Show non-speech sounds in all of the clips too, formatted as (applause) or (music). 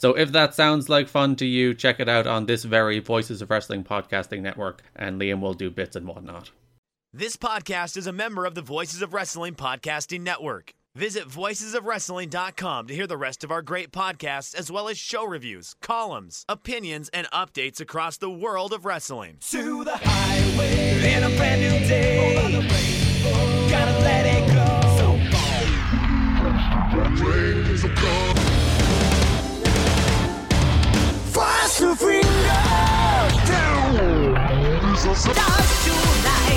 So if that sounds like fun to you, check it out on this very Voices of Wrestling podcasting network, and Liam will do bits and whatnot. This podcast is a member of the Voices of Wrestling Podcasting Network. Visit voicesofwrestling.com to hear the rest of our great podcasts, as well as show reviews, columns, opinions, and updates across the world of wrestling. To the highway in a brand new day. Gotta let it go. Fast finger down. Stars tonight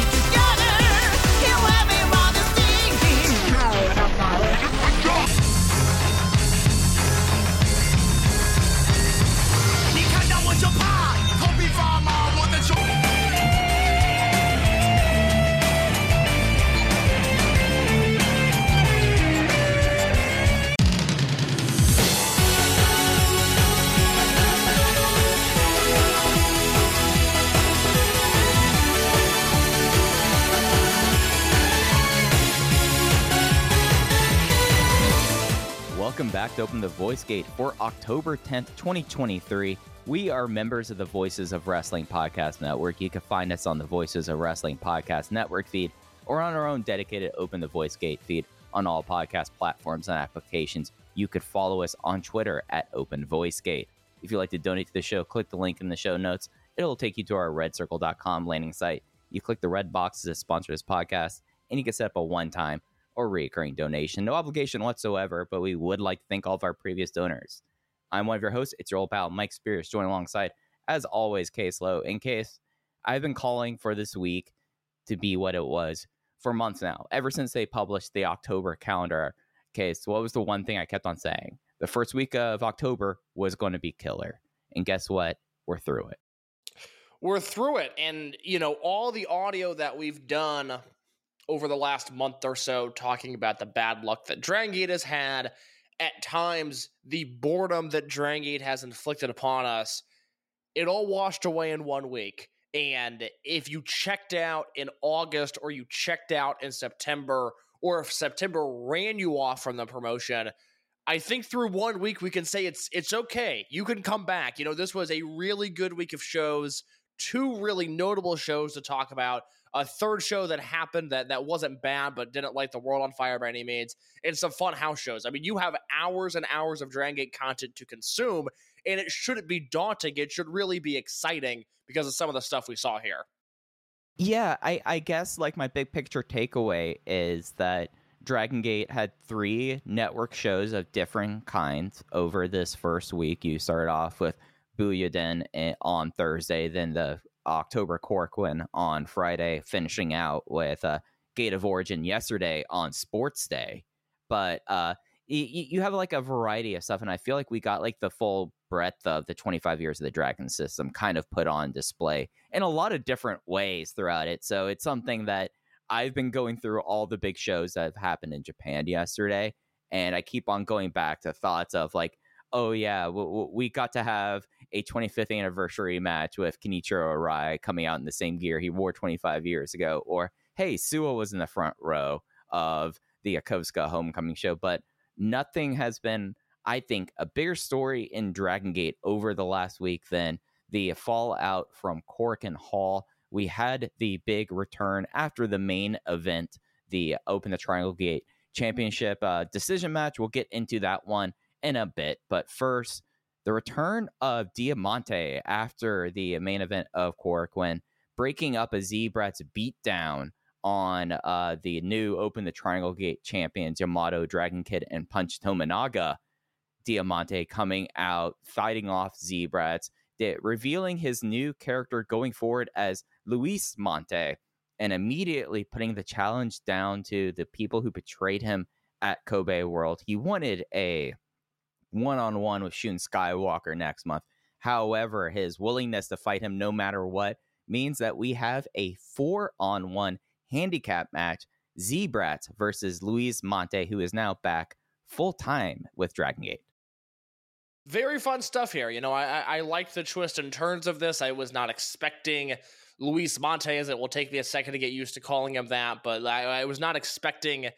Welcome back to Open the Voice Gate for October 10th, 2023. We are members of the Voices of Wrestling Podcast Network. You can find us on the Voices of Wrestling Podcast Network feed or on our own dedicated Open the Voice Gate feed on all podcast platforms and applications. You could follow us on Twitter at Open Voice Gate. If you'd like to donate to the show, click the link in the show notes. It'll take you to our redcircle.com landing site. You click the red box to sponsor this podcast, and you can set up a one time or recurring donation. No obligation whatsoever, but we would like to thank all of our previous donors. I'm one of your hosts. It's your old pal, Mike Spears, joined alongside, as always, Case Low. In case I've been calling for this week to be what it was for months now, ever since they published the October calendar. Case, what was the one thing I kept on saying? The first week of October was going to be killer. And guess what? We're through it. we're through it and you know all the audio that we've done over the last month or so talking about the bad luck that Dragon Gate has had at times the boredom that Dragon Gate has inflicted upon us it all washed away in one week and if you checked out in August or you checked out in September or if September ran you off from the promotion I think through one week we can say it's it's okay. You can come back. You know, this was a really good week of shows, two really notable shows to talk about. A third show that happened that that wasn't bad but didn't light the world on fire by any means, and some fun house shows. I mean, you have hours and hours of Dragon Gate content to consume, and it shouldn't be daunting. It should really be exciting because of some of the stuff we saw here. Yeah, I, I guess like my big picture takeaway is that Dragon Gate had three network shows of different kinds over this first week. You started off with Buyuden eh, on Thursday, then the October Korakuen on Friday, finishing out with uh, Gate of Origin yesterday on Sports Day. But uh, y- you have like a variety of stuff, and I feel like we got like the full breadth of the 25 years of the Dragon system kind of put on display in a lot of different ways throughout it. So it's something that I've been going through all the big shows that have happened in Japan yesterday, and I keep on going back to thoughts of like, oh yeah, w- w- we got to have a 25th anniversary match with Kenichiro Arai coming out in the same gear he wore 25 years ago, or hey, Suo was in the front row of the Yokosuka homecoming show, but nothing has been, I think, a bigger story in Dragon Gate over the last week than the fallout from Korakuen Hall. We had the big return after the main event, the Open the Triangle Gate Championship uh, decision match. We'll get into that one in a bit, but first, the return of Diamante after the main event of Korakuen, breaking up a Z-Brats beatdown on uh, the new Open the Triangle Gate champions Yamato, Dragon Kid, and Punch Tominaga. Diamante coming out, fighting off Z-Brats, revealing his new character going forward as Luis Mante, and immediately putting the challenge down to the people who betrayed him at Kobe World. He wanted a one on one with Shun Skywalker next month. However, his willingness to fight him no matter what means that we have a four on one handicap match Z-Brats versus Luis Mante, who is now back full time with Dragon Gate. Very fun stuff here. You know, I, I, liked the twist and turns of this. I was not expecting Luis Montez. It will take me a second to get used to calling him that, but I, I was not expecting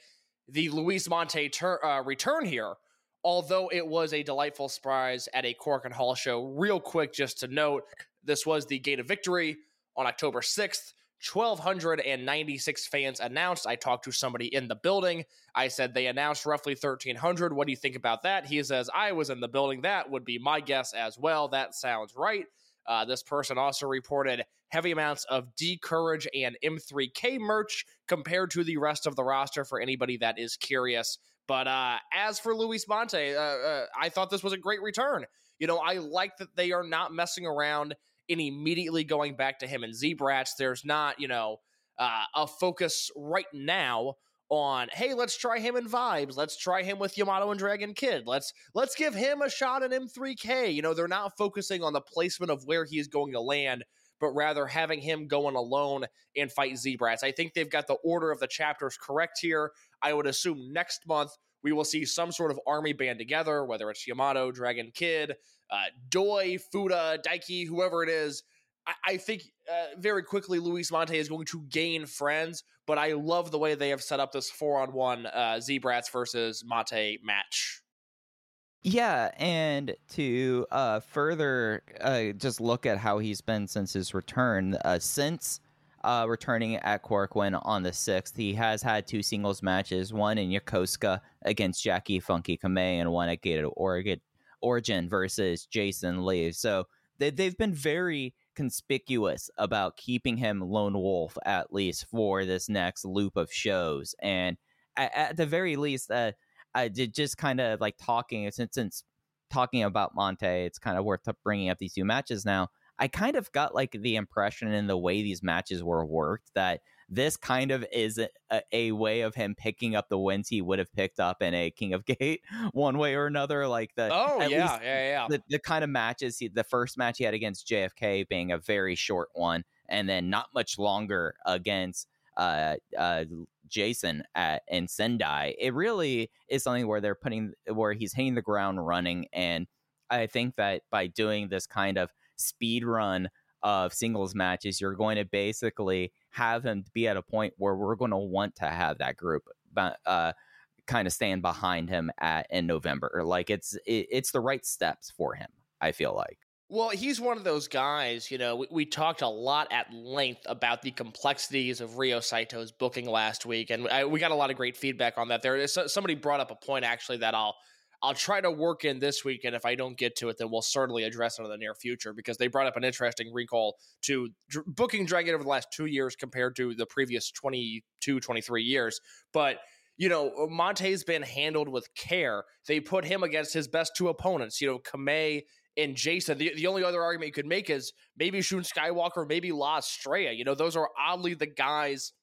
the Luis Mante ter- uh, return here. Although it was a delightful surprise at a Korakuen Hall show. Real quick, just to note, this was the Gate of Victory on October 6th. 1,296 fans announced. I talked to somebody in the building. I said they announced roughly 1,300. What do you think about that? He says, I was in the building. That would be my guess as well. That sounds right. Uh, this person also reported heavy amounts of D Courage and M3K merch compared to the rest of the roster for anybody that is curious. But uh, as for Luis Mante, uh, uh I thought this was a great return. You know, I like that they are not messing around and immediately going back to him and Z-Brats. There's not, you know, uh, a focus right now on hey let's try him in vibes let's try him with yamato and dragon kid let's let's give him a shot at m3k you know they're not focusing on the placement of where he's going to land but rather having him going alone and fight Z-Brats. I think they've got the order of the chapters correct here. I would assume next month we will see some sort of army band together, whether it's Yamato, Dragon Kid, uh, Doi, Fuda, Daiki, whoever it is. I, think uh, very quickly Luis Mante is going to gain friends, but I love the way they have set up this four on one uh, Z-Brats versus Mate match. Yeah, and to uh, further uh, just look at how he's been since his return, uh, since uh, returning at Korakuen on the 6th. He has had two singles matches, one in Yokosuka against Jackie Funky Kamei and one at Gate of Origin versus Jason Lee. So they, they've been very conspicuous about keeping him lone wolf at least for this next loop of shows. And at, at the very least, uh, I did just kind of like talking since, since talking about Mante, it's kind of worth bringing up these two matches now I kind of got like the impression in the way these matches were worked that this kind of is a, a, way of him picking up the wins he would have picked up in a King of Gate (laughs) one way or another. Like the oh yeah yeah yeah the, the kind of matches he, the first match he had against JFK being a very short one, and then not much longer against uh, uh, Jason at in Sendai. It really is something where they're putting where he's hitting the ground running, and I think that by doing this kind of speed run of singles matches, you're going to basically have him be at a point where we're going to want to have that group uh, kind of stand behind him at in November. Like it's it, it's the right steps for him. I feel like. Well, he's one of those guys, you know, we, we, talked a lot at length about the complexities of Ryo Saito's booking last week, and I, we got a lot of great feedback on that. There somebody brought up a point actually that I'll I'll try to work in this week, and if I don't get to it, then we'll certainly address it in the near future because they brought up an interesting recall to dr- booking Dragon over the last two years compared to the previous 22, 23 years. But you know, Mante's been handled with care. They put him against his best two opponents, you know, Kamei and Jason. The, the only other argument you could make is maybe Shun Skywalker, maybe La Estrella. You know, those are oddly the guys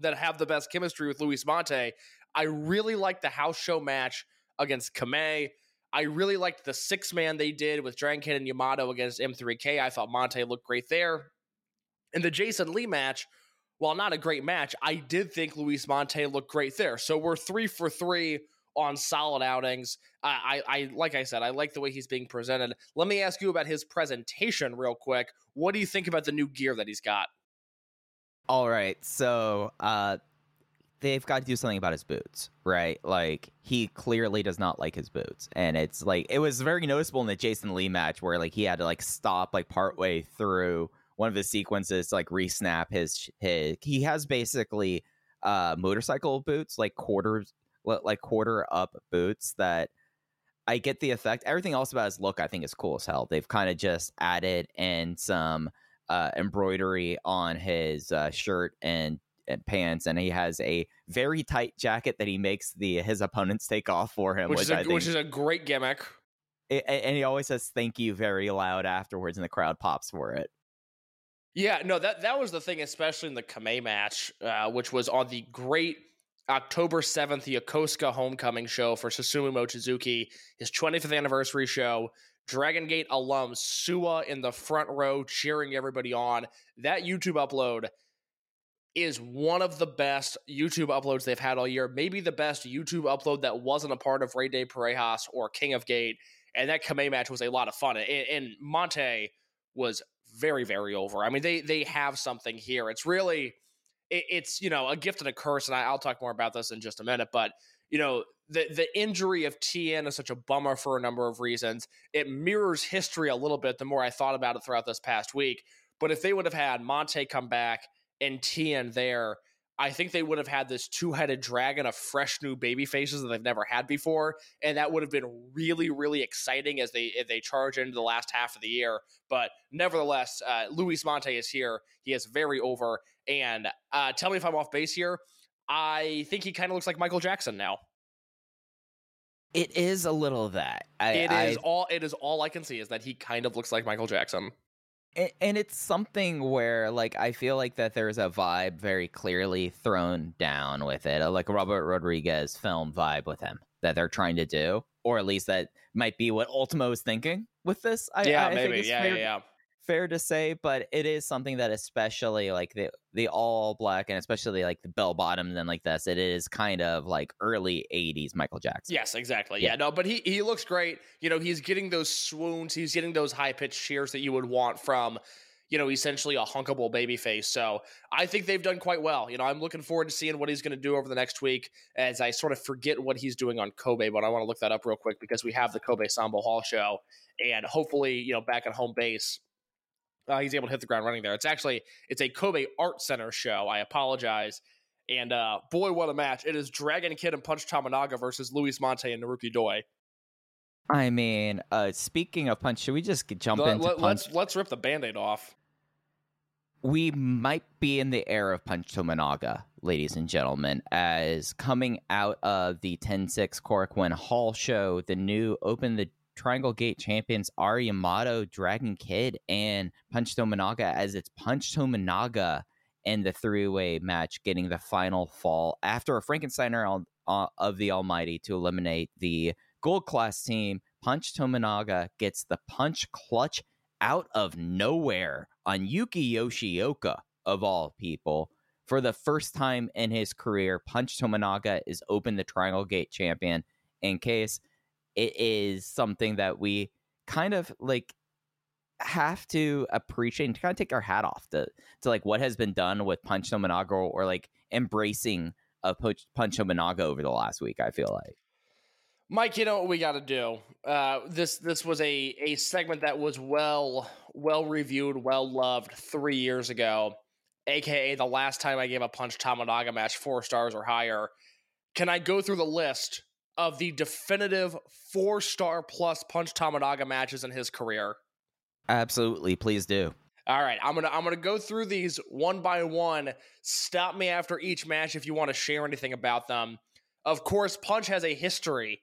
that have the best chemistry with Luis Mante. I really like the house show match against Kamei. I really liked the six man they did with Dragon and Yamato against M3K. I thought Mante looked great there. In the Jason Lee match, while not a great match, I did think Luis Mante looked great there. So we're three for three on solid outings. I, I, I, like I said, I like the way he's being presented. Let me ask you about his presentation real quick. What do you think about the new gear that he's got? All right, so uh, they've got to do something about his boots, right? Like he clearly does not like his boots, and it's like it was very noticeable in the Jason Lee match where like he had to like stop like partway through one of the sequences to like resnap his his. He has basically uh motorcycle boots, like quarters, like quarter up boots that I get the effect. Everything else about his look, I think, is cool as hell. They've kind of just added in some uh, embroidery on his uh, shirt and, and pants, and he has a very tight jacket that he makes the his opponents take off for him, which, which, is a, think, which is a great gimmick. a- and he always says thank you very loud afterwards, and the crowd pops for it. Yeah, no, that that was the thing, especially in the Kamei match, uh, which was on the great October 7th Yokosuka homecoming show for Susumu Mochizuki, his 25th anniversary show. Dragon Gate alum Sua in the front row cheering everybody on. That YouTube upload is one of the best YouTube uploads they've had all year. Maybe the best YouTube upload that wasn't a part of Rey de Parejas or King of Gate. And that Kamei match was a lot of fun. And, and Mante was very, very over. I mean, they they have something here. It's really it, it's you know a gift and a curse, and I, I'll talk more about this in just a minute. But you know the the injury of TN is such a bummer for a number of reasons. It mirrors history a little bit. The more I thought about it throughout this past week, but if they would have had Mante come back and TN there. I think they would have had this two-headed dragon of fresh new baby faces that they've never had before, and that would have been really, really exciting as they as they charge into the last half of the year. But nevertheless, uh, Luis Mante is here. He is very over, and uh, tell me if I'm off base here. I think he kind of looks like Michael Jackson now. It is a little of that. I, It I- all. It is all I can see is that he kind of looks like Michael Jackson. And, it's something where like I feel like that there's a vibe very clearly thrown down with it, like Robert Rodriguez film vibe with him that they're trying to do, or at least that might be what Ultimo is thinking with this. I, yeah, I think maybe. Yeah, fair, yeah, yeah. Fair to say, but it is something that especially like the the all black and especially like the bell bottoms and like this, it is kind of like early '80s Michael Jackson. Yes, exactly. Yeah. Yeah. no, but he he looks great. You know, he's getting those swoons, he's getting those high pitched cheers that you would want from, you know, essentially a hunkable baby face. So I think they've done quite well. You know, I'm looking forward to seeing what he's going to do over the next week as I sort of forget what he's doing on Kobe, but I want to look that up real quick because we have the Kobe Sambo Hall show, and hopefully, you know, back at home base. Uh, he's able to hit the ground running there. It's actually it's a Kobe Art Center show. I apologize. And uh, boy, what a match! It is Dragon Kid and Punch Tominaga versus Luis Mante and Naruki Doi. I mean, uh, speaking of punch, should we just jump Let, into let, punch? let's let's rip the band-aid off. we might be in the era of Punch Tominaga, ladies and gentlemen, as coming out of the 10-6 Korakuen Hall show, the new Open the Triangle Gate champions are Yamato, Dragon Kid, and Punch Tominaga as it's Punch Tominaga in the three-way match getting the final fall after a Frankensteiner uh, of the Almighty to eliminate the gold class team. Punch Tominaga gets the punch clutch out of nowhere on Yuki Yoshioka, of all people. For the first time in his career, Punch Tominaga is Open the Triangle Gate champion. In case it is something that we kind of like have to appreciate and kind of take our hat off to, to like what has been done with Punch Tominaga or like embracing of Punch Punch Tominaga over the last week, I feel like. Mike, you know what we got to do. Uh, this this was a a segment that was well well reviewed, well loved three years ago, aka the last time I gave a Punch Tominaga match four stars or higher. Can I go through the list of the definitive four star plus Punch Tominaga matches in his career? Absolutely, please do. All right, I'm gonna I'm gonna go through these one by one. Stop me after each match if you want to share anything about them. Of course, Punch has a history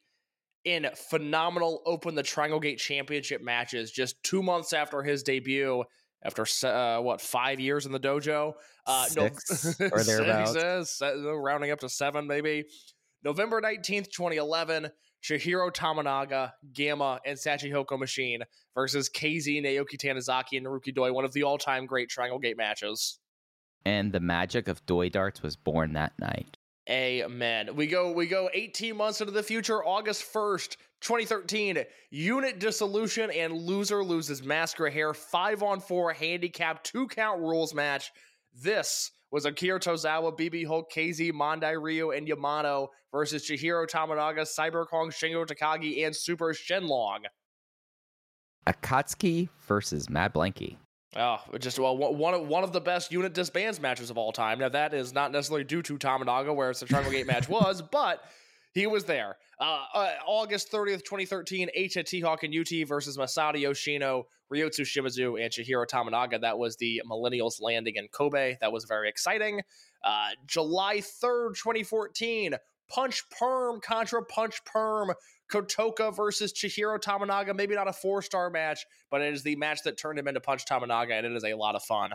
in phenomenal Open the Triangle Gate Championship matches. Just two months after his debut, after uh, what five years in the dojo, uh, Six or (laughs) thereabouts. Six, uh, rounding up to seven, maybe. November nineteenth, twenty eleven. Chihiro Tominaga, Gamma, and Shachihoko Machine versus KZ, Naoki Tanizaki, and Naruki Doi, one of the all-time great Triangle Gate matches. And the magic of Doi Darts was born that night. Amen. We go we go 18 months into the future, August 1st, 2013. Unit dissolution and loser loses mask hair. Five on four handicap two count rules match. This was Akira Tozawa, BB Hulk, KZ, Mondai Ryu, and Yamato versus Chihiro Tominaga, Cyber Kong, Shingo Takagi, and Super Shenlong. Akatsuki versus Mad Blankey. Oh, ah, just well, one one of one of the best unit disbands matches of all time. Now that is not necessarily due to Tominaga, where it's a Triangle Gate match (laughs) was, but He was there. Uh, uh, August 30th, 2013, H T-Hawk and UT versus Masato Yoshino, Ryotsu Shimizu, and Chihiro Tominaga. That was the Millennials landing in Kobe. That was very exciting. Uh, July 3rd, 2014, Punch Perm contra Punch Perm. Kotoka versus Chihiro Tominaga. Maybe not a four star match, but it is the match that turned him into Punch Tominaga, and it is a lot of fun.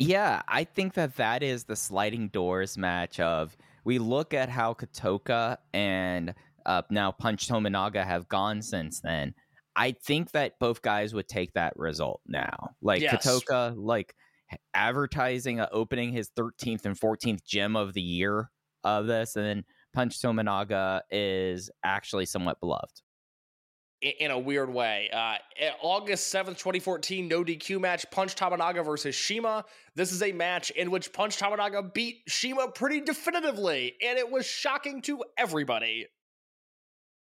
Yeah, I think that that is the sliding doors match of we look at how Kotoka and uh, now Punch Tominaga have gone since then. I think that both guys would take that result now. Like Yes. Kotoka, like advertising, uh, opening his 13th and 14th gym of the year of this, and then Punch Tominaga is actually somewhat beloved. In a weird way. Uh, August 7th, 2014, no DQ match, Punch Tominaga versus Shima. This is a match in which Punch Tominaga beat Shima pretty definitively, and it was shocking to everybody.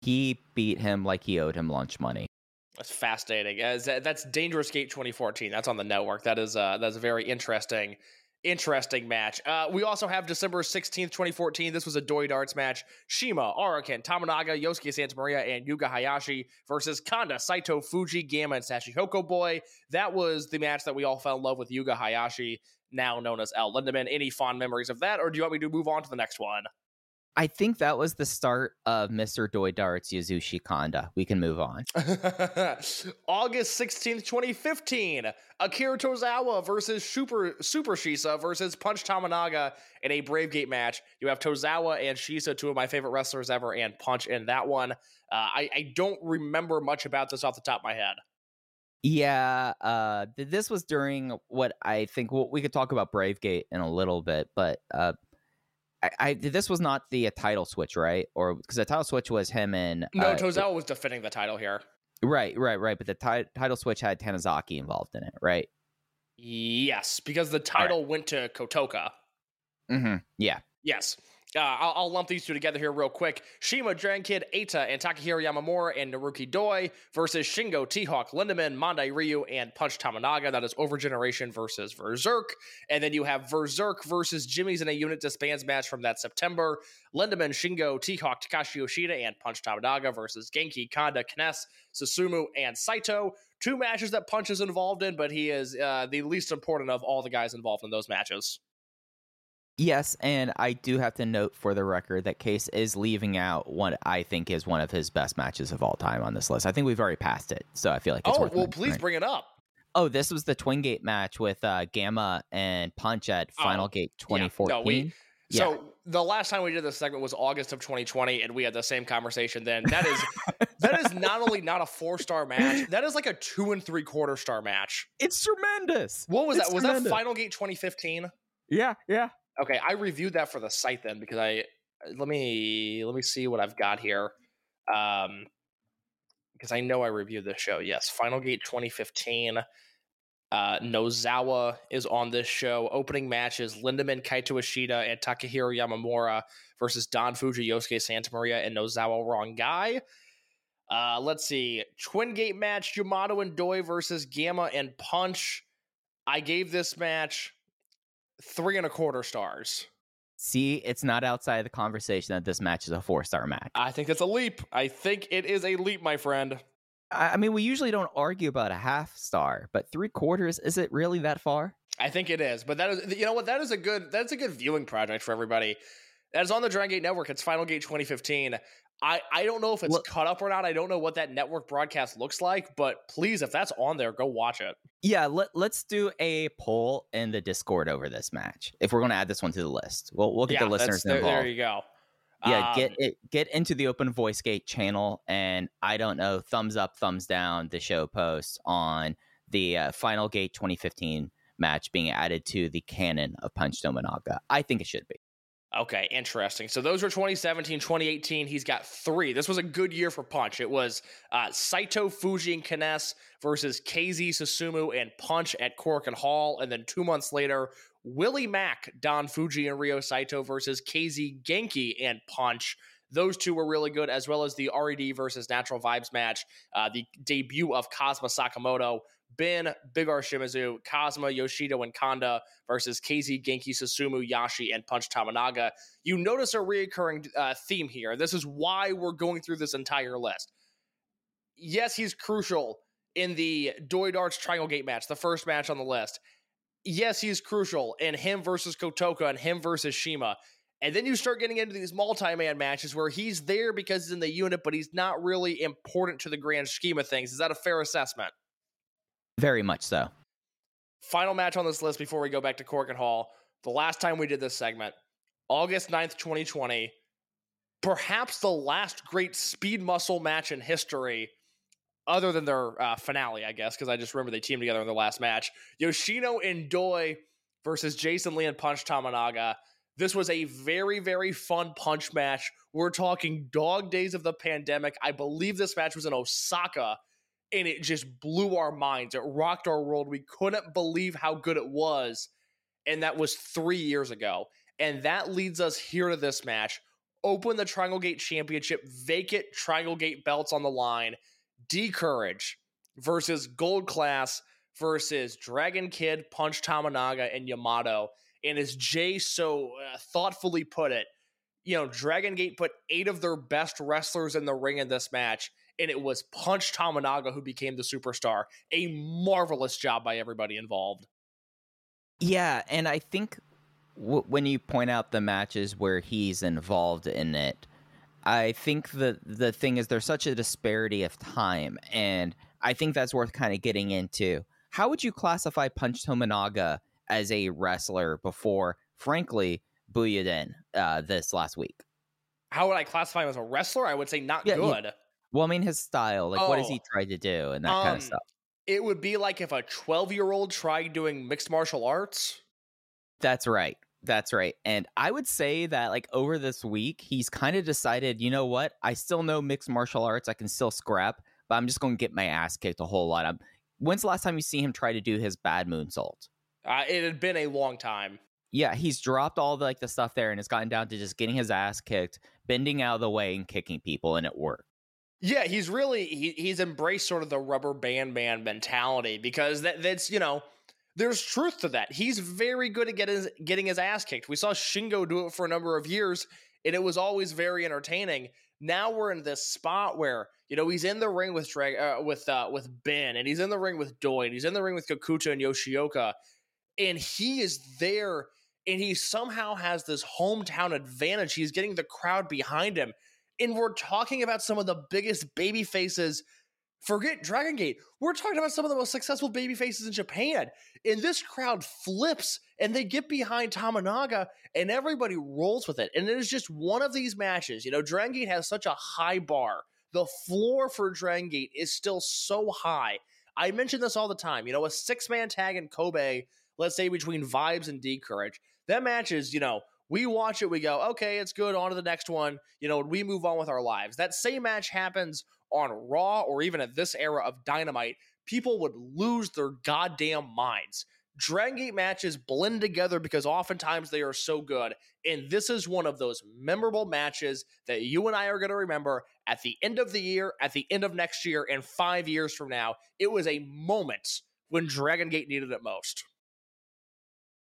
He beat him like he owed him lunch money. That's fascinating. As uh, that's Dangerous Gate 2014. That's on the network. That is uh, that's a very interesting, interesting match. Uh, we also have December 16th, 2014. This was a Doi Darts match. Shima, Arakan, Tominaga, Yosuke Santa Maria, and Yuga Hayashi versus Kanda, Saito, Fuji, Gamma, and Shachihoko Boy. That was the match that we all fell in love with. Yuga Hayashi, now known as L. Lindaman. Any fond memories of that, or do you want me to move on to the next one? I think that was the start of Mr. Doi Darts Yasushi Kanda. We can move on. (laughs) August 16th, 2015. Akira Tozawa versus Super Super Shisa versus Punch Tominaga in a Brave Gate match. You have Tozawa and Shisa, two of my favorite wrestlers ever, and Punch in that one. Uh, I, I don't remember much about this off the top of my head. Yeah, uh, th- this was during what I think well, we could talk about Bravegate in a little bit, but uh, I, I this was not the uh, title switch, right? Or because the title switch was him and No, uh, Tozawa was defending the title here. right, right, right. But the ti- title switch had Tanizaki involved in it, right? Yes, because the title went to Kotoka. Mm-hmm. Yeah, Yes. Uh, I'll, I'll lump these two together here real quick. Shima, Dragon Kid, Eita, and Takahiro Yamamura and Naruki Doi versus Shingo, T-Hawk, Lindaman, Mondai Ryu, and Punch Tominaga. That is Overgeneration versus Berserk. And then you have Berserk versus Jimmyz in a unit disbands match from that September. Lindaman, Shingo, T-Hawk, Takashi Yoshida, and Punch Tominaga versus Genki, Kanda, Kness, Susumu, and Saito. Two matches that Punch is involved in, but he is uh, the least important of all the guys involved in those matches. Yes, and I do have to note for the record that Case is leaving out what I think is one of his best matches of all time on this list. I think we've already passed it, so I feel like it's Oh, worth well, please bring it up. Oh, this was the Twin Gate match with uh, Gamma and Punch at Final Oh, Gate yeah. 2014. No, we- Yeah. So the last time we did this segment was August of 2020, and we had the same conversation then. That is (laughs) that is not only not a four star match, that is like a two and three quarter star match. It's tremendous. What was It's that? Was that Final Gate 2015? Yeah, yeah. Okay, I reviewed that for the site then because I let me let me see what I've got here. Um because I know I reviewed this show. Yes, Final Gate 2015. Uh, Nozawa is on this show. Opening matches: Lindaman, Kaito Ishida, and Takahiro Yamamura versus Don Fuji, Yosuke Santa Maria, and Nozawa Wrong Guy. Uh, let's see. Twin Gate match: Yamato and Doi versus Gamma and Punch. I gave this match three and a quarter stars. See, it's not outside of the conversation that this match is a four star match. I think it's a leap. I think it is a leap, my friend. I, I mean, we usually don't argue about a half star, but three quarters, is it really that far? I think it is, but that is you know what that is a good that's a good viewing project for everybody. That is on the Dragon Gate Network. It's Final Gate 2015. I I don't know if it's Well- cut up or not. I don't know what that network broadcast looks like, but please, if that's on there, go watch it. Yeah, let, let's do a poll in the Discord over this match. If we're going to add this one to the list, we'll, we'll get yeah, the listeners there, involved. there you go. yeah Um, get it get into the open voice gate channel and i don't know thumbs up thumbs down the show post on the uh, final gate 2015 match being added to the canon of punch Tominaga. i think it should be Okay, interesting. So those were 2017, 2018. He's got three. This was a good year for Punch. It was uh, Saito, Fuji, and Kness versus KZ, Susumu, and Punch at Korakuen Hall. And then two months later, Willie Mack, Don Fuji, and Ryo Saito versus KZ, Genki, and Punch. Those two were really good, as well as the RED versus Natural Vibes match, uh, the debut of Cosma Sakamoto Ben, Big R Shimizu, Kazuma, Yoshido, and versus KZ, Genki, Susumu, Yashi, and Punch Tominaga. You notice a reoccurring uh, theme here. This is why we're going through this entire list. Yes, he's crucial in the Doi Darts Triangle Gate match, the first match on the list. Yes, he's crucial in him versus Kotoka and him versus Shima. And then you start getting into these multi man matches where he's there because he's in the unit, but he's not really important to the grand scheme of things. Is that a fair assessment? Very much so. Final match on this list before we go back to Korakuen Hall. The last time we did this segment, August 9th, 2020. Perhaps the last great speed muscle match in history, other than their uh, finale, I guess, because I just remember they teamed together in their last match. Yoshino and Doi versus Jason Lee and Punch Tominaga. This was a very, very fun punch match. We're talking dog days of the pandemic. I believe this match was in Osaka and it just blew our minds. It rocked our world. We couldn't believe how good it was. And that was three years ago. And that leads us here to this match. Open the Triangle Gate Championship, vacant Triangle Gate belts on the line. D Courage versus Gold Class versus Dragon Kid, Punch Tominaga, and Yamato. And as Jay so uh, thoughtfully put it, you know, Dragon Gate put eight of their best wrestlers in the ring in this match and it was Punch Tominaga who became the superstar. A marvelous job by everybody involved. Yeah, and I think w- when you point out the matches where he's involved in it, I think the the thing is there's such a disparity of time, and I think that's worth kind of getting into. How would you classify Punch Tominaga as a wrestler before, frankly, Buyuden uh, this last week? How would I classify him as a wrestler? I would say not Yeah, good. Well, I mean, his style, like what has he Oh. tried to do and that kind Um, of stuff. It would be like if a 12 year old tried doing mixed martial arts. That's right. That's right. And I would say that like over this week, he's kind of decided, you know what? I still know mixed martial arts. I can still scrap, but I'm just going to get my ass kicked a whole lot. I'm, when's the last time you see him try to do his bad moonsault? Uh, it had been a long time. Yeah, he's dropped all the, like the stuff there and it's gotten down to just getting his ass kicked, bending out of the way and kicking people, and it worked. Yeah, he's really he, he's embraced sort of the rubber band man mentality because that that's you know there's truth to that. He's very good at getting his, getting his ass kicked. We saw Shingo do it for a number of years, and it was always very entertaining. Now we're in this spot where you know he's in the ring with Drag uh, with uh, with Ben, and he's in the ring with Doi, and he's in the ring with Kikuta and Yoshioka, and he is there, and he somehow has this hometown advantage. He's getting the crowd behind him and we're talking about some of the biggest baby faces. Forget Dragon Gate. We're talking about some of the most successful baby faces in Japan. And this crowd flips and they get behind Tominaga and everybody rolls with it. And it is just one of these matches. You know, Dragon Gate has such a high bar. The floor for Dragon Gate is still so high. I mention this all the time. You know, a six man tag in Kobe, let's say between Vibes and D Courage, that match is, you know, we watch it, we go, okay, it's good, on to the next one. You know, we move on with our lives. That same match happens on Raw or even at this era of Dynamite. People would lose their goddamn minds. Dragon Gate matches blend together because oftentimes they are so good. And this is one of those memorable matches that you and I are going to remember at the end of the year, at the end of next year, and five years from now. It was a moment when Dragon Gate needed it most.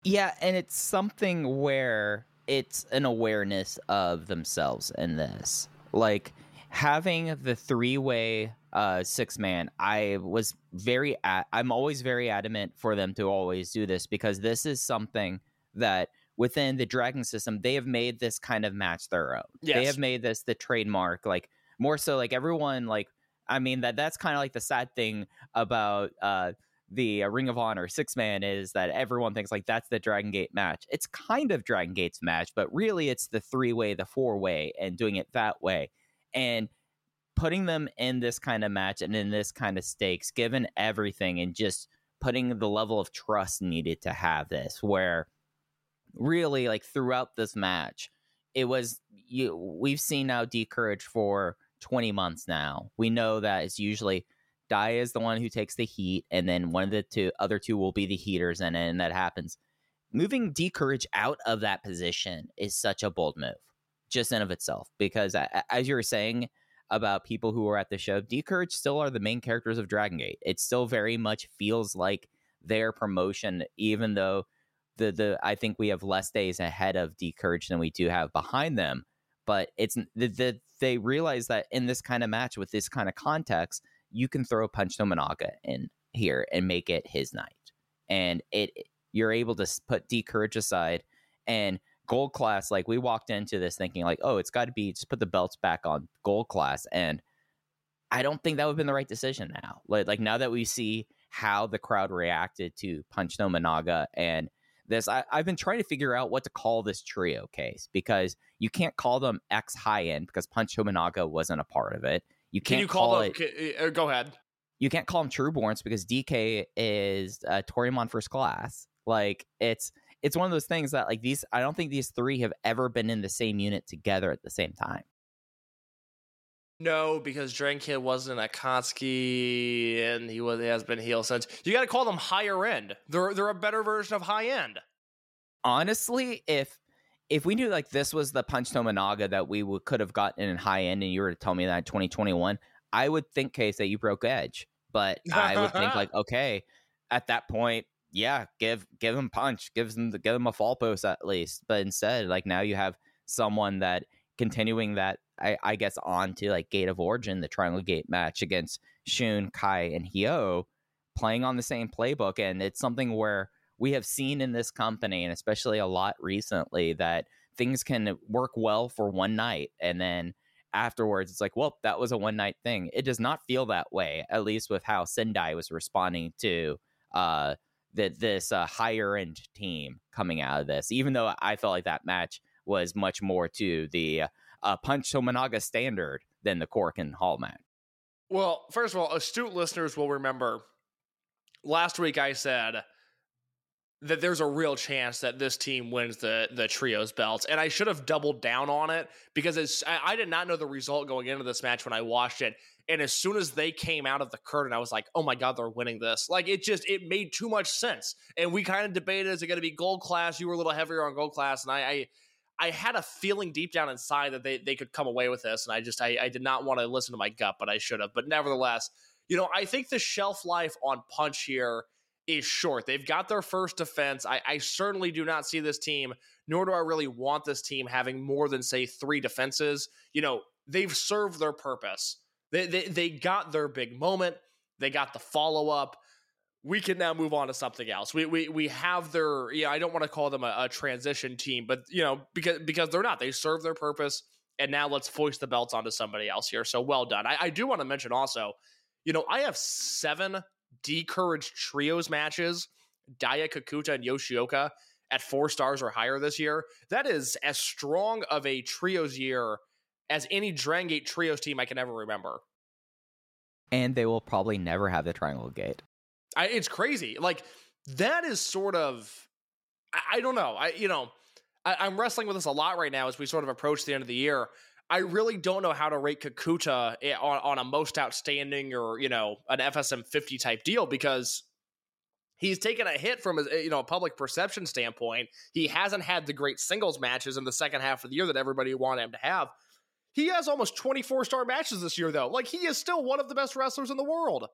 Yeah, and it's something where it's an awareness of themselves in this. Like having the three-way uh six man, I was very a- I'm always very adamant for them to always do this because this is something that within the dragon system they have made this kind of match their own. They have made this the trademark like more so like everyone like I mean that that's kind of like the sad thing about uh the uh, Ring of Honor six man is that everyone thinks like that's the Dragon Gate match. It's kind of Dragon Gate's match, but really it's the three way, the four way, and doing it that way. And putting them in this kind of match and in this kind of stakes, given everything, and just putting the level of trust needed to have this, where really like throughout this match, it was you. We've seen now D Courage for twenty months now. We know that it's usually Dai is the one who takes the heat, and then one of the two other two will be the heaters, and and that happens. Moving D Courage out of that position is such a bold move, just in of itself, because as you were saying, about people who were at the show, D Courage still are the main characters of Dragon Gate. It still very much feels like their promotion, even though the the I think we have less days ahead of D Courage than we do have behind them. But it's the, the they realize that in this kind of match with this kind of context, you can throw Punch Tominaga in here and make it his night, and it you're able to put D Courage aside and gold class. Like we walked into this thinking like, oh, it's got to be just put the belts back on gold class, and I don't think that would have been the right decision now. Like like now that we see how the crowd reacted to Punch No Tominaga and this I, have been trying to figure out what to call this trio case because you can't call them X high end because Punch Tominaga wasn't a part of it. You can't Can you call, call them? it. can- uh, go ahead. You can't call them Trueborns because DK is uh, Toryumon first class. Like it's it's one of those things that like these. I don't think these three have ever been in the same unit together at the same time. No, because Dragon Kid wasn't a Kotsky, and he was he has been heel since. You got to call them higher end. They're they're a better version of high end. honestly, if if we knew like this was the Punch Tominaga that we would, could have gotten in high end, and you were to tell me that in 2021, I would think case that you broke edge. But I would think like, (laughs) okay, at that point, yeah, give give him punch, gives him give him a fall post at least. But instead, like now you have someone that continuing that I, I guess on to like Gate of Origin, the Triangle Gate match against Shun, Kai, and Hyo, playing on the same playbook, and it's something where we have seen in this company, and especially a lot recently, that things can work well for one night, and then afterwards, it's like, well, that was a one night thing. It does not feel that way, at least with how Sendai was responding to uh, that this uh, higher end team coming out of this. Even though I felt like that match was much more to the uh, Punch Tominaga standard than the Korakuen Hall match. Well, first of all, astute listeners will remember last week I said that there's a real chance that this team wins the the trios belts, and I should have doubled down on it because it's, I, I did not know the result going into this match when I watched it. And as soon as they came out of the curtain, I was like, "Oh my god, they're winning this!" Like it just it made too much sense. And we kind of debated: is it going to be gold class? You were a little heavier on gold class, and I, I I had a feeling deep down inside that they, they could come away with this, and I just I, I did not want to listen to my gut, but I should have. But nevertheless, you know, I think the shelf life on Punch here is short. They've got their first defense. I, I certainly do not see this team, nor do I really want this team having more than say three defenses. You know, they've served their purpose. They they, they got their big moment. They got the follow up we can now move on to something else. We we we have their yeah. I don't want to call them a, a, transition team, but you know because because they're not. They serve their purpose, and now let's foist the belts onto somebody else here. So well done. I, I do want to mention also, you know, I have seven D Courage trios matches, Dia Kikuta and Yoshioka at four stars or higher this year. That is as strong of a trios year as any Dragon Gate trios team I can ever remember. And they will probably never have the Triangle Gate. I, it's crazy. Like that is sort of, I, I don't know. I you know, I, am wrestling with this a lot right now as we sort of approach the end of the year. I really don't know how to rate Kikuta eh, on, on a most outstanding or you know an FSM 50 type deal because he's taken a hit from a you know a public perception standpoint. He hasn't had the great singles matches in the second half of the year that everybody wanted him to have. He has almost 24 star matches this year though. Like he is still one of the best wrestlers in the world.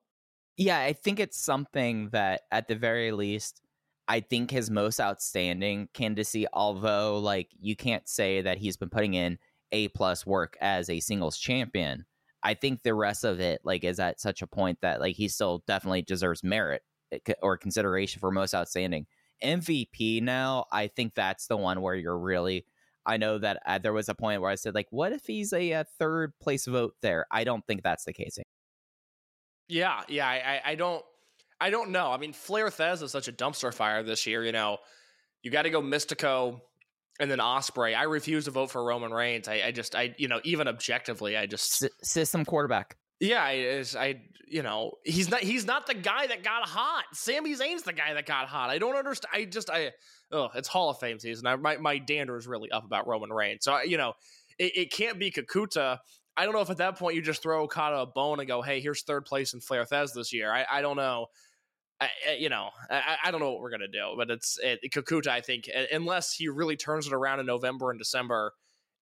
Yeah, I think it's something that at the very least I think his most outstanding candidacy, although like you can't say that he's been putting in A plus work as a singles champion. I think the rest of it like is at such a point that like he still definitely deserves merit eh, or consideration for most outstanding. MVP now, I think that's the one where you're really I know that uh, there was a point where I said like what if he's a, a third place vote there? I don't think that's the case. Yeah, yeah, I, I don't, I don't know. I mean, Flair Thesz is such a dumpster fire this year. You know, you got to go Mystico and then Ospreay. I refuse to vote for Roman Reigns. I, I just, I, you know, even objectively, I just S- system quarterback. Yeah, I, I, you know, he's not, he's not the guy that got hot. Sami Zayn's the guy that got hot. I don't understand. I just, I, oh, it's Hall of Fame season. I, my, my dander is really up about Roman Reigns. So, you know, it, it can't be Kikuta I don't know if at that point you just throw Okada a bone and go, "Hey, here's third place in Flair Thesz this year." I, I don't know. I, you know, I, I, don't know what we're gonna do, but it's it, Kikuta. I think unless he really turns it around in November and December,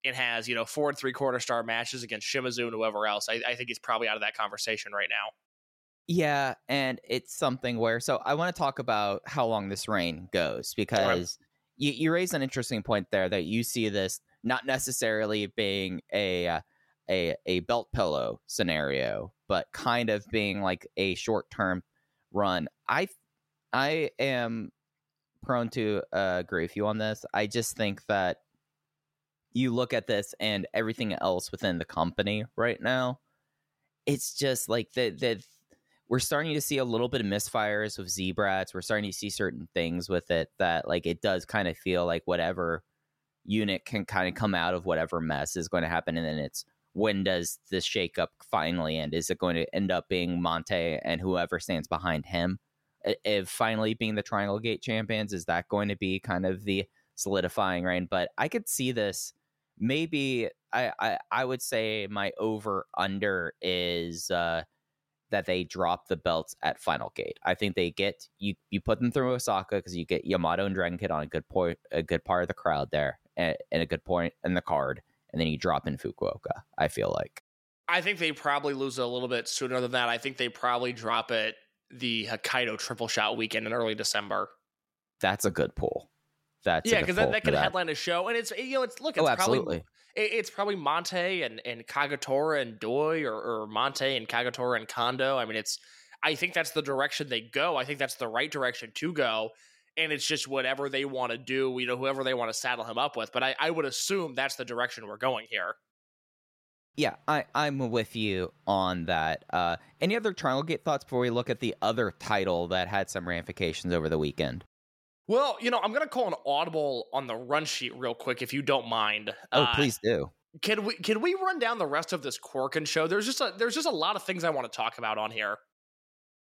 and has you know four and three quarter star matches against Shimizu and whoever else, I, I think he's probably out of that conversation right now. Yeah, and it's something where so I want to talk about how long this reign goes because you, you raise an interesting point there that you see this not necessarily being a uh, a a belt pillow scenario, but kind of being like a short term run. I I am prone to uh, agree with you on this. I just think that you look at this and everything else within the company right now, it's just like the the we're starting to see a little bit of misfires with Z-Brats. We're starting to see certain things with it that like it does kind of feel like whatever unit can kind of come out of whatever mess is going to happen, and then it's when does this shakeup finally end? Is it going to end up being Mante and whoever stands behind him? If finally being the Triangle Gate champions, is that going to be kind of the solidifying reign? But I could see this maybe I, I, I would say my over under is uh that they drop the belts at Final Gate. I think they get you. You put them through Osaka because you get Yamato and Dragon Kid on a good point, a good part of the crowd there, and, and a good point in the card, and then you drop in Fukuoka. I feel like. I think they probably lose a little bit sooner than that. I think they probably drop it the Hokkaido triple shot weekend in early December. That's a good pull. That's yeah, because that, that can that. headline a show, and it's you know it's look it's oh, probably it's probably Mante and and Kagetora and Doi or, or Mante and Kagetora and Kondo. I mean, it's I think that's the direction they go. I think that's the right direction to go, and it's just whatever they want to do. You know, whoever they want to saddle him up with. But I, I would assume that's the direction we're going here. Yeah, I, I'm with you on that. Uh, any other Triangle Gate thoughts before we look at the other title that had some ramifications over the weekend? Well, you know, I'm going to call an audible on the run sheet real quick, if you don't mind. Oh, uh, please do. Can we can we run down the rest of this Korakuen show? There's just a there's just a lot of things I want to talk about on here.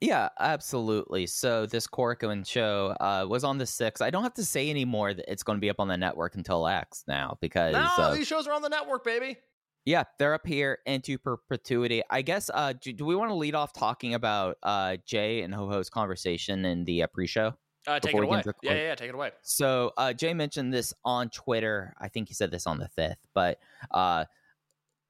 Yeah, absolutely. So this Korakuen show uh, was on the 6th. I don't have to say anymore that it's going to be up on the network until X now because no, uh, these shows are on the network, baby. Yeah, they're up here into perpetuity. I guess. Uh, do, do we want to lead off talking about uh, Jay and Ho Ho's conversation in the uh, pre-show? Uh, take it away. Yeah, yeah, yeah, take it away. So uh, Jay mentioned this on Twitter. I think he said this on the fifth, but uh,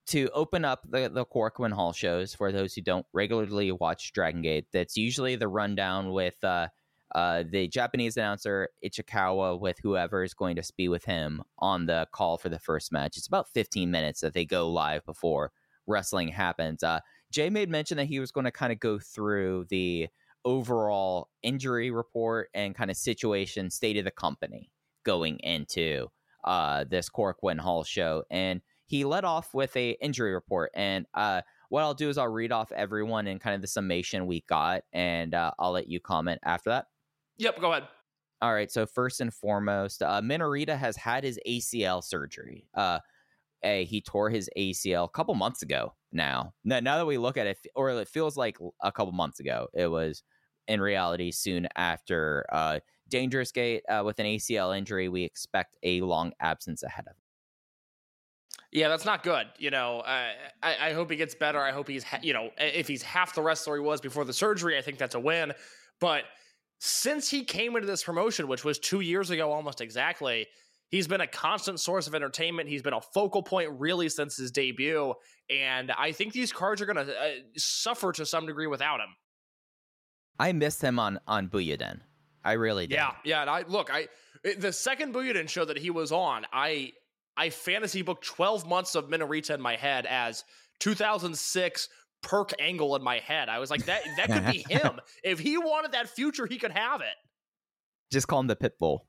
to open up the the Korakuen Hall shows for those who don't regularly watch Dragon Gate, that's usually the rundown with uh, uh, the Japanese announcer Ichikawa with whoever is going to be with him on the call for the first match. It's about 15 minutes that they go live before wrestling happens. Uh, Jay made mention that he was going to kind of go through the overall injury report and kind of situation state of the company going into uh, this Korakuen Hall show. And he led off with a injury report. And uh, what I'll do is I'll read off everyone and kind of the summation we got, and uh, I'll let you comment after that. Yep, go ahead. All right. So first and foremost, uh, Minorita has had his ACL surgery. Uh, a, he tore his ACL a couple months ago. Now, now, now that we look at it, or it feels like a couple months ago, it was in reality soon after uh, Dangerous Gate uh, with an ACL injury. We expect a long absence ahead of. Yeah, that's not good. You know, uh, I, I hope he gets better. I hope he's, ha- you know, if he's half the wrestler he was before the surgery, I think that's a win. But since he came into this promotion, which was two years ago almost exactly, he's been a constant source of entertainment. He's been a focal point really since his debut. And I think these cards are going to uh, suffer to some degree without him. I missed him on on Buyuden. I really did. Yeah, yeah. And I look, I the second Buyuden show that he was on, I I fantasy booked 12 months of Minorita in my head as 2006 Kurt Angle in my head. I was like, that that could be (laughs) him. if he wanted that future, he could have it. Just call him the Pitbull.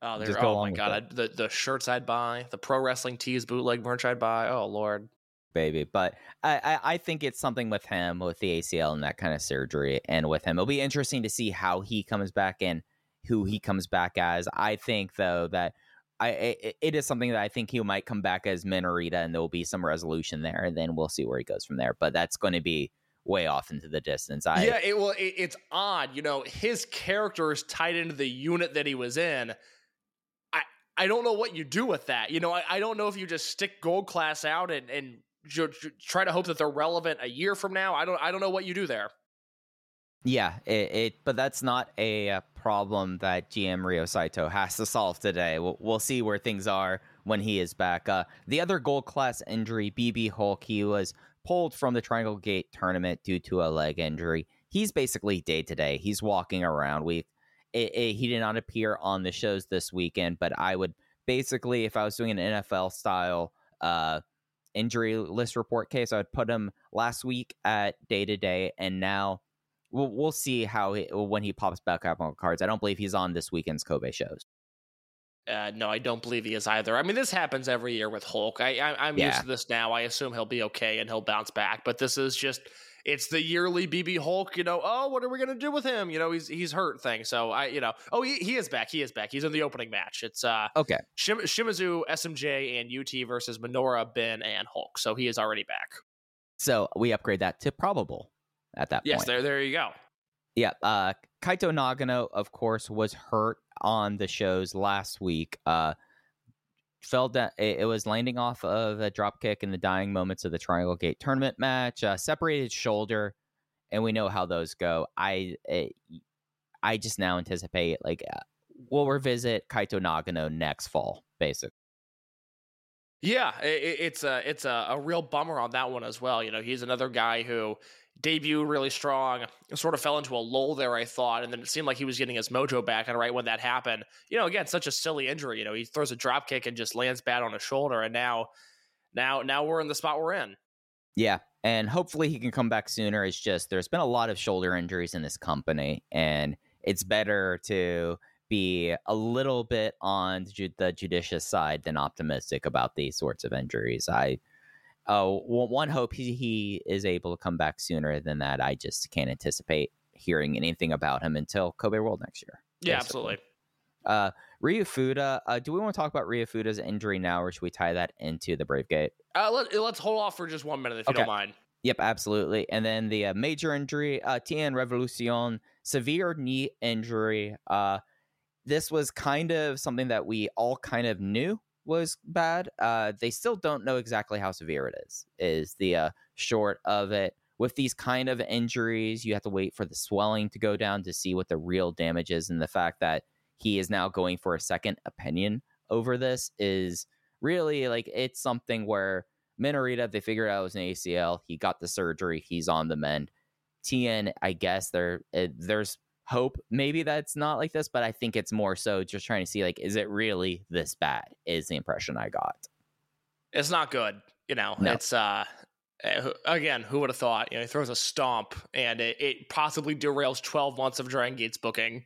Oh, there. Oh my god, I, the the shirts I'd buy, the pro wrestling tees, bootleg merch I'd buy. Oh lord baby. But I, I, I, think it's something with him, with the ACL and that kind of surgery, and with him. It'll be interesting to see how he comes back and who he comes back as. I think, though, that I it, it is something that I think he might come back as Minorita, and there will be some resolution there, and then we'll see where he goes from there. But that's going to be way off into the distance. I yeah, it, well, it, it's odd. You know, his character is tied into the unit that he was in. I I don't know what you do with that. You know, I, I don't know if you just stick gold class out and and try to hope that they're relevant a year from now. I don't I don't know what you do there. Yeah, it, it but that's not a, uh problem that GM Ryo Saito has to solve today. We'll, we'll see where things are when he is back. Uh, the other gold class injury, BB Hulk, he was pulled from the Triangle Gate tournament due to a leg injury. He's basically day to day. He's walking around. We it, it, he did not appear on the shows this weekend, but I would basically, if I was doing an NFL style uh, injury list report case, I would put him last week at day to day, and now we'll, we'll see how he, when he pops back up on cards. I don't believe he's on this weekend's Kobe shows. Uh, no, I don't believe he is either. I mean, this happens every year with Hulk. I, I am Yeah. used to this now. I assume he'll be okay and he'll bounce back. But this is just it's the yearly BB Hulk. You know, oh, what are we gonna do with him? You know, he's he's hurt thing. So I, you know, oh, he, he is back. He is back. He's in the opening match. It's uh Okay. Shim- Shimizu, SMJ, and UT versus Minoura, Ben, and Hulk. So he is already back. So we upgrade that to probable at that Yes, point. Yes, there there you go. Yeah, uh, Kaito Nagano, of course, was hurt on the shows last week. Uh, fell down. It, it was landing off of a drop kick in the dying moments of the Triangle Gate tournament match. Uh, separated shoulder, and we know how those go. I, it, I just now anticipate like uh, we'll revisit Kaito Nagano next fall, basically. Yeah, i i- it's a it's a, a real bummer on that one as well. You know, he's another guy who debuted really strong, sort of fell into a lull there, I thought, and then it seemed like he was getting his mojo back. And right when that happened, you know, again, such a silly injury. You know, he throws a drop kick and just lands bad on his shoulder, and now, now, now we're in the spot we're in. Yeah, and hopefully he can come back sooner. It's just there's been a lot of shoulder injuries in this company, and it's better to be a little bit on the judicious side than optimistic about these sorts of injuries. I, oh, one hope he, he is able to come back sooner than that. I just can't anticipate hearing anything about him until Kobe World next year. Yeah, basically. absolutely. Uh, Ryu Fuda, uh, do we want to talk about Ryu Fuda's injury now, or should we tie that into the Brave Gate? Uh, let, let's hold off for just one minute if you don't mind. Yep, absolutely. And then the uh, major injury, uh, TN Revolucion, severe knee injury. Uh, this was kind of something that we all kind of knew was bad. Uh, they still don't know exactly how severe it is. Is the uh, short of it. With these kind of injuries, you have to wait for the swelling to go down to see what the real damage is, and the fact that he is now going for a second opinion over this is really like it's something where Minorita, they figured out it was an ACL. He got the surgery. He's on the mend. TN, I guess there uh, there's hope. Maybe that's not like this, but I think it's more so just trying to see like, is it really this bad? Is the impression I got. It's not good. You know, No. it's uh uh, again, who would have thought? You know, he throws a stomp and it, it possibly derails 12 months of Dragon Gate's booking.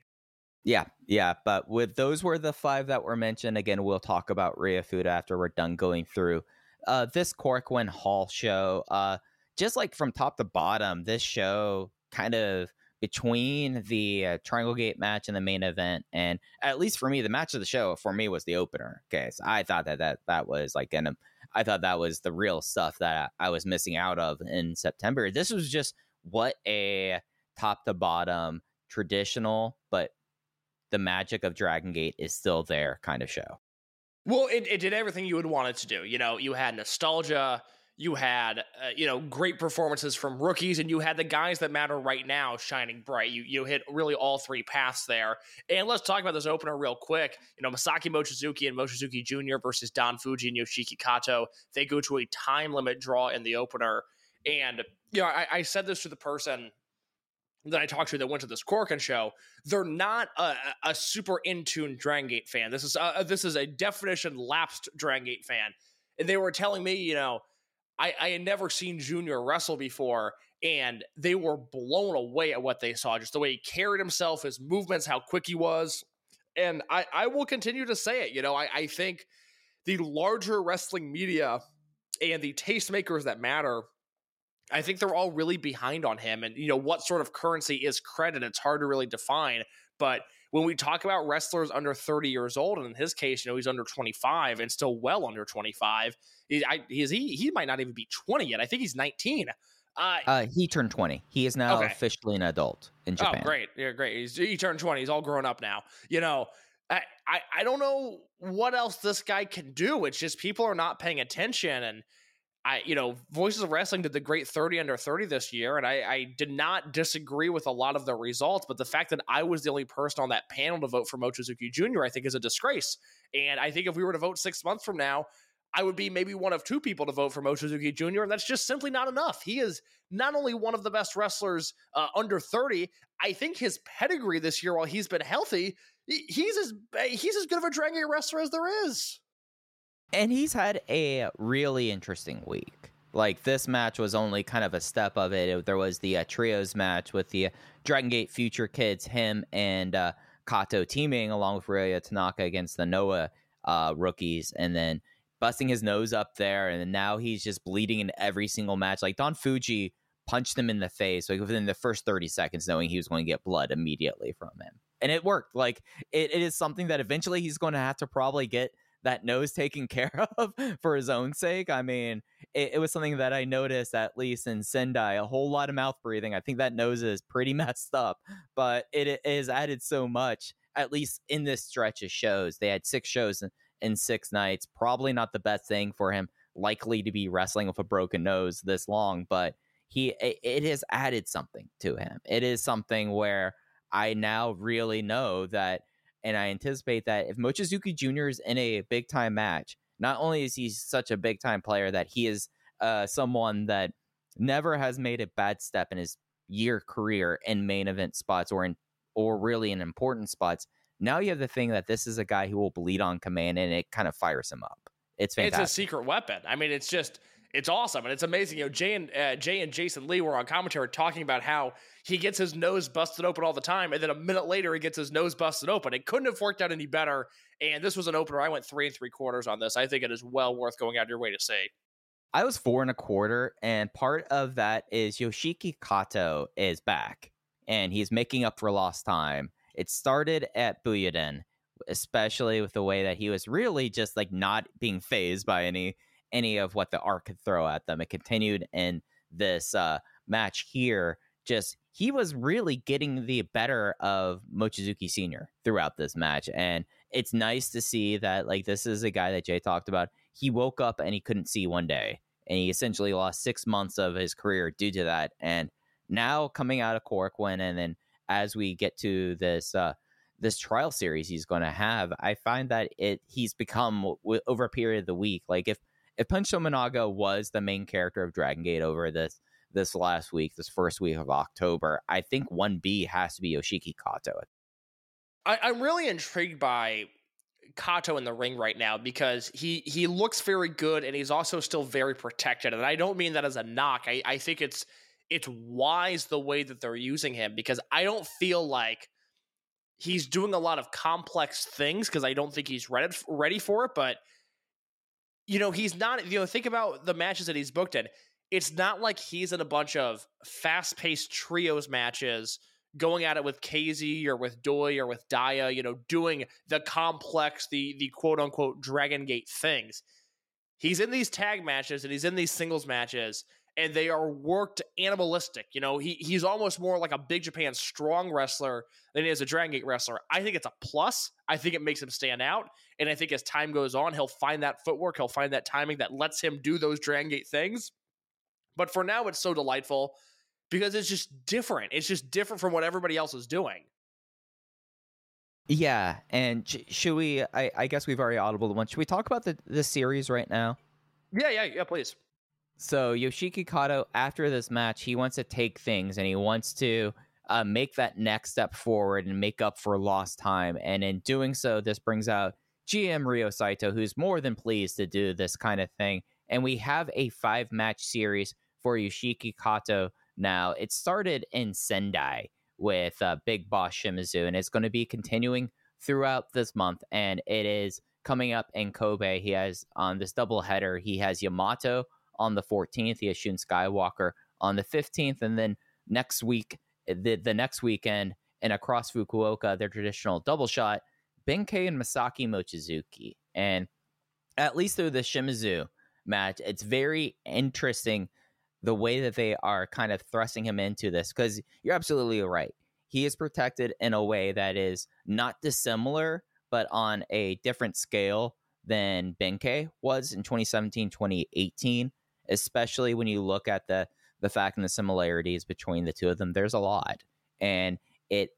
Yeah, yeah. But with those were the five that were mentioned. Again, we'll talk about Ryu Fuda after we're done going through uh, this Korakuen Hall show. Uh, just like from top to bottom, this show kind of between the uh, Triangle Gate match and the main event, and at least for me, the match of the show for me was the opener. Okay, so I thought that that that was like an I thought that was the real stuff that I was missing out of in September. This was just what a top to bottom traditional, but the magic of Dragon Gate is still there kind of show. Well, it, it did everything you would want it to do. You know, you had nostalgia, you had uh, you know great performances from rookies, and you had the guys that matter right now shining bright. You you hit really all three paths there. And let's talk about this opener real quick. You know, Masaki Mochizuki and Mochizuki Jr. versus Don Fuji and Yoshiki Kato. They go to a time limit draw in the opener, and you know, I, I said this to the person that I talked to that went to this Korakuen show, they're not a, a super in tune Dragon Gate fan. This is a, this is a definition lapsed Dragon Gate fan. And they were telling me, you know, I, I had never seen Junior wrestle before, and they were blown away at what they saw. Just the way he carried himself, his movements, how quick he was. And I, I will continue to say it. You know, I, I think the larger wrestling media and the tastemakers that matter I think they're all really behind on him. And, you know, what sort of currency is credit? It's hard to really define. But when we talk about wrestlers under 30 years old, and in his case, you know, he's under 25 and still well under 25. He, I, he, he might not even be 20 yet. I think he's 19. Uh, Uh, he turned 20. He is now Okay. officially an adult in Japan. Oh, great. Yeah, great. He's, he turned 20. He's all grown up now. You know, I, I, I don't know what else this guy can do. It's just people are not paying attention. And I, you know, Voices of Wrestling did the great 30 under 30 this year. And I, I did not disagree with a lot of the results. But the fact that I was the only person on that panel to vote for Mochizuki Jr., I think is a disgrace. And I think if we were to vote six months from now, I would be maybe one of two people to vote for Mochizuki Jr., and that's just simply not enough. He is not only one of the best wrestlers uh, under 30, I think his pedigree this year, while he's been healthy, he's as he's as good of a Dragon wrestler as there is. And he's had a really interesting week. Like this match was only kind of a step of it. There was the uh, trios match with the uh, Dragon Gate Future Kids, him and uh, Kato teaming along with Ryoya Tanaka against the Noah uh, rookies, and then busting his nose up there, and now he's just bleeding in every single match. Like Don Fuji punched him in the face like within the first 30 seconds knowing he was going to get blood immediately from him and it worked like it, it is something that eventually he's going to have to probably get that nose taken (laughs) care of for his own sake i mean it, it was something that i noticed at least in sendai a whole lot of mouth breathing i think that nose is pretty (laughs) messed up but it, it has added so much at least in this stretch of shows they had six shows in, in six nights probably not the best thing for him likely to be wrestling with a broken nose this long but he it has added something to him it is something where i now really know that and i anticipate that if mochizuki jr is in a big time match not only is he such a big time player that he is uh, someone that never has made a bad step in his year career in main event spots or in or really in important spots now you have the thing that this is a guy who will bleed on command and it kind of fires him up it's fantastic It's a secret weapon. I mean, it's just it's awesome and it's amazing. You know, Jay and uh, Jay and Jason Lee were on commentary talking about how he gets his nose busted open all the time, and then a minute later he gets his nose busted open. It couldn't have worked out any better. And this was an opener. I went three and three quarters on this. I think it is well worth going out of your way to see. I was four and a quarter, and part of that is Yoshiki Kato is back, and he's making up for lost time. It started at Buyuden, especially with the way that he was really just like not being phased by any any of what the arc could throw at them. It continued in this uh, match here. Just he was really getting the better of Mochizuki Senior throughout this match, and it's nice to see that like this is a guy that Jay talked about. He woke up and he couldn't see one day, and he essentially lost six months of his career due to that. And now coming out of Korakuen, and then as we get to this uh, this trial series he's going to have, I find that it he's become w- over a period of the week. Like if if Punch Tominaga was the main character of Dragon Gate over this this last week, this first week of October, I think one B has to be Yoshiki Kato. I, I'm really intrigued by Kato in the ring right now because he he looks very good and he's also still very protected. And I don't mean that as a knock. I, I think it's it's wise the way that they're using him because I don't feel like he's doing a lot of complex things because I don't think he's ready ready for it. But you know, he's not. You know, think about the matches that he's booked in. It's not like he's in a bunch of fast paced trios matches going at it with KZ or with Doi or with Daya, you know, doing the complex, the the quote unquote Dragon Gate things. He's in these tag matches and he's in these singles matches, and they are worked animalistic. You know, he he's almost more like a Big Japan strong wrestler than he is a Dragon Gate wrestler. I think it's a plus. I think it makes him stand out. And I think as time goes on, he'll find that footwork, he'll find that timing that lets him do those Dragon Gate things. But for now, it's so delightful because it's just different. It's just different from what everybody else is doing. Yeah, and should we? I, I guess we've already audible one. Should we talk about the the series right now? Yeah, yeah, yeah, please. So Yoshiki Kato, after this match, he wants to take things and he wants to uh, make that next step forward and make up for lost time. And in doing so, this brings out GM Ryo Saito, who's more than pleased to do this kind of thing. And we have a five match series for Yoshiki Kato now. It started in Sendai with uh, Big Boss Shimizu, and it's going to be continuing throughout this month. And it is coming up in Kobe. He has on this double header, he has Yamato on the 14th. He has Shun Skywalker on the 15th. And then next week, the, the next weekend, and across Fukuoka, their traditional double shot, Benkei and Masaki Mochizuki. And at least through the Shimizu match, it's very interesting the way that they are kind of thrusting him into this because you're absolutely right. He is protected in a way that is not dissimilar, but on a different scale than Benkei was in 2017, 2018, especially when you look at the the fact and the similarities between the two of them. There's a lot. And it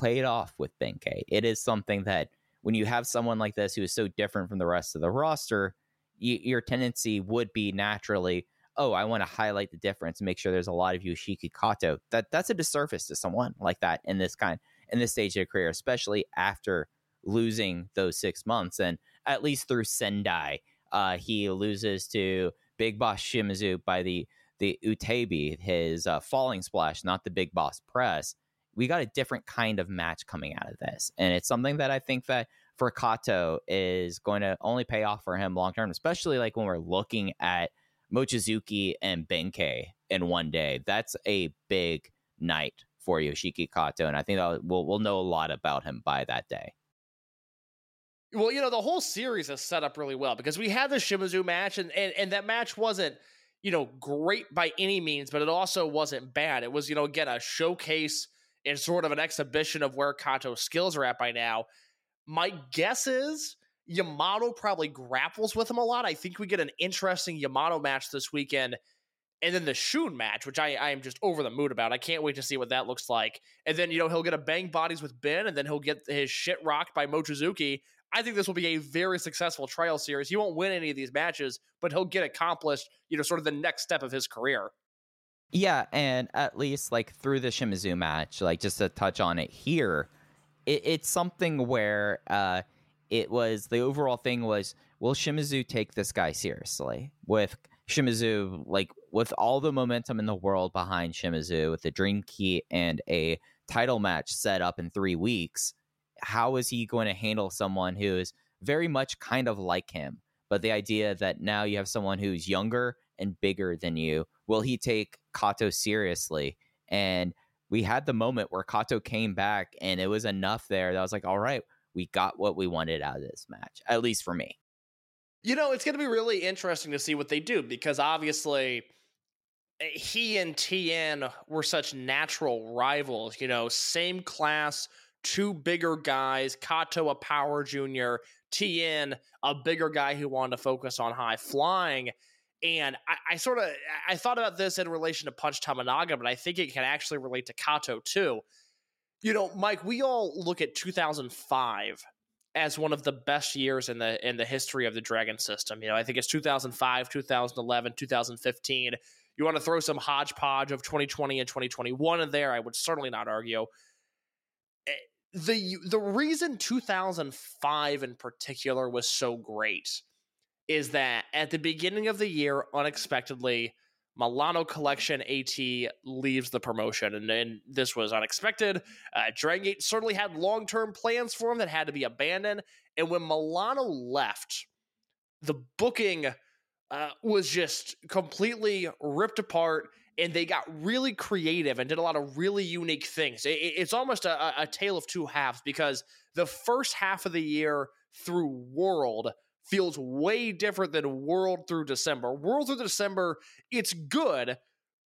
played off with Benkei. It is something that when you have someone like this who is so different from the rest of the roster, your tendency would be naturally, oh, I want to highlight the difference and make sure there's a lot of Yoshiki Kato. That that's a disservice to someone like that in this kind in this stage of career, especially after losing those six months. And at least through Sendai, uh, he loses to Big Boss Shimizu by the the Utebi, his uh, falling splash, not the Big Boss press. We got a different kind of match coming out of this, and it's something that I think that for Kato is going to only pay off for him long term, especially like when we're looking at Mochizuki and Benkei in one day. That's a big night for Yoshiki Kato, and I think that we'll we'll know a lot about him by that day. Well, you know, the whole series is set up really well because we had the Shimizu match, and, and, and that match wasn't, you know, great by any means, but it also wasn't bad. It was, you know, again, a showcase and sort of an exhibition of where Kato's skills are at by now. My guess is Yamato probably grapples with him a lot. I think we get an interesting Yamato match this weekend. And then the Shun match, which I, I am just over the mood about. I can't wait to see what that looks like. And then, you know, he'll get a bang bodies with Ben, and then he'll get his shit rocked by Mochizuki. I think this will be a very successful trial series. He won't win any of these matches, but he'll get accomplished, you know, sort of the next step of his career. Yeah, and at least like through the Shimizu match, like just to touch on it here, it, it's something where uh, it was the overall thing was will Shimizu take this guy seriously? With Shimizu, like with all the momentum in the world behind Shimizu, with the Dream Key and a title match set up in three weeks, how is he going to handle someone who is very much kind of like him? But the idea that now you have someone who's younger and bigger than you, will he take Kato seriously? And we had the moment where Kato came back and it was enough there that I was like, all right, we got what we wanted out of this match, at least for me. You know, it's going to be really interesting to see what they do because obviously eh, he and TN were such natural rivals, you know, same class, two bigger guys, Kato a power junior, TN a bigger guy who wanted to focus on high flying. And I, I sort of I thought about this in relation to Punch Tominaga, but I think it can actually relate to Kato too. You know, Mike, we all look at 2005 as one of the best years in the in the history of the Dragon system. You know, I think it's 2005, 2011, 2015. You want to throw some hodgepodge of 2020 and 2021 in there, I would certainly not argue. Eh, the the reason 2005 in particular was so great is that at the beginning of the year, unexpectedly, Milano Collection AT leaves the promotion, and, and this was unexpected. Uh, Dragon Gate certainly had long term plans for him that had to be abandoned, and when Milano left, the booking uh, was just completely ripped apart, and they got really creative and did a lot of really unique things. It, it's almost a, a tale of two halves because the first half of the year through World feels way different than World through December. World through December, it's good,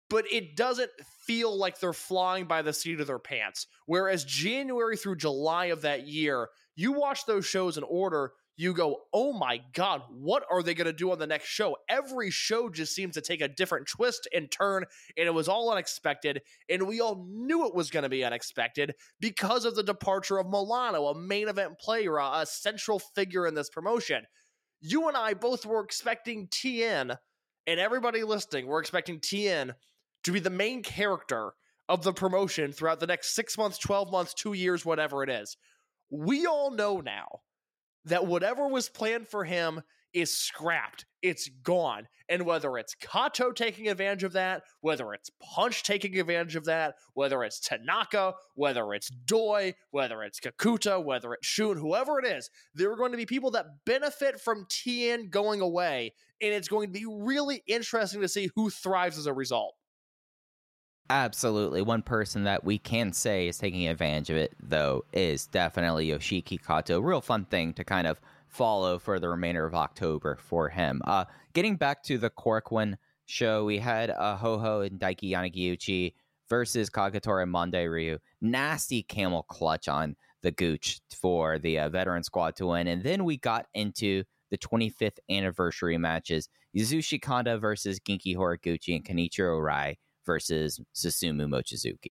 but it doesn't feel like they're flying by the seat of their pants. Whereas January through July of that year, you watch those shows in order, you go, oh my God, what are they going to do on the next show? Every show just seems to take a different twist and turn, and it was all unexpected. And we all knew it was going to be unexpected because of the departure of Milano, a main event player, a, central figure in this promotion you and I both were expecting TN, and everybody listening, we're expecting TN to be the main character of the promotion throughout the next six months, 12 months, two years, whatever it is. We all know now that whatever was planned for him is scrapped. It's gone. And whether it's Kato taking advantage of that, whether it's Punch taking advantage of that, whether it's Tanaka, whether it's Doi, whether it's Kikuta, whether it's Shun, whoever it is, there are going to be people that benefit from TN going away. And it's going to be really interesting to see who thrives as a result. Absolutely. One person that we can say is taking advantage of it, though, is definitely Yoshiki Kato. Real fun thing to kind of follow for the remainder of October for him. Uh, getting back to the Korakuen show, we had uh, Ho Ho and Daiki Yanagiuchi versus Kagetora and Mondai Ryu. Nasty camel clutch on the Gooch for the uh, veteran squad to win. And then we got into the 25th anniversary matches Yasushi Kanda versus Genki Horiguchi and Kenichiro Arai versus Susumu Mochizuki.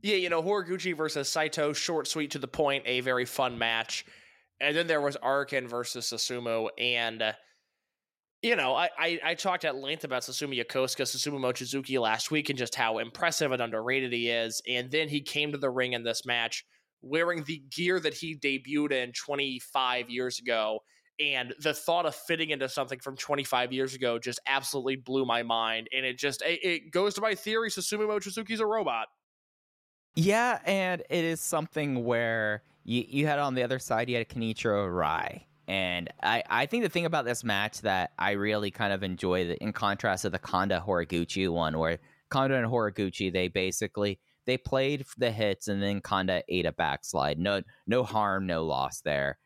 Yeah, you know, Horiguchi versus Saito, short, sweet, to the point, a very fun match. And then there was Ariken versus Susumu, and uh, you know, I, I, I talked at length about Susumu Yokosuka, Susumu Mochizuki last week, and just how impressive and underrated he is. And then he came to the ring in this match wearing the gear that he debuted in 25 years ago. And the thought of fitting into something from 25 years ago just absolutely blew my mind. And it just it, it goes to my theory: Susumu Mochizuki's a robot. Yeah, and it is something where you, you had on the other side, you had Kenichiro Arai. And I, I think the thing about this match that I really kind of enjoy, the, in contrast to the Kanda Horiguchi one, where Kanda and Horiguchi, they basically they played the hits and then Kanda ate a backslide. No, no harm, no loss there.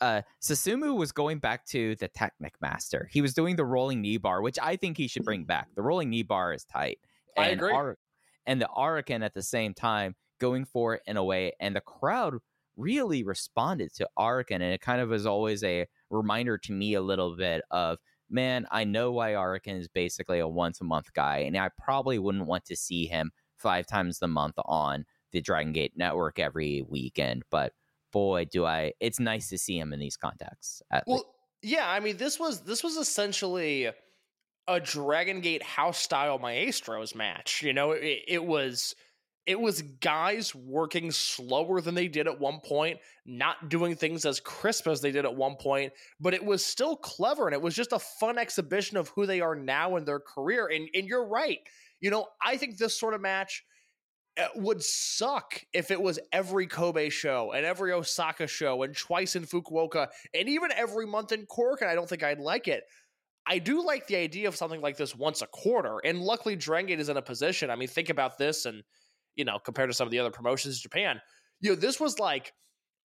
Uh, Susumu was going back to the Technic Master. He was doing the rolling knee bar, which I think he should bring back. The rolling knee bar is tight. And I agree. Ar- and the Ariken at the same time going for it in a way, and the crowd really responded to Ariken, and it kind of was always a reminder to me a little bit of man, I know why Ariken is basically a once a month guy, and I probably wouldn't want to see him five times the month on the Dragon Gate network every weekend. But boy, do I! It's nice to see him in these contexts. well, least. yeah, I mean this was this was essentially a Dragon Gate house style Maestros match. You know, it, it was it was guys working slower than they did at one point, not doing things as crisp as they did at one point, but it was still clever and it was just a fun exhibition of who they are now in their career. And and you're right. You know, I think this sort of match uh, would suck if it was every Kobe show and every Osaka show and twice in Fukuoka and even every month in Cork, and I don't think I'd like it. I do like the idea of something like this once a quarter, and luckily Dragon is in a position. I mean, think about this and you know, compared to some of the other promotions in Japan, you know, this was like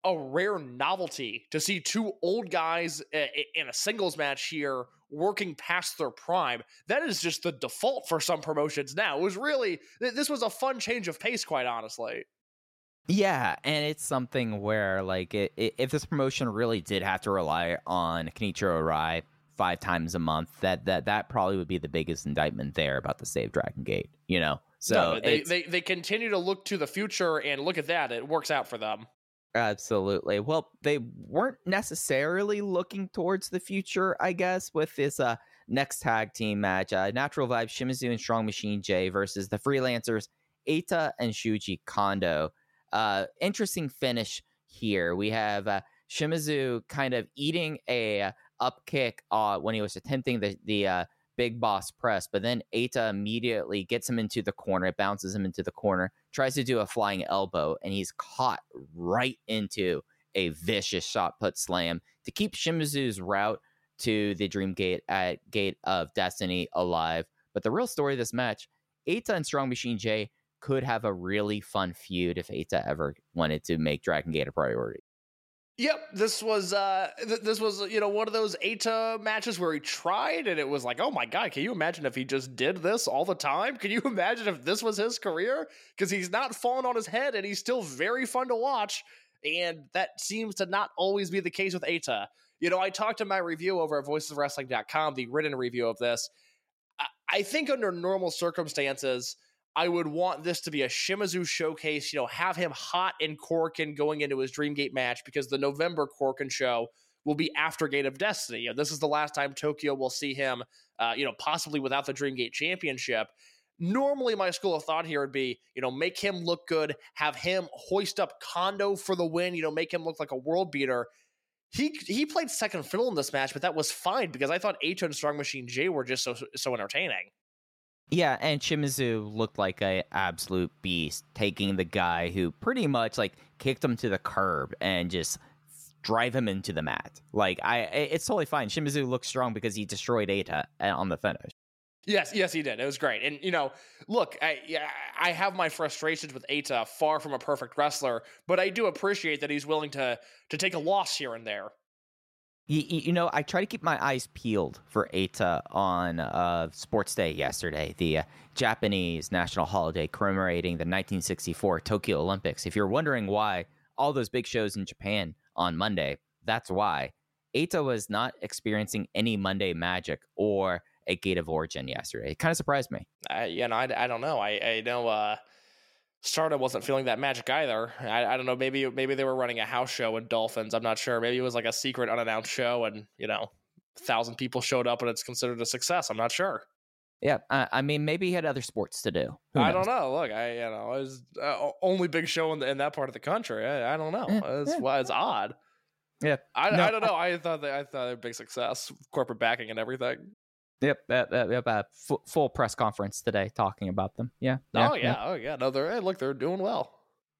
a rare novelty to see two old guys in a singles match here working past their prime. That is just the default for some promotions now. It was really, this was a fun change of pace, quite honestly. Yeah, and it's something where, like, it, it, if this promotion really did have to rely on Kenichiro Arai five times a month, that that that probably would be the biggest indictment there about the Save Dragon Gate. You know, so no, they, they they continue to look to the future, and look at that, it works out for them. Absolutely. Well, they weren't necessarily looking towards the future, I guess, with this uh, next tag team match. Uh, Natural Vibe Shimizu and Strong Machine J versus the freelancers Eita and Shuji Kondo. Uh, interesting finish here. We have uh, Shimizu kind of eating a uh, up kick uh, when he was attempting the the uh, big boss press, but then Eita immediately gets him into the corner, It bounces him into the corner, tries to do a flying elbow, and he's caught right into a vicious shot put slam to keep Shimizu's route to the Dream Gate at Gate of Destiny alive. But the real story of this match, Eita and Strong Machine J could have a really fun feud if Eita ever wanted to make Dragon Gate a priority. Yep, this was uh th- this was you know one of those Eita matches where he tried and it was like, "Oh my god, can you imagine if he just did this all the time? Can you (laughs) imagine if this was his career? Cuz he's not falling on his head and he's still very fun to watch." And that seems to not always be the case with Eita. You know, I talked in my review over at voicesofwrestling.com, the written review of this. I, I think under normal circumstances, I would want this to be a Shimizu showcase, you know, have him hot in Korakuen going into his Dreamgate match because the November Korakuen show will be after Gate of Destiny. You know, this is the last time Tokyo will see him, uh, you know, possibly without the Dreamgate championship. Normally, my school of thought here would be, you know, make him look good, have him hoist up Kondo for the win, you know, make him look like a world beater. He he played second fiddle in this match, but that was fine because I thought H and Strong Machine J were just so so entertaining. Yeah, and Shimizu looked like a absolute beast, taking the guy who pretty much like kicked him to the curb and just drive him into the mat. Like I, it's totally fine. Shimizu looks strong because he destroyed Eita uh, on the finish. Yes, yes, he did. It was great. And you know, look, I yeah, I have my frustrations with Eita, far from a perfect wrestler, but I do appreciate that he's willing to to take a loss here and there. You, you know, I try to keep my eyes peeled for Eita on uh, Sports Day yesterday, the uh, Japanese national holiday commemorating the 1964 Tokyo Olympics. If you're wondering why all those big shows in Japan on Monday, that's why. Eita was not experiencing any Monday magic or a gate of origin yesterday. It kind of surprised me. I, you know, I, I don't know. I, I know uh, Stardom wasn't feeling that magic either. I, I don't know. Maybe maybe they were running a house show in Dolphins. I'm not sure. Maybe it was like a secret unannounced show, and you know, thousand people showed up, and it's considered a success. I'm not sure. Yeah, I, I mean, maybe he had other sports to do. Who I knows? don't know. Look, I you know, it was uh, only big show in, the, in that part of the country. I, I don't know. It's, yeah. well, it's odd. Yeah. I, No, I don't know. I thought they, I thought they were a big success, corporate backing and everything. Yep, yep, yep. Uh, full, full press conference today talking about them. Yeah. oh yeah, oh yeah. No, they're hey, look, they're doing well.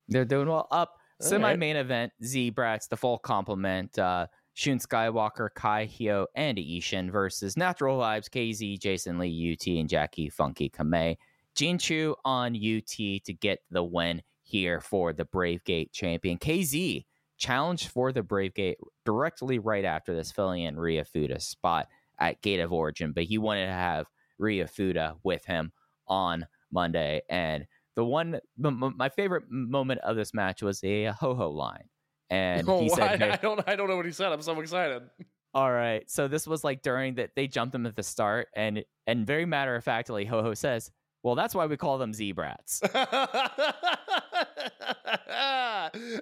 They're doing well. Up semi right. main event. Z Brats the full complement. Uh, Shun Skywalker, Kai Hyo, and Ishin versus Natural Vibes, KZ, Jason Lee, UT, and Jackie Funky Kamei. Jinchu on UT to get the win here for the Brave Gate champion. KZ challenged for the Brave Gate directly right after this, filling in Ryu Fuda's spot at Gate of Origin, but he wanted to have Ryu Fuda with him on Monday. And the one, m- my favorite moment of this match was a ho ho line. And Oh, (laughs) he I, said, "Hey, I don't I don't know what he said. I'm so excited. all right. So this was like during that they jumped him at the start, and and very matter of factly, Ho Ho says, "Well, that's why we call them Z-brats." (laughs)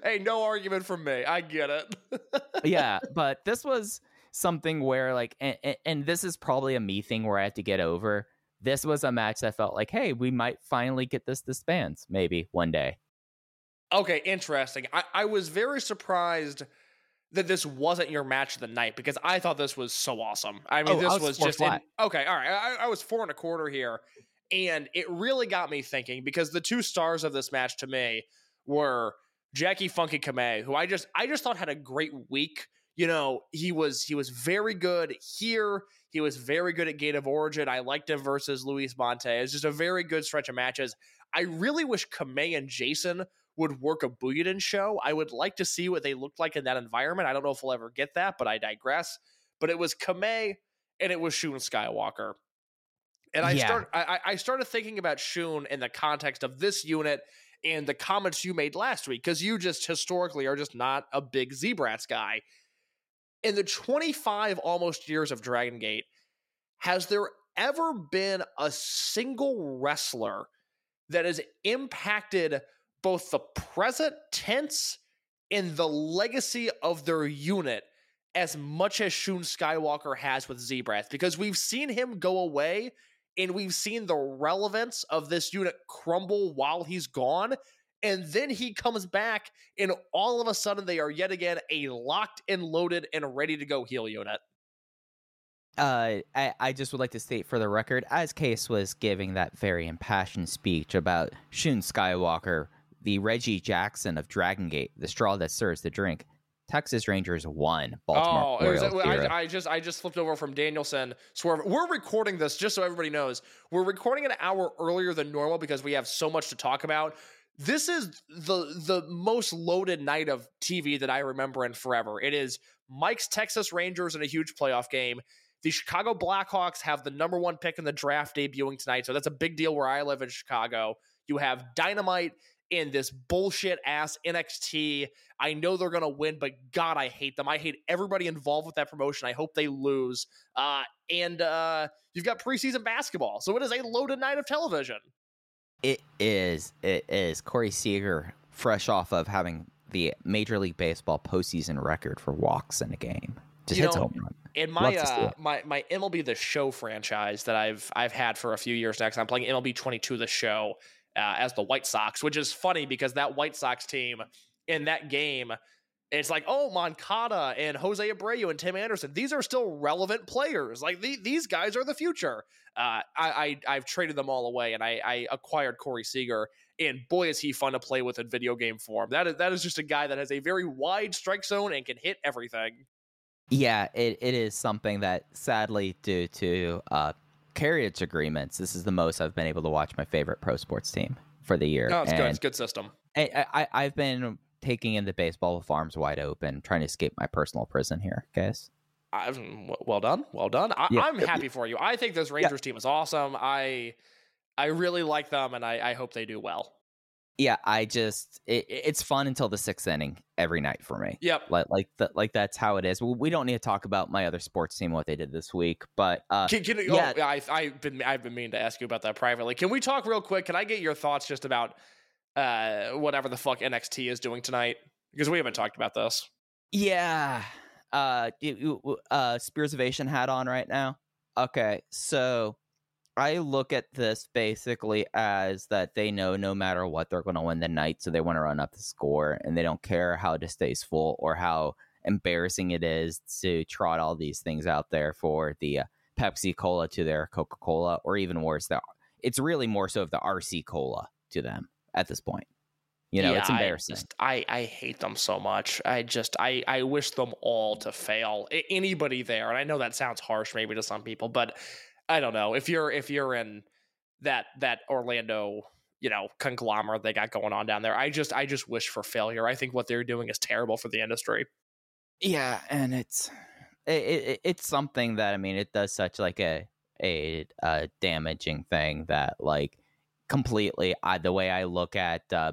hey, no argument from me. I get it. yeah, but this was something where like, and, and- this is probably a me thing where I have to get over. This was a match that felt like, hey, we might finally get this disbands maybe one day. Okay, interesting. I, I was very surprised that this wasn't your match of the night because I thought this was so awesome. I mean, Oh, I this was was just in- okay. All right, I, I was four and a quarter here, and it really got me thinking because the two stars of this match to me were Jackie Funky Kamei, who I just I just thought had a great week. You know, he was he was very good here. He was very good at Gate of Origin. I liked him versus Luis Mante. It's just a very good stretch of matches. I really wish Kamei and Jason would work a Buyuden show. I would like to see what they looked like in that environment. I don't know if we'll ever get that, but I digress. But it was Kamei and it was Shun Skywalker. And I Yeah. start I, I- I started thinking about Shun in the context of this unit and the comments you made last week, because you just historically are just not a big Z-Brats guy. In the 25 almost years of Dragon Gate, has there ever been a single wrestler that has impacted both the present tense and the legacy of their unit as much as Shun Skywalker has with Z-Brats? Because we've seen him go away and we've seen the relevance of this unit crumble while he's gone. And then he comes back, and all of a sudden, they are yet again a locked and loaded and ready to go heal unit. Uh, I, I just would like to state for the record, as Case was giving that very impassioned speech about Shun Skywalker, the Reggie Jackson of Dragon Gate, the straw that serves the drink. Texas Rangers won. Baltimore oh, it was, Orioles. I, I just I just flipped over from Danielson Swerve. We're recording this just so everybody knows. We're recording an hour earlier than normal because we have so much to talk about. This is the the most loaded night of TV that I remember in forever. It is Mike's Texas Rangers in a huge playoff game. The Chicago Blackhawks have the number one pick in the draft debuting tonight, so that's a big deal where I live in Chicago. You have Dynamite in this bullshit ass NXT. I know they're gonna win, but God, I hate them. I hate everybody involved with that promotion. I hope they lose. Uh, and uh, you've got preseason basketball, so it is a loaded night of television. It is. It is. Corey Seager, fresh off of having the Major League Baseball postseason record for walks in a game, just You hits know, home run. In my Love to see uh, my my MLB The Show franchise that I've I've had for a few years now, 'cause I'm playing MLB 22 The Show uh, as the White Sox, which is funny because that White Sox team in that game. It's like, oh, Moncada and Jose Abreu and Tim Anderson. These are still relevant players. Like the, these guys are the future. Uh, I, I I've traded them all away, and I, I acquired Corey Seager. And boy, is he fun to play with in video game form. That is that is just a guy that has a very wide strike zone and can hit everything. Yeah, it, it is something that sadly, due to uh, carriage agreements, this is the most I've been able to watch my favorite pro sports team for the year. No, it's good. It's good system. I, I, I've been taking in the baseball with arms wide open, trying to escape my personal prison here, guys. I'm, well done, well done. I, Yeah. I'm happy for you. I think this Rangers team is awesome. I I really like them, and I, I hope they do well. Yeah, I just it, it's fun until the sixth inning every night for me. Yep. Like like that like that's how it is. We we don't need to talk about my other sports team what they did this week, but uh, Can, can, yeah. oh, I, I've been I've been meaning to ask you about that privately. Can we talk real quick? Can I get your thoughts just about uh, whatever the fuck NXT is doing tonight? Because we haven't talked about this. Yeah. Uh, uh, Spears Ovation hat on right now. Okay, so I look at this basically as that they know no matter what they're going to win the night, so they want to run up the score, and they don't care how distasteful or how embarrassing it is to trot all these things out there for the uh, Pepsi Cola to their Coca Cola, or even worse, the it's really more so of the RC Cola to them at this point. You know, Yeah, it's embarrassing. I, just, I I hate them so much. I just I I wish them all to fail. A- Anybody there, and I know that sounds harsh maybe to some people, but I don't know if you're if you're in that that Orlando you know conglomerate they got going on down there. I just I just wish for failure. I think what they're doing is terrible for the industry. Yeah, and it's it, it, it's something that I mean it does such like a a, uh damaging thing that like completely I, the way I look at uh,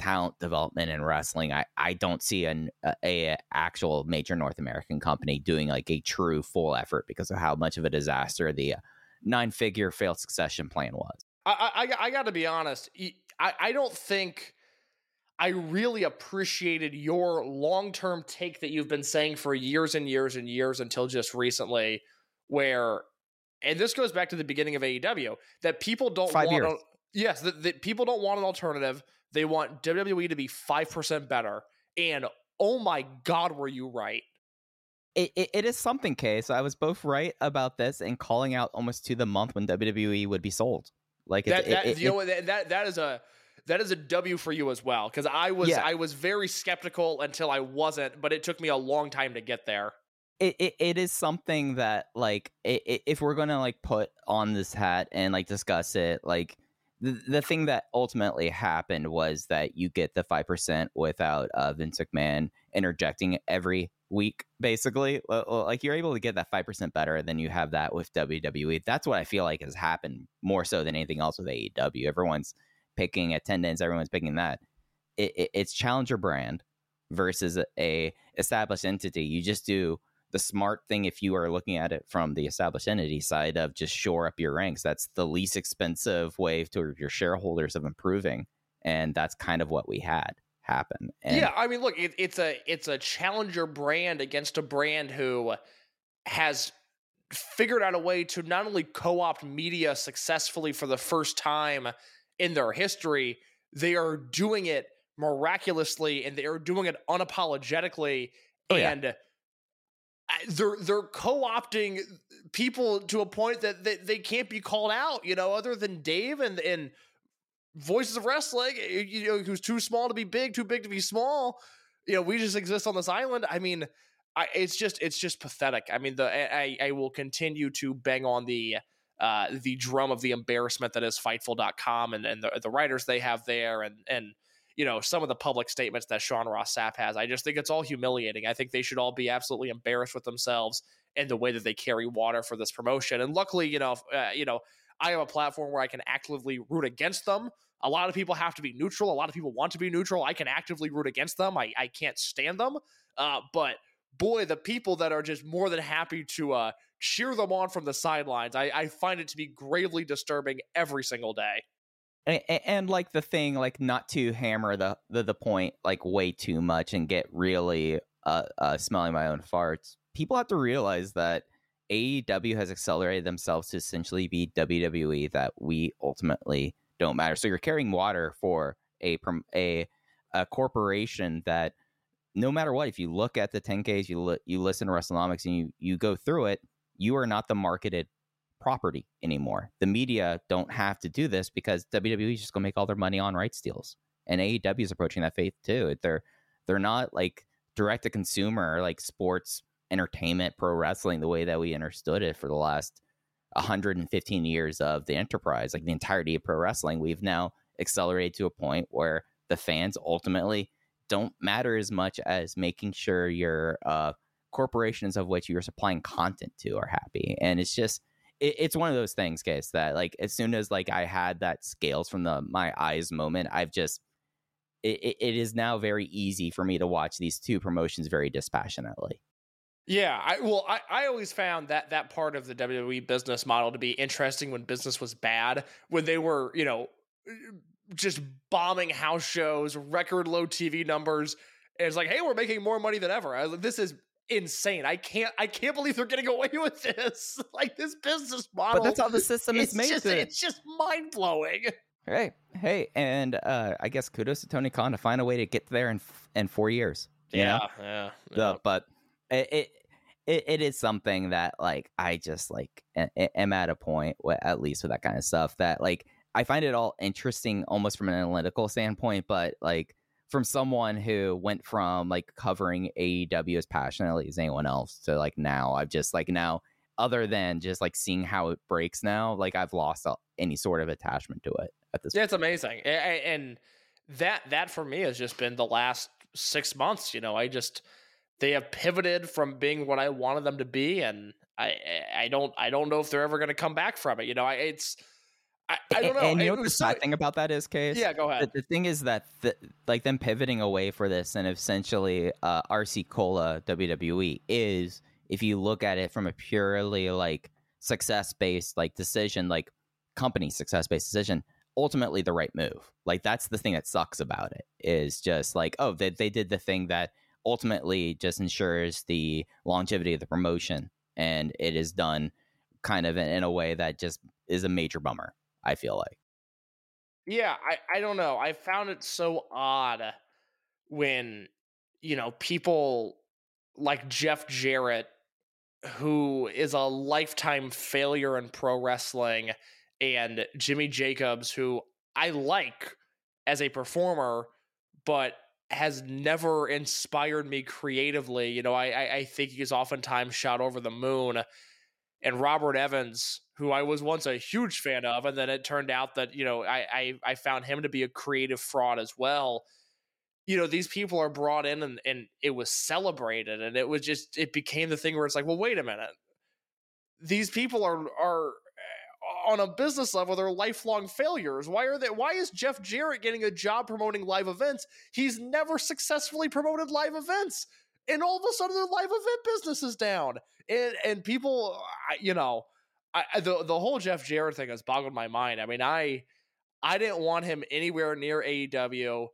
talent development in wrestling, I I don't see an a, a actual major North American company doing like a true full effort because of how much of a disaster the nine figure failed succession plan was. I I, I got to be honest. I, I don't think I really appreciated your long term take that you've been saying for years and years and years until just recently, where and this goes back to the beginning of AEW that people don't Five want. years. Yes, that, that people don't want an alternative. They want WWE to be five percent better. And oh my god, were you right? It, it, it is something, Case. I was both right about this and calling out almost to the month when WWE would be sold. Like that, it, that it, you know it- that, that that is a that is a W for you as well because I was Yeah. I was very skeptical until I wasn't, but it took me a long time to get there. it, it, it is something that like i i if we're gonna like put on this hat and like discuss it like the, the thing that ultimately happened was that you get the 5% without uh, vince mcmahon interjecting every week basically L- l- like you're able to get that 5% better than you have that with wwe that's what i feel like has happened more so than anything else with aew everyone's picking attendance everyone's picking that. It, it, it's challenger brand versus a established entity. You just do the smart thing if you are looking at it from the established entity side of just shore up your ranks that's the least expensive way to your shareholders of improving and that's kind of what we had happen and yeah, I mean, look, it, it's a it's a challenger brand against a brand who has figured out a way to not only co-opt media successfully for the first time in their history, they are doing it miraculously and they are doing it unapologetically Oh, yeah. and they're they're co-opting people to a point that they, they can't be called out, you know, other than Dave and and Voices of Wrestling, you know, who's too small to be big, too big to be small. You know, we just exist on this island. I mean, I, it's just it's just pathetic. I mean, the I, I will continue to bang on the uh, the drum of the embarrassment that is Fightful.com and and the, the writers they have there and and you know some of the public statements that Sean Ross Sapp has. I just think it's all humiliating. I think they should all be absolutely embarrassed with themselves and the way that they carry water for this promotion. And luckily, you know, uh, you know, I have a platform where I can actively root against them. A lot of people have to be neutral. A lot of people want to be neutral. I can actively root against them. I, I can't stand them. Uh, but boy, the people that are just more than happy to uh, cheer them on from the sidelines, I, I find it to be gravely disturbing every single day. And, and like the thing like not to hammer the, the the point like way too much and get really uh, uh smelling my own farts people have to realize that AEW has accelerated themselves to essentially be WWE that we ultimately don't matter. So you're carrying water for a a a corporation that no matter what, if you look at the 10Ks, you li- you listen to WrestleNomics and you you go through it, you are not the marketed property anymore. The media don't have to do this because WWE is just gonna make all their money on rights deals, and AEW is approaching that faith too. They're they're not like direct to consumer like sports entertainment pro wrestling the way that we understood it for the last 115 years of the enterprise, like the entirety of pro wrestling, we've now accelerated to a point where the fans ultimately don't matter as much as making sure your uh, corporations of which you're supplying content to are happy. And it's just, it, it's one of those things, guys, that like as soon as like I had that scales from the my eyes moment, I've just, it, it is now very easy for me to watch these two promotions very dispassionately. Yeah, I well, I, I always found that that part of the WWE business model to be interesting when business was bad, when they were, you know, just bombing house shows, record low TV numbers. And it's like, hey, we're making more money than ever. I, this is insane. I can't I can't believe they're getting away (laughs) with this. (laughs) like this business model. But that's how the system is made. just, it's just mind blowing. Hey, hey, and uh, I guess kudos to Tony Khan to find a way to get there in f- in four years. You know? yeah, The- but it, it it it is something that like I just like am at a point at least with that kind of stuff that like I find it all interesting almost from an analytical standpoint, but like from someone who went from like covering AEW as passionately as anyone else to like now I've just like now other than just like seeing how it breaks now, like I've lost all- any sort of attachment to it at this Yeah, it's amazing, and that that for me has just been the last six months. You know, I just they have pivoted from being what I wanted them to be, and I I don't I don't know if they're ever going to come back from it. You know, I it's I, I don't know. And you know what the sad thing about that is, Case? Yeah, go The, ahead. the thing is that the, like them pivoting away for this and essentially uh, RC Cola WWE is if you look at it from a purely like success based like decision, like company success based decision, ultimately the right move. Like that's the thing that sucks about it is just like oh they they did the thing that ultimately just ensures the longevity of the promotion and it is done kind of in, in a way that just is a major bummer. I feel like. Yeah, I, I don't know. I found it so odd when, you know, people like Jeff Jarrett, who is a lifetime failure in pro wrestling, and Jimmy Jacobs, who I like as a performer, but has never inspired me creatively. You know, I, I, I think he's oftentimes shot over the moon. And Robert Evans, who I was once a huge fan of, and then it turned out that, you know, I, I, I found him to be a creative fraud as well. You know, these people are brought in and, and it was celebrated and it was just it became the thing where it's like, well, wait a minute. These people are are eh, on a business level, they're lifelong failures. Why are they why is Jeff Jarrett getting a job promoting live events? He's never successfully promoted live events. And all of a sudden their live event business is down. And and people you know, I, the the whole Jeff Jarrett thing has boggled my mind. I mean, I I didn't want him anywhere near AEW.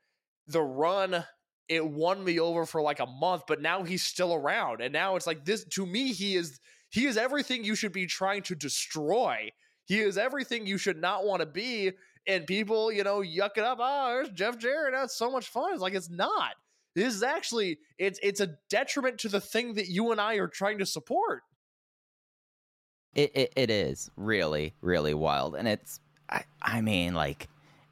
The run it won me over for like a month, but now he's still around. And now it's like this to me he is he is everything you should be trying to destroy. He is everything you should not want to be. And people, you know, yuck it up. Oh, there's Jeff Jarrett. That's so much fun. It's like it's not. This is actually it's it's a detriment to the thing that you and I are trying to support. It, it it is really really wild, and it's I I mean like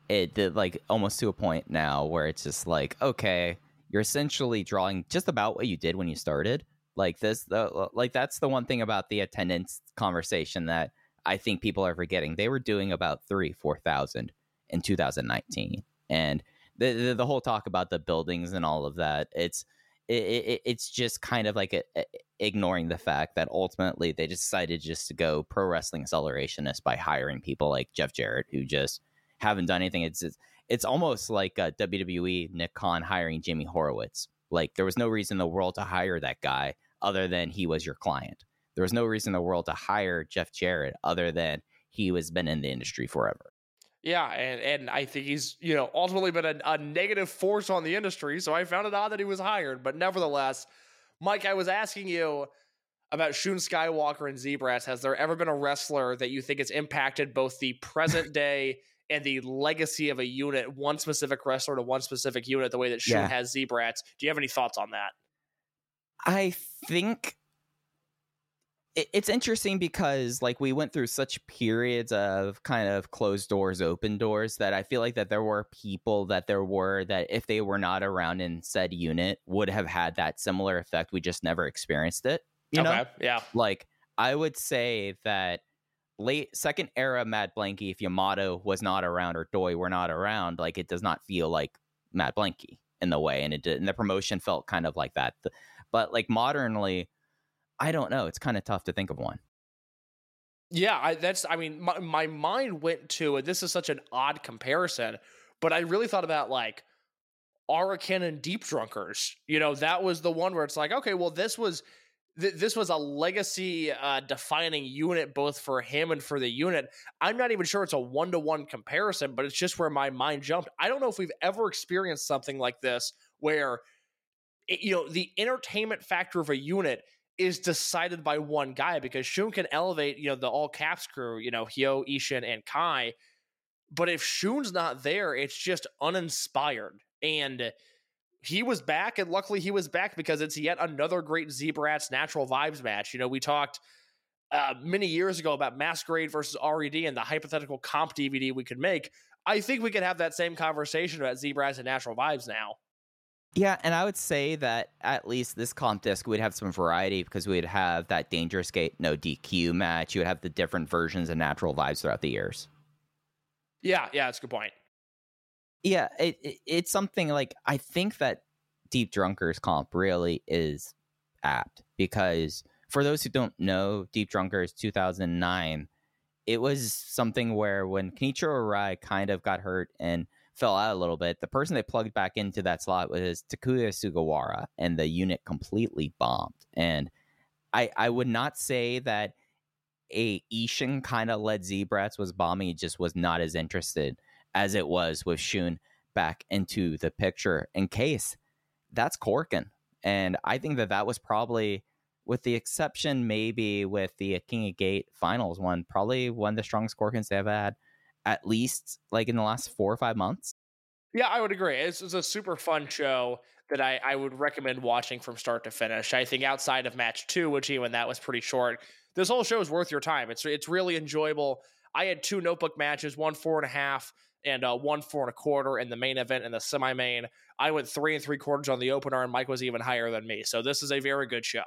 it did like almost to a point now where it's just like okay, you're essentially drawing just about what you did when you started. Like this, the like that's the one thing about the attendance conversation that I think people are forgetting. They were doing about three four thousand in 2019, and the, the the whole talk about the buildings and all of that. It's it, it, it's just kind of like a, a- ignoring the fact that ultimately they decided just to go pro wrestling accelerationist by hiring people like Jeff Jarrett who just haven't done anything. It's it's, it's almost like uh, WWE Nick Khan hiring Jimmy Horowitz. Like there was no reason in the world to hire that guy other than he was your client. There was no reason in the world to hire Jeff Jarrett other than he was been in the industry forever. Yeah, and, and I think he's, you know, ultimately been a, a negative force on the industry. So I found it odd that he was hired. But nevertheless, Mike, I was asking you about Shun Skywalker and Z-Brats. Has there ever been a wrestler that you think has impacted both the present (laughs) day and the legacy of a unit, one specific wrestler to one specific unit, the way that Shun Yeah. has Z-Brats? Do you have any thoughts on that? I think it, it's interesting because like we went through such periods of kind of closed doors, open doors that I feel like that there were people that there were that if they were not around in said unit would have had that similar effect. We just never experienced it. You know. Yeah. like I would say that late second era Mad Blankey, if Yamato was not around or Doi were not around, like it does not feel like Mad Blankey in the way, and it did, and the promotion felt kind of like that. But like modernly, I don't know. It's kind of tough to think of one. Yeah, I, that's. I mean, my, my mind went to, and this is such an odd comparison, but I really thought about like Ariken and Deep Drunkers. You know, that was the one where it's like, okay, well, this was th- this was a legacy uh, defining unit both for him and for the unit. I'm not even sure it's a one to one comparison, but it's just where my mind jumped. I don't know if we've ever experienced something like this where it, you know the entertainment factor of a unit is decided by one guy because Shun can elevate, you know, the all caps crew, you know, Hyo, Ishin, and Kai. But if Shun's not there, it's just uninspired. And he was back, and luckily he was back because it's yet another great Z-Brats natural vibes match. You know, we talked uh, many years ago about Masquerade versus RED and the hypothetical comp DVD we could make. I think we could have that same conversation about Z-Brats and natural vibes now. Yeah, and I would say that at least this comp disc would have some variety because we'd have that Dangerous Gate no DQ match. You would have the different versions of natural vibes throughout the years. Yeah, yeah, that's a good point. Yeah, it, it, it's something like I think that Deep Drunkers comp really is apt because for those who don't know, Deep Drunkers 2009, it was something where when Kenichiro Arai kind of got hurt and fell out a little bit, the person they plugged back into that slot was Takuya Sugawara, and the unit completely bombed. And I I would not say that a Ishin kind of led Z-Brats was bombing. He just was not as interested as it was with Shun back into the picture. In case that's Korakuen, and I think that that was probably, with the exception maybe with the King of Gate finals one, probably one of the strongest Korakuens they've had at least like in the last four or five months. Yeah, I would agree. It's, it's a super fun show that I, I would recommend watching from start to finish. I think outside of match two, which even that was pretty short, this whole show is worth your time. It's it's really enjoyable. I had two notebook matches, one four and a half and uh, one four and a quarter in the main event and the semi main. I went three and three quarters on the opener, and Mike was even higher than me. So this is a very good show.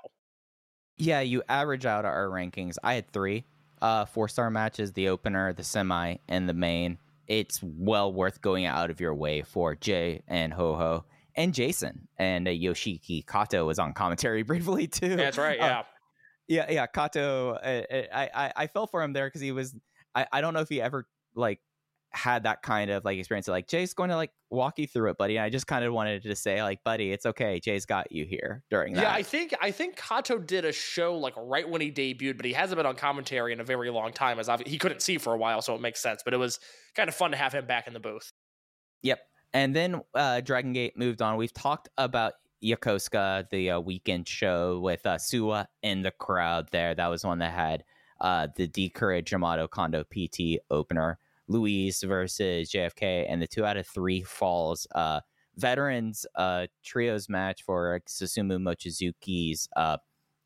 Yeah, you average out our rankings. I had three uh, four star matches, the opener, the semi, and the main. It's well worth going out of your way for Jay and Ho Ho and Jason and uh, Yoshiki Kato was on commentary (laughs) briefly too. That's right. Uh, Yeah. yeah, yeah. Kato, uh, I, I, I fell for him there because he was. I, I don't know if he ever like had that kind of like experience of like Jay's going to like walk you through it, buddy. And I just kind of wanted to say like, buddy, it's okay. Jay's got you here during that. Yeah, I think I think Kato did a show like right when he debuted, but he hasn't been on commentary in a very long time. As he couldn't see for a while, so it makes sense. But it was kind of fun to have him back in the booth. Yep. And then uh, Dragon Gate moved on. We've talked about Yokosuka, the uh, weekend show with uh, Suwa in the crowd there. That was one that had uh, the D'courage Yamato Kondo PT opener. Luis versus JFK, and the two out of three falls. Uh, veterans uh, trios match for Susumu Mochizuki's uh,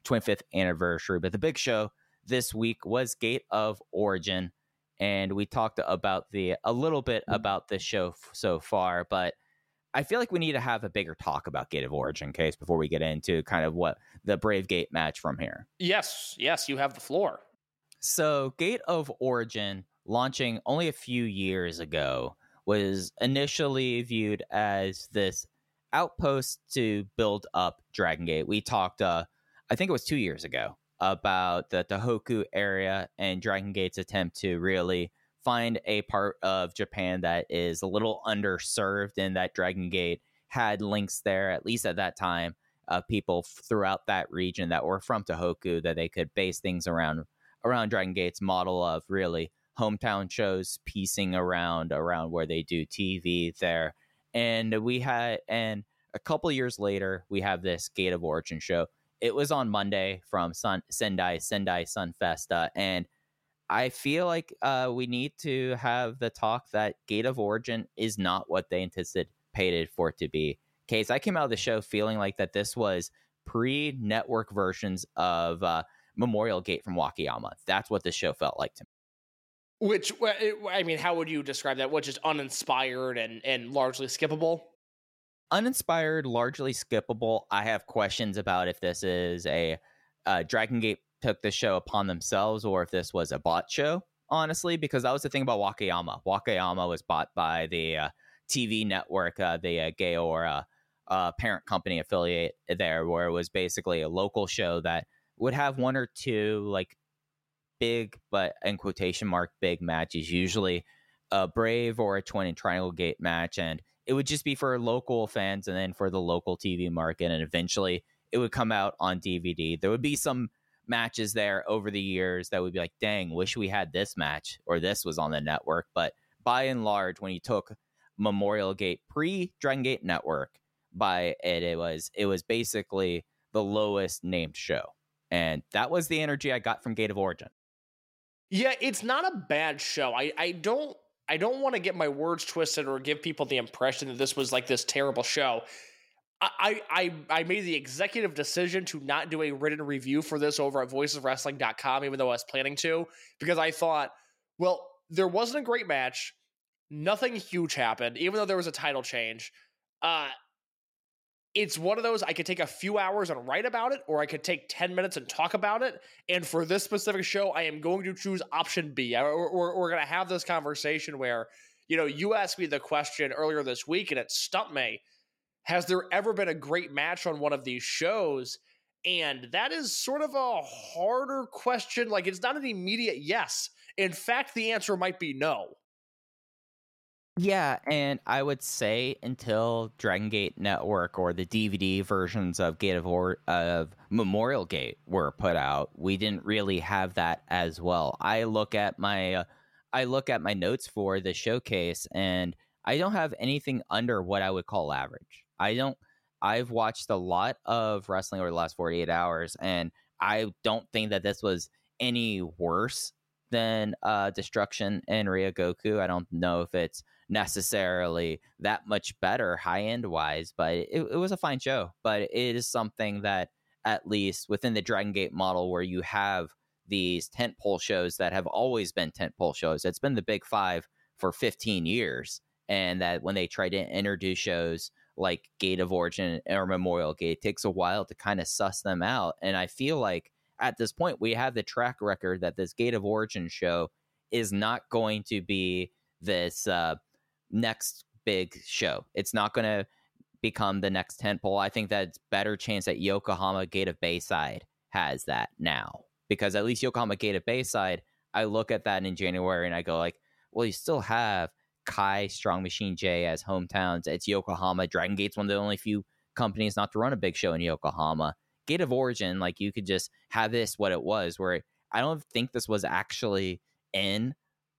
25th anniversary. But the big show this week was Gate of Origin, and we talked about the a little bit about this show f- so far, but. I feel like we need to have a bigger talk about Gate of Origin case before we get into kind of what the Brave Gate match from here. Yes, yes, you have the floor. So, Gate of Origin launching only a few years ago, was initially viewed as this outpost to build up Dragon Gate. We talked, uh, I think it was two years ago, about the Tohoku area and Dragon Gate's attempt to really find a part of Japan that is a little underserved and that Dragon Gate had links there, at least at that time, of people throughout that region that were from Tohoku that they could base things around around Dragon Gate's model of really hometown shows piecing around around where they do TV there. And we had and a couple years later we have this Gate of Origin show. It was on Monday from Sun, Sendai Sendai Sun Festa and I feel like uh, we need to have the talk that Gate of Origin is not what they anticipated for it to be. Case, I came out of the show feeling like that this was pre-network versions of uh, Memorial Gate from Wakayama. That's what this show felt like to me. Which I mean, how would you describe that? Which is uninspired and and largely skippable? Uninspired, largely skippable. I have questions about if this is a uh, Dragon Gate took the show upon themselves or if this was a bot show, honestly, because that was the thing about Wakayama. Wakayama was bought by the uh, TV network, uh, the uh, Gaora uh, parent company affiliate there, where it was basically a local show that would have one or two like big, but in quotation mark, big match is usually a Brave or a Twin and Triangle Gate match. And it would just be for local fans and then for the local TV market. And eventually it would come out on DVD. There would be some matches there over the years that would be like, dang, wish we had this match or this was on the network. But by and large, when you took Memorial Gate pre Dragon Gate Network by it, it was it was basically the lowest named show. And that was the energy I got from Gate of Origin. Yeah, it's not a bad show. I, I don't I don't want to get my words twisted or give people the impression that this was like this terrible show. I, I I made the executive decision to not do a written review for this over at voiceswrestling.com, even though I was planning to, because I thought, well, there wasn't a great match. Nothing huge happened, even though there was a title change. Uh, it's one of those I could take a few hours and write about it, or I could take 10 minutes and talk about it. And for this specific show, I am going to choose option B. Or, we're going to have this conversation where, you know, you asked me the question earlier this week and it stumped me. Has there ever been a great match on one of these shows? And that is sort of a harder question. Like, it's not an immediate yes. In fact, the answer might be no. Yeah, and I would say until Dragon Gate Network or the DVD versions of Gate of or- of Memorial Gate were put out, we didn't really have that as well. I look at my uh, I look at my notes for the showcase and I don't have anything under what I would call average. I don't I've watched a lot of wrestling over the last 48 hours and I don't think that this was any worse than uh, Destruction and Ryogoku. I don't know if it's necessarily that much better high end wise, but it, it was a fine show. But it is something that, at least within the Dragon Gate model, where you have these tentpole shows that have always been tentpole shows, it's been the big five for 15 years. And that when they try to introduce shows like Gate of Origin or Memorial Gate, it takes a while to kind of suss them out. And I feel like at this point, we have the track record that this Gate of Origin show is not going to be this uh, next big show. It's not going to become the next tentpole. I think that it's better chance that Yokohama Gate of Bayside has that now because at least Yokohama Gate of Bayside, I look at that in January and I go like, well, you still have Kai Strong Machine J as hometowns. It's Yokohama. Dragon Gate's one of the only few companies not to run a big show in Yokohama. Gate of Origin, like you could just have this what it was, where I don't think this was actually in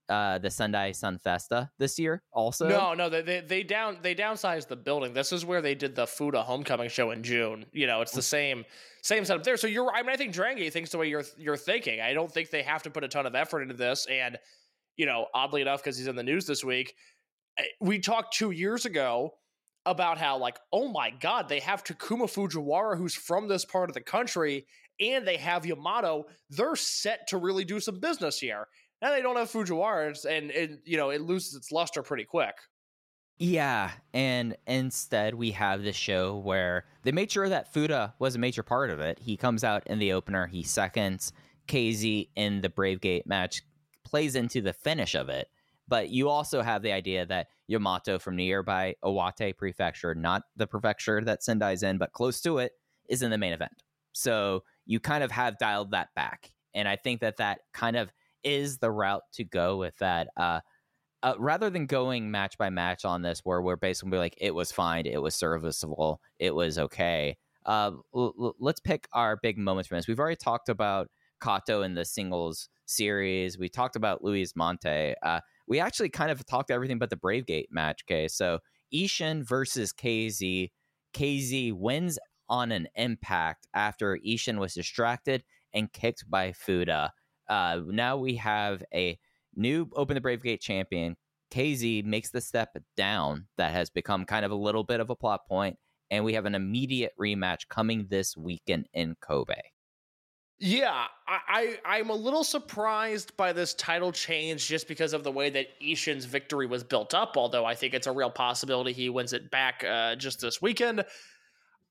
uh the Sendai Sunfesta this year also. No no they, they down they downsized the building. This is where they did the fuda homecoming show in june. You know it's the same same setup there. So you're i mean i think Dragon Gate thinks the way you're you're thinking. I don't think they have to put a ton of effort into this. And you know oddly enough because he's in the news this week eh, we talked two years ago about how like oh my god they have takuma fujiwara who's from this part of the country and they have yamato. They're set to really do some business here now they don't have Fujiwara, and, and you know it loses its luster pretty quick. Yeah, and instead we have this show where they made sure that Fuda was a major part of it. He comes out in the opener, he seconds KZ in the Brave Gate match, plays into the finish of it. But you also have the idea that Yamato from nearby Iwate Prefecture, not the prefecture that Sendai's in, but close to it, is in the main event. So you kind of have dialed that back. And I think that that kind of is the route to go with that. Uh, uh, rather than going match by match on this, where we're basically like, it was fine, it was serviceable, it was okay. Uh, l- l- let's pick our big moments from this. We've already talked about Kato in the singles series. We talked about Luis Mante. Uh, we actually kind of talked everything but the Brave Gate match. Okay, so Ishin versus KZ. KZ wins on an impact after Ishin was distracted and kicked by Fuda. Uh, now we have a new Open the Brave Gate champion. KZ makes the step down that has become kind of a little bit of a plot point, and we have an immediate rematch coming this weekend in Kobe. Yeah, I, I am a little surprised by this title change just because of the way that Ishin's victory was built up. Although I think it's a real possibility he wins it back uh, just this weekend.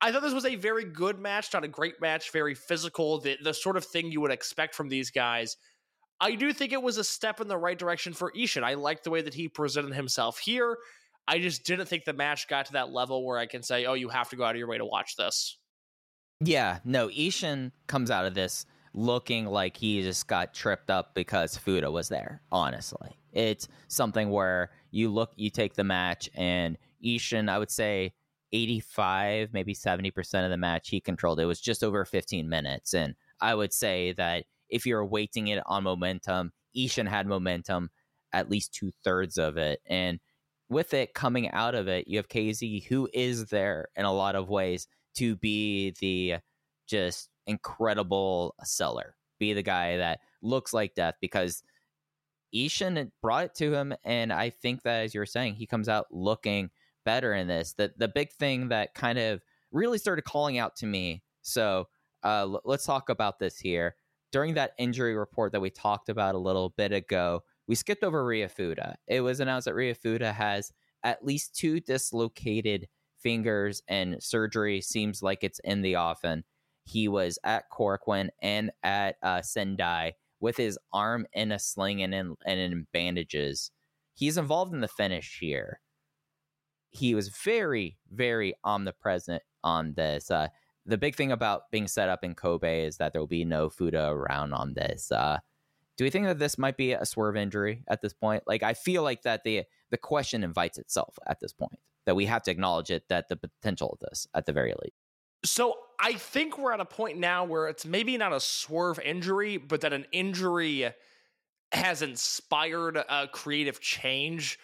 I thought this was a very good match, not a great match, very physical, the, the sort of thing you would expect from these guys. I do think it was a step in the right direction for Ishin. I liked the way that he presented himself here. I just didn't think the match got to that level where I can say, oh, you have to go out of your way to watch this. Yeah, no, Ishin comes out of this looking like he just got tripped up because Fuda was there, honestly. It's something where you look, you take the match, and Ishin, I would say 85, maybe 70% of the match he controlled. It was just over 15 minutes. And I would say that if you're weighting it on momentum, Ishin had momentum at least two thirds of it. And with it coming out of it, you have KZ who is there in a lot of ways to be the just incredible seller, be the guy that looks like death because Ishin brought it to him. And I think that, as you're saying, he comes out looking better in this. The, the big thing that kind of really started calling out to me. So uh, l- let's talk about this here. During that injury report that we talked about a little bit ago, we skipped over Ryu Fuda. It was announced that Ryu Fuda has at least two dislocated fingers, and surgery seems like it's in the offing. He was at Korakuen and at uh, Sendai with his arm in a sling and in, and in bandages. He's involved in the finish here. He was very, very omnipresent on this. Uh, the big thing about being set up in Kobe is that there will be no Fuda around on this. Uh, do we think that this might be a swerve injury at this point? Like, I feel like that the the question invites itself at this point that we have to acknowledge it that the potential of this at the very least. So I think we're at a point now where it's maybe not a swerve injury, but that an injury has inspired a creative change.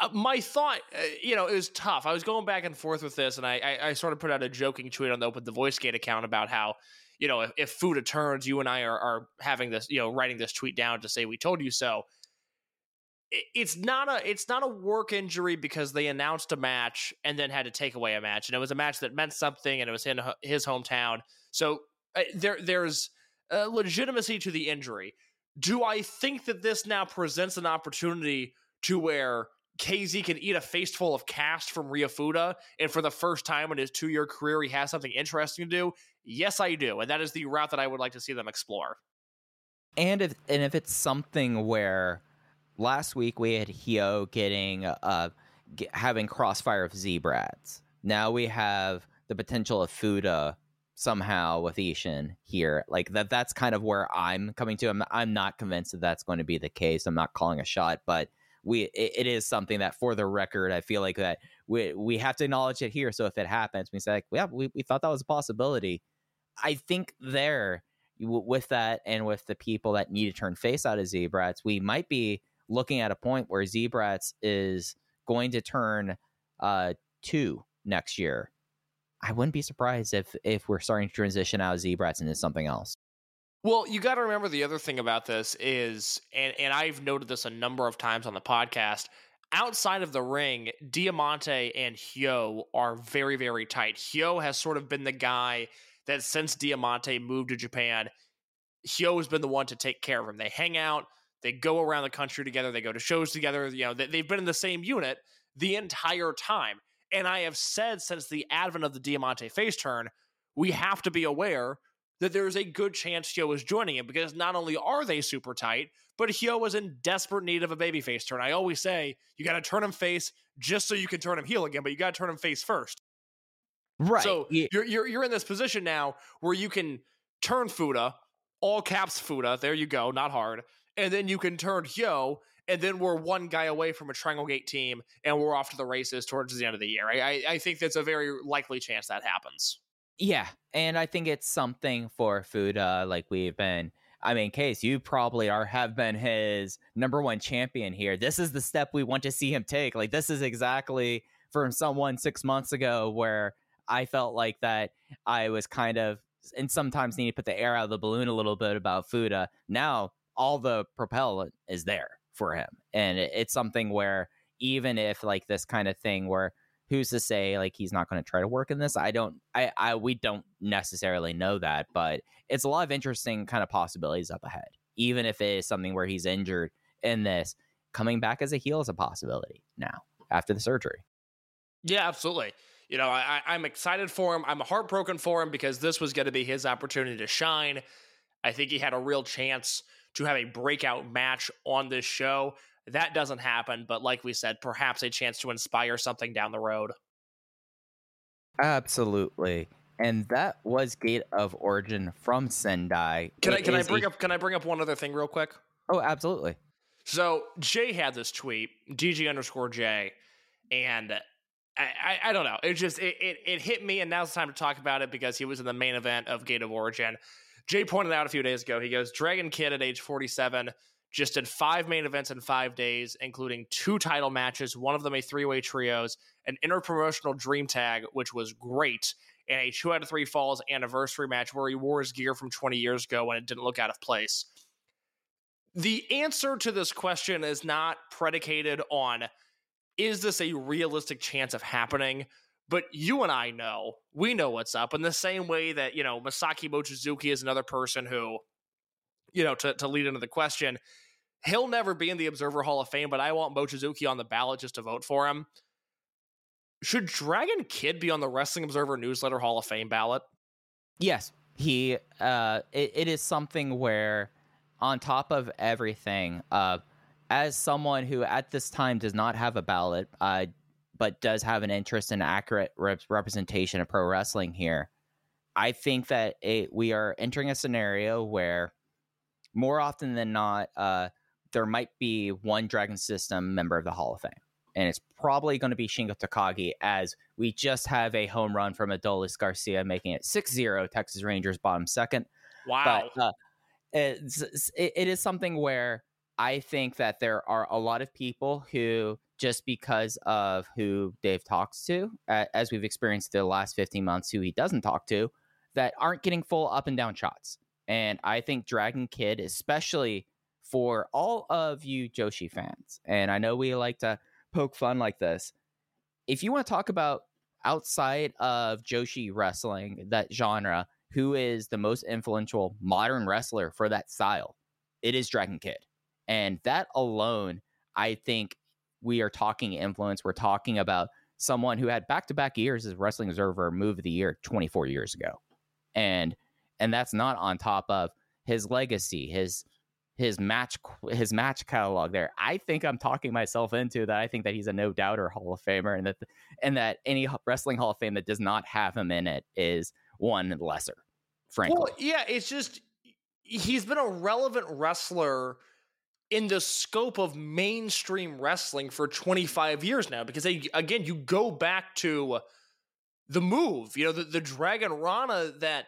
Uh, uh, my thought, uh, you know, it was tough. I was going back and forth with this, and I, I, I sort of put out a joking tweet on the Open the Voice Gate account about how, you know, if, if Fuda turns, you and I are, are having this, you know, writing this tweet down to say we told you so. It's not a it's not a work injury because they announced a match and then had to take away a match and it was a match that meant something and it was in his hometown. So uh, there there's legitimacy to the injury. Do i think that this now presents an opportunity to where KZ can eat a faceful of cast from Ryu Fuda, and for the first time in his two-year career, he has something interesting to do. Yes, I do, and that is the route that I would like to see them explore. And if and if it's something where last week we had Hyo getting uh get, having crossfire of Z-Brats. Now we have the potential of Fuda somehow with Ishin here. Like that that's kind of where I'm coming to. I'm I'm not convinced that that's going to be the case. I'm not calling a shot, but we it, it is something that for the record I feel like that we we have to acknowledge it here. So if it happens, we say like, yeah, we, we thought that was a possibility. I think there with that and with the people that need to turn face out of Z-Brats, we might be looking at a point where Z-Brats is going to turn uh, two next year. I wouldn't be surprised if if we're starting to transition out of Z-Brats into something else. Well, you got to remember the other thing about this is, and, and I've noted this a number of times on the podcast. Outside of the ring, Diamante and Hyo are very, very tight. Hyo has sort of been the guy that since Diamante moved to Japan, Hyo has been the one to take care of him. They hang out, they go around the country together. They go to shows together. You know, they, they've been in the same unit the entire time. And I have said since the advent of the Diamante face turn, we have to be aware that there's a good chance Hyo is joining him because not only are they super tight, but Hyo was in desperate need of a baby face turn. I always say you got to turn him face just so you can turn him heel again, but you got to turn him face first. Right. So yeah. you're, you're you're in this position now where you can turn Fuda, all caps Fuda. There you go, not hard and then you can turn Hyo, and then we're one guy away from a Triangle Gate team, and we're off to the races towards the end of the year. I, I think that's a very likely chance that happens. Yeah, and I think it's something for Fuda. Uh, like we've been, I mean, Case, you probably are have been his number one champion here. This is the step we want to see him take. Like this is exactly from someone six months ago where I felt like that I was kind of and sometimes need to put the air out of the balloon a little bit about Fuda. Uh, now all the propellant is there for him. And it's something where even if like this kind of thing where who's to say like he's not going to try to work in this? I don't I I we don't necessarily know that, but it's a lot of interesting kind of possibilities up ahead. Even if it is something where he's injured in this, coming back as a heel is a possibility now after the surgery. Yeah, absolutely. you know, I, I'm excited for him. I'm heartbroken for him because this was going to be his opportunity to shine. I think he had a real chance to have a breakout match on this show. That doesn't happen, but like we said, perhaps a chance to inspire something down the road. Absolutely. And that was Gate of Origin from Sendai. Can I can I bring a- up can I bring up one other thing real quick? Oh, absolutely. So Jay had this tweet, DG underscore J, and I, I, I don't know. It just it, it it hit me, and now's the time to talk about it because he was in the main event of Gate of Origin. Jay pointed out a few days ago. He goes, Dragon Kid at age 47 just did five main events in five days, including two title matches, one of them a three way trios, an interpromotional dream tag, which was great, and a two out of three falls anniversary match where he wore his gear from 20 years ago when it didn't look out of place. The answer to this question is not predicated on is this a realistic chance of happening? But you and I know, we know what's up. In the same way that, you know, Masaki Mochizuki is another person who, you know, to, to lead into the question, he'll never be in the Observer Hall of Fame, but I want Mochizuki on the ballot just to vote for him. Should Dragon Kid be on the Wrestling Observer Newsletter Hall of Fame ballot? Yes, he. Uh, it, it is something where, on top of everything, uh, as someone who at this time does not have a ballot, uh, but does have an interest in accurate rep- representation of pro wrestling here, I think that it, we are entering a scenario where, more often than not, uh, there might be one Dragon System member of the Hall of Fame. And it's probably going to be Shingo Takagi, as we just have a home run from Adolis Garcia, making it 6 0 Texas Rangers bottom second. Wow. But uh, it's, it, is something where I think that there are a lot of people who, just because of who Dave talks to, uh, as we've experienced the last 15 months, who he doesn't talk to, that aren't getting full up and down shots. And I think Dragon Kid, especially for all of you Joshi fans, and I know we like to poke fun like this. If you want to talk about outside of Joshi wrestling, that genre, who is the most influential modern wrestler for that style, it is Dragon Kid. And that alone, I think we are talking influence. We're talking about someone who had back to back years as Wrestling Observer Move of the Year 24 years ago. And and that's not on top of his legacy, his his match his match catalog there. I think I'm talking myself into that. I think that he's a no doubter Hall of Famer, and that and that any wrestling Hall of Fame that does not have him in it is one lesser. Frankly, Well, yeah, it's just he's been a relevant wrestler in the scope of mainstream wrestling for 25 years now because they, again you go back to the move you know the, the dragon rana that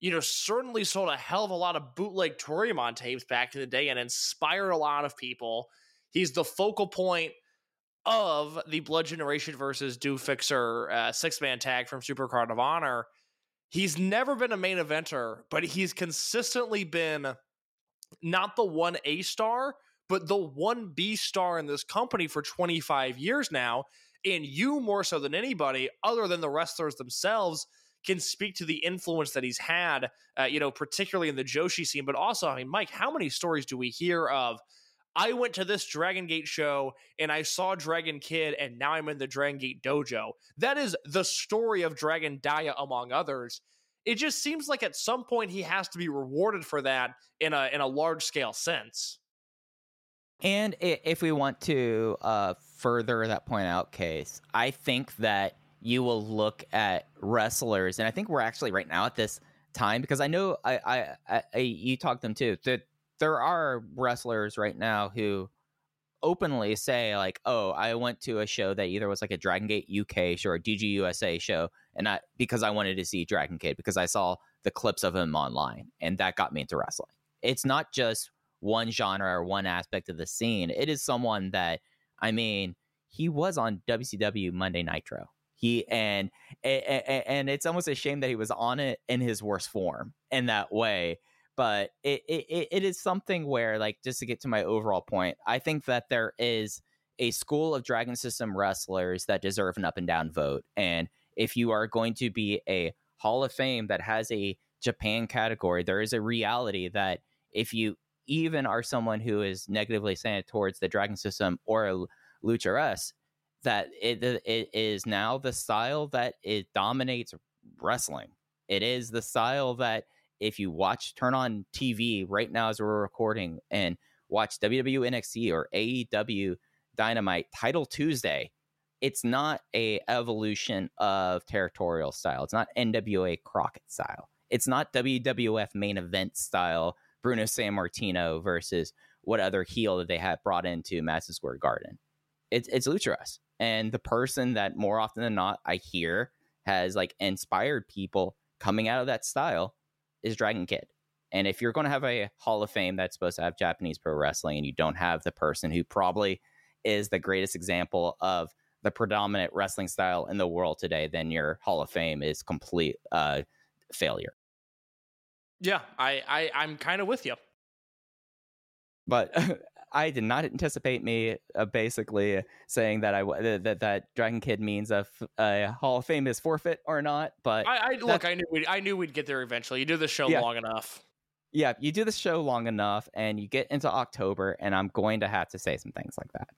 you know certainly sold a hell of a lot of bootleg Toryumon tapes back in the day and inspired a lot of people he's the focal point of the blood generation versus do fixer uh, six-man tag from supercard of honor he's never been a main eventer, but he's consistently been not the one A star, but the one B star in this company for 25 years now. And you, more so than anybody, other than the wrestlers themselves, can speak to the influence that he's had, uh, you know, particularly in the Joshi scene. But also, I mean, Mike, how many stories do we hear of? I went to this Dragon Gate show and I saw Dragon Kid, and now I'm in the Dragon Gate dojo. That is the story of Dragon Dia, among others. It just seems like at some point he has to be rewarded for that in a in a large scale sense. And if we want to uh, further that point out, case, I think that you will look at wrestlers, and I think we're actually right now at this time because I know I, I, I, you talked them too. That there are wrestlers right now who openly say like, "Oh, I went to a show that either was like a Dragon Gate UK show or a DGUSA show, and I because I wanted to see Dragon Kid because I saw the clips of him online, and that got me into wrestling." It's not just one genre or one aspect of the scene. It is someone that I mean, he was on WCW Monday Nitro. He and and, and it's almost a shame that he was on it in his worst form in that way. But it, it it is something where, like, just to get to my overall point, I think that there is a school of Dragon System wrestlers that deserve an up and down vote. And if you are going to be a Hall of Fame that has a Japan category, there is a reality that if you even are someone who is negatively saying towards the Dragon System or Lucha S, that it, it is now the style that it dominates wrestling. It is the style that if you watch, turn on TV right now as we're recording and watch WWE NXT or AEW Dynamite Title Tuesday, it's not a evolution of territorial style. It's not NWA Crockett style. It's not WWF main event style Bruno Sammartino versus what other heel that they had brought into Madison Square Garden. It's it's Luchasaurus. And the person that more often than not I hear has like inspired people coming out of that style is Dragon Kid. And if you're going to have a Hall of Fame that's supposed to have Japanese pro wrestling and you don't have the person who probably is the greatest example of the predominant wrestling style in the world today, then your Hall of Fame is complete uh, failure. Yeah, I, I I'm kind of with you. But (laughs) I did not anticipate me uh, basically saying that I w- that that Dragon Kid means a, f- a Hall of Fame is forfeit or not. But I, I look, I knew we'd, I knew we'd get there eventually. You do the show Yeah. long enough. yeah, you do the show long enough, and you get into October, and I'm going to have to say some things like that.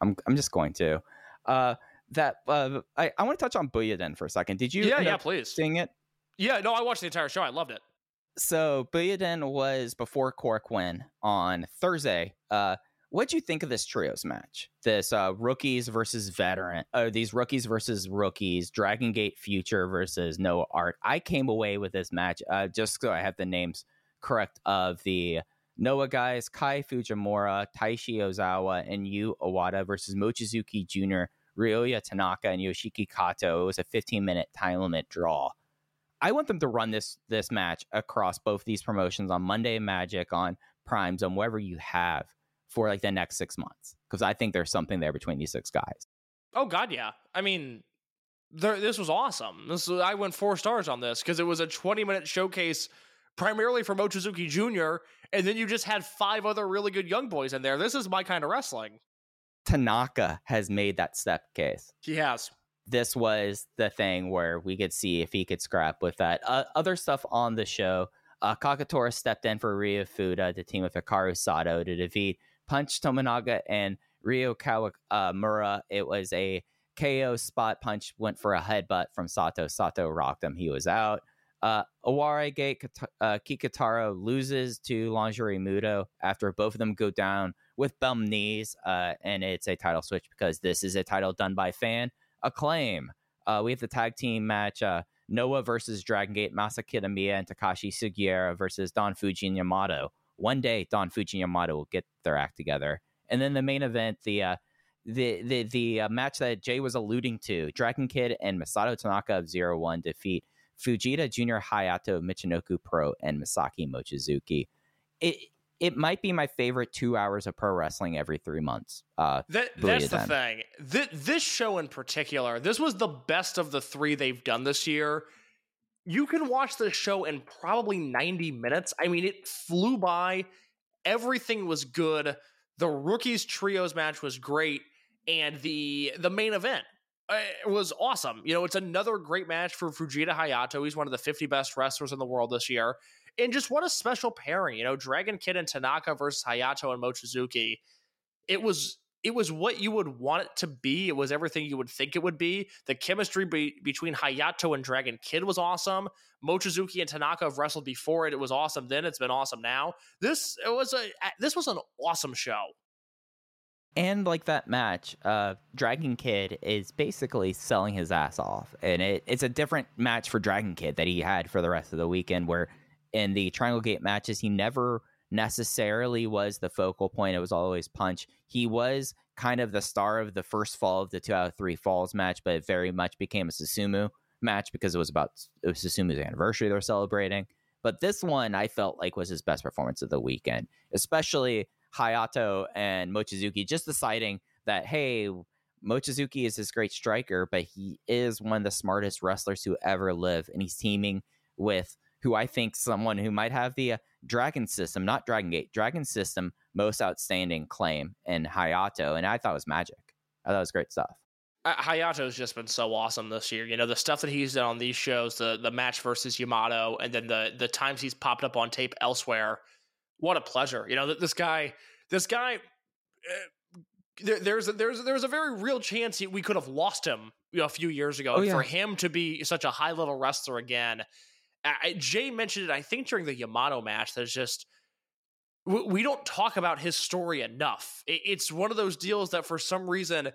I'm I'm just going to. Uh, that uh, I I want to touch on Buyuden for a second. Did you yeah, yeah, please. seeing it? Yeah, no, I watched the entire show. I loved it. So Booyah was before Korakuen on Thursday. Uh, what do you think of this trios match? This uh, rookies versus veteran, or these rookies versus rookies, Dragon Gate Future versus Noah Art. I came away with this match uh, just so I have the names correct of the Noah guys: Kai Fujimura, Taishi Ozawa, and Yu Owada versus Mochizuki Jr., Ryoya Tanaka, and Yoshiki Kato. It was a 15 minute time limit draw. I want them to run this this match across both these promotions on Monday Magic, on Prime Zone, wherever you have for like the next six months, because I think there's something there between these six guys. Oh God, yeah. I mean, there, this was awesome. This was, I went four stars on this because it was a 20 minute showcase primarily for Mochizuki Jr. And then you just had five other really good young boys in there. This is my kind of wrestling. Tanaka has made that step case. He has. This was the thing where we could see if he could scrap with that. Uh, other stuff on the show. Uh, Kagetora stepped in for Ryu Fuda to team with Hikaru Sato to defeat Punch Tominaga and Ryo Kawamura. It was a KO spot punch, went for a headbutt from Sato. Sato rocked him. He was out. Uh, Owarai Gate uh, Kikutaro loses to Lingerie Muto after both of them go down with bum knees, uh, and it's a title switch because this is a title done by fan acclaim. Uh, we have the tag team match uh, Noah versus Dragon Gate, Masa Kitamiya and Takashi Sugiura versus Don Fujii and Yamato. One day, Don Fujii and Yamato will get their act together. And then the main event, the uh, the the the uh, match that Jay was alluding to, Dragon Kid and Masato Tanaka of Zero One defeat Fujita Junior Hayato Michinoku Pro and Masaki Mochizuki. It it might be my favorite two hours of pro wrestling every three months. Uh, That, that's the thing. Th- this show in particular, this was the best of the three they've done this year. You can watch the show in probably 90 minutes. I mean, it flew by. Everything was good. The rookies trios match was great, and the the main event uh, was awesome. You know, it's another great match for Fujita Hayato. He's one of the 50 best wrestlers in the world this year. And just what a special pairing, you know, Dragon Kid and Tanaka versus Hayato and Mochizuki. It was it was what you would want it to be. It was everything you would think it would be. The chemistry be- between Hayato and Dragon Kid was awesome. Mochizuki and Tanaka have wrestled before it. It was awesome then. It's been awesome now. This it was a this was an awesome show. and like that match, uh, Dragon Kid is basically selling his ass off, and it, it's a different match for Dragon Kid that he had for the rest of the weekend. Where in the Triangle Gate matches, he never necessarily was the focal point. It was always Punch. He was kind of the star of the first fall of the two out of three falls match, but it very much became a Susumu match because it was about it was Susumu's anniversary they were celebrating. But this one I felt like was his best performance of the weekend, especially Hayato and Mochizuki just deciding that hey, Mochizuki is this great striker, but he is one of the smartest wrestlers who ever live, and he's teaming with who I think someone who might have the uh, Dragon System, not Dragon Gate, Dragon System most outstanding claim in Hayato, and I thought it was magic. I thought it was great stuff. Uh, Hayato's just been so awesome this year. You know the stuff that he's done on these shows, the the match versus Yamato, and then the the times he's popped up on tape elsewhere. What a pleasure! You know that this guy, this guy, uh, there, there's a, there's there's a very real chance he, we could have lost him you know, a few years ago. Oh, and For him to be such a high level wrestler again, I, Jay mentioned it. I think during the Yamato match. That's just we, we don't talk about his story enough. It, it's one of those deals that for some reason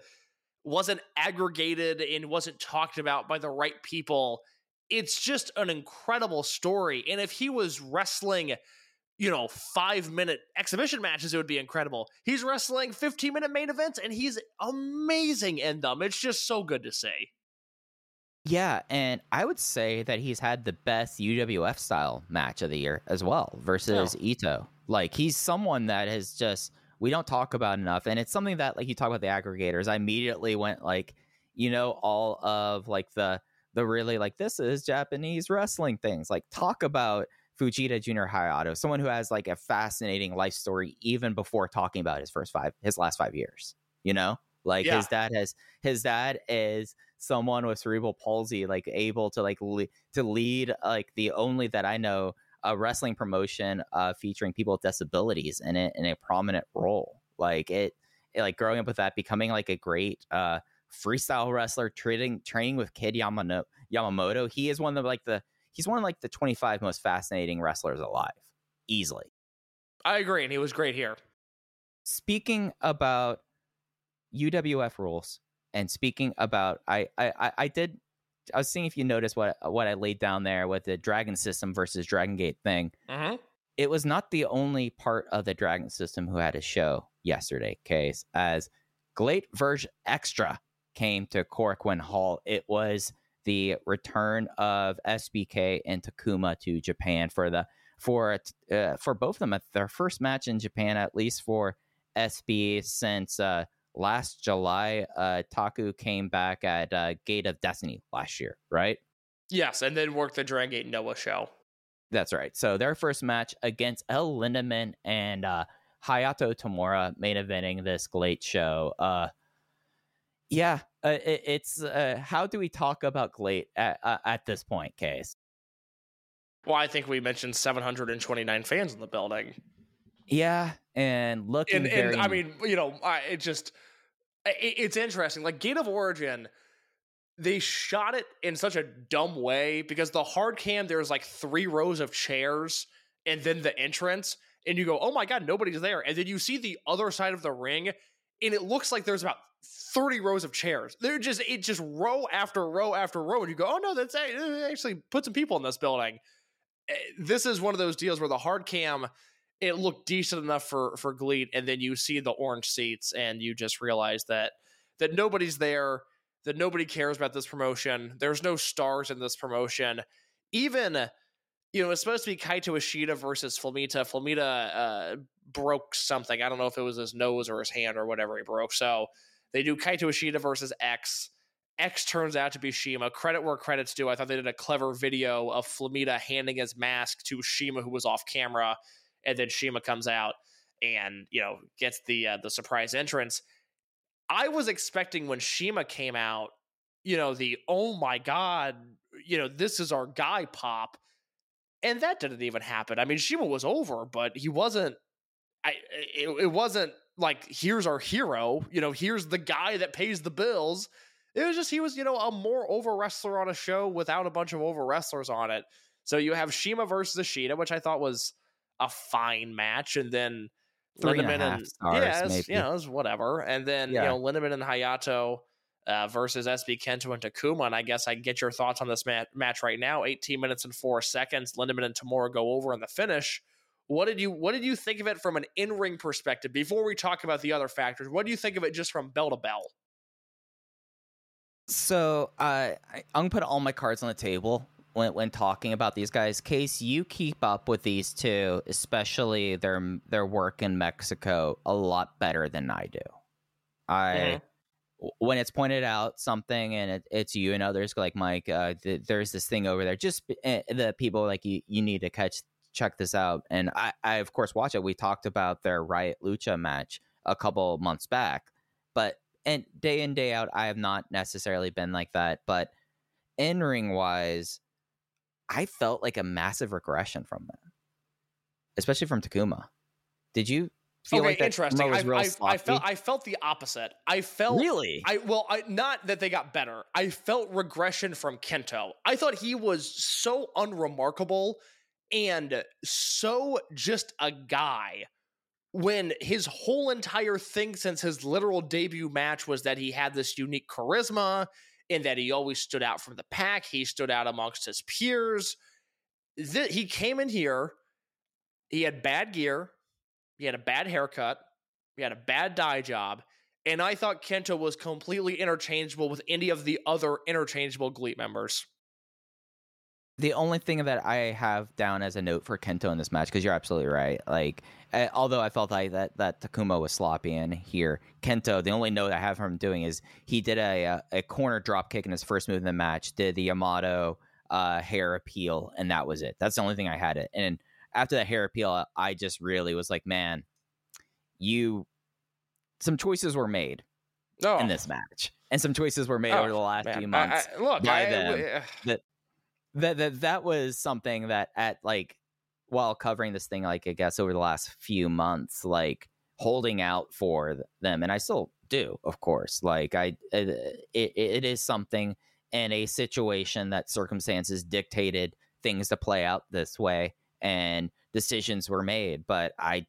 wasn't aggregated and wasn't talked about by the right people. It's just an incredible story. And if he was wrestling, you know, five minute exhibition matches, it would be incredible. He's wrestling 15 minute main events and he's amazing in them. It's just so good to see. Yeah, and I would say that he's had the best UWF style match of the year as well versus Ito. Like he's someone that has just we don't talk about enough, and it's something that like you talk about the aggregators. I immediately went like, you know, all of like the the really like this is Japanese wrestling things. Like talk about Fujita Junior Hayato, someone who has like a fascinating life story even before talking about his first five his last five years. You know, like Yeah. his dad has his dad is someone with cerebral palsy like able to like le- to lead like the only that I know a wrestling promotion uh featuring people with disabilities in it in a prominent role like it, it like growing up with that becoming like a great uh freestyle wrestler training training with Kid Yamano- Yamamoto he is one of like the he's one of like the 25 most fascinating wrestlers alive easily I agree. And he was great here. speaking about UWF rules and speaking about I I I- did I was seeing if you noticed what what I laid down there with the Dragon System versus Dragon Gate thing. Mm-hmm. It was not the only part of the Dragon System who had a show yesterday, case as GLEAT Verge Extra came to Korakuen Hall. It was the return of SBK and Takuma to Japan for the for uh, for both of them at their first match in Japan, at least for SB since uh, last July. Uh, Taku came back at uh, Gate of Destiny last year, right? Yes. And then worked the Dragon Gate Noah show. That's right. So their first match against El Lindaman and uh, Hayato Tamura main eventing this GLEAT show. Uh, yeah, uh, it, it's uh, how do we talk about GLEAT at, uh, at this point, Case? Well, I think we mentioned 729 fans in the building. Yeah, and looking and, very. and I mean, you know, I, it just it's interesting. Like Gate of Origin, they shot it in such a dumb way because the hard cam there's like three rows of chairs and then the entrance, and you go, oh my god, nobody's there, and then you see the other side of the ring, and it looks like there's about 30 rows of chairs. They're just it just row after row after row, and you go, oh no, that's actually put some people in this building. Eh, This is one of those deals where the hard cam it looked decent enough for for GLEAT, and then you see the orange seats, and you just realize that that nobody's there, that nobody cares about this promotion. There's no stars in this promotion. Even you know, it's supposed to be Kaito Ishida versus Flamita. Flamita uh, broke something. I don't know if it was his nose or his hand or whatever he broke. So they do Kaito Ishida versus X. X turns out to be CIMA. Credit where credit's due. I thought they did a clever video of Flamita handing his mask to CIMA, who was off camera, and then CIMA comes out and you know gets the uh, the surprise entrance. I was expecting when CIMA came out, you know, the oh my god, you know, this is our guy pop, and that didn't even happen. I mean, CIMA was over, but he wasn't. I it, it wasn't like here's our hero, you know, here's the guy that pays the bills. It was just he was, you know, a more over wrestler on a show without a bunch of over wrestlers on it. So you have CIMA versus Ishida, which I thought was a fine match, and then Three and Lindaman half and stars, yeah, maybe. you know, it's whatever. And then Yeah. you know, Lindaman and Hayato uh, versus SB Kento and Takuma. And I guess I can get your thoughts on this ma- match right now. 18 minutes and four seconds. Lindaman and Tamura go over in the finish. What did you What did you think of it from an in ring perspective? Before we talk about the other factors, what do you think of it just from bell to bell? So uh, I, I'm gonna put all my cards on the table when when talking about these guys. Case you keep up with these two, especially their their work in Mexico, a lot better than I do. I w- when it's pointed out something and it, it's you and others like Mike, uh, th- there's this thing over there. Just uh, the people like you, you need to catch check this out. And I, I of course watch it. We talked about their Riot Lucha match a couple months back, but and day in day out, I have not necessarily been like that. But in ring wise, I felt like a massive regression from them, especially from Takuma. Did you feel okay, like that interesting. was I, I. I felt I felt the opposite. I felt really. I well, I not that they got better. I felt regression from Kento. I thought he was so unremarkable and so just a guy when his whole entire thing since his literal debut match was that he had this unique charisma and that he always stood out from the pack. He stood out amongst his peers. Th- he came in here. He had bad gear. He had a bad haircut. He had a bad dye job. And I thought Kento was completely interchangeable with any of the other interchangeable GLEAT members. The only thing that I have down as a note for Kento in this match, because you're absolutely right. Like, uh, although I felt like that that Takuma was sloppy in here, Kento, the only note I have from him doing is he did a a, a corner drop kick in his first move in the match, did the Yamato uh, hair appeal, and that was it. That's the only thing I had it. And after that hair appeal, I just really was like, man, you. Some choices were made No, in this match, and some choices were made Oh, over the last man. few months I- look, by I- them. uh, that that that that was something that at like while covering this thing like i guess over the last few months like holding out for them and i still do of course like i it, it, it is something in a situation that circumstances dictated things to play out this way and decisions were made but i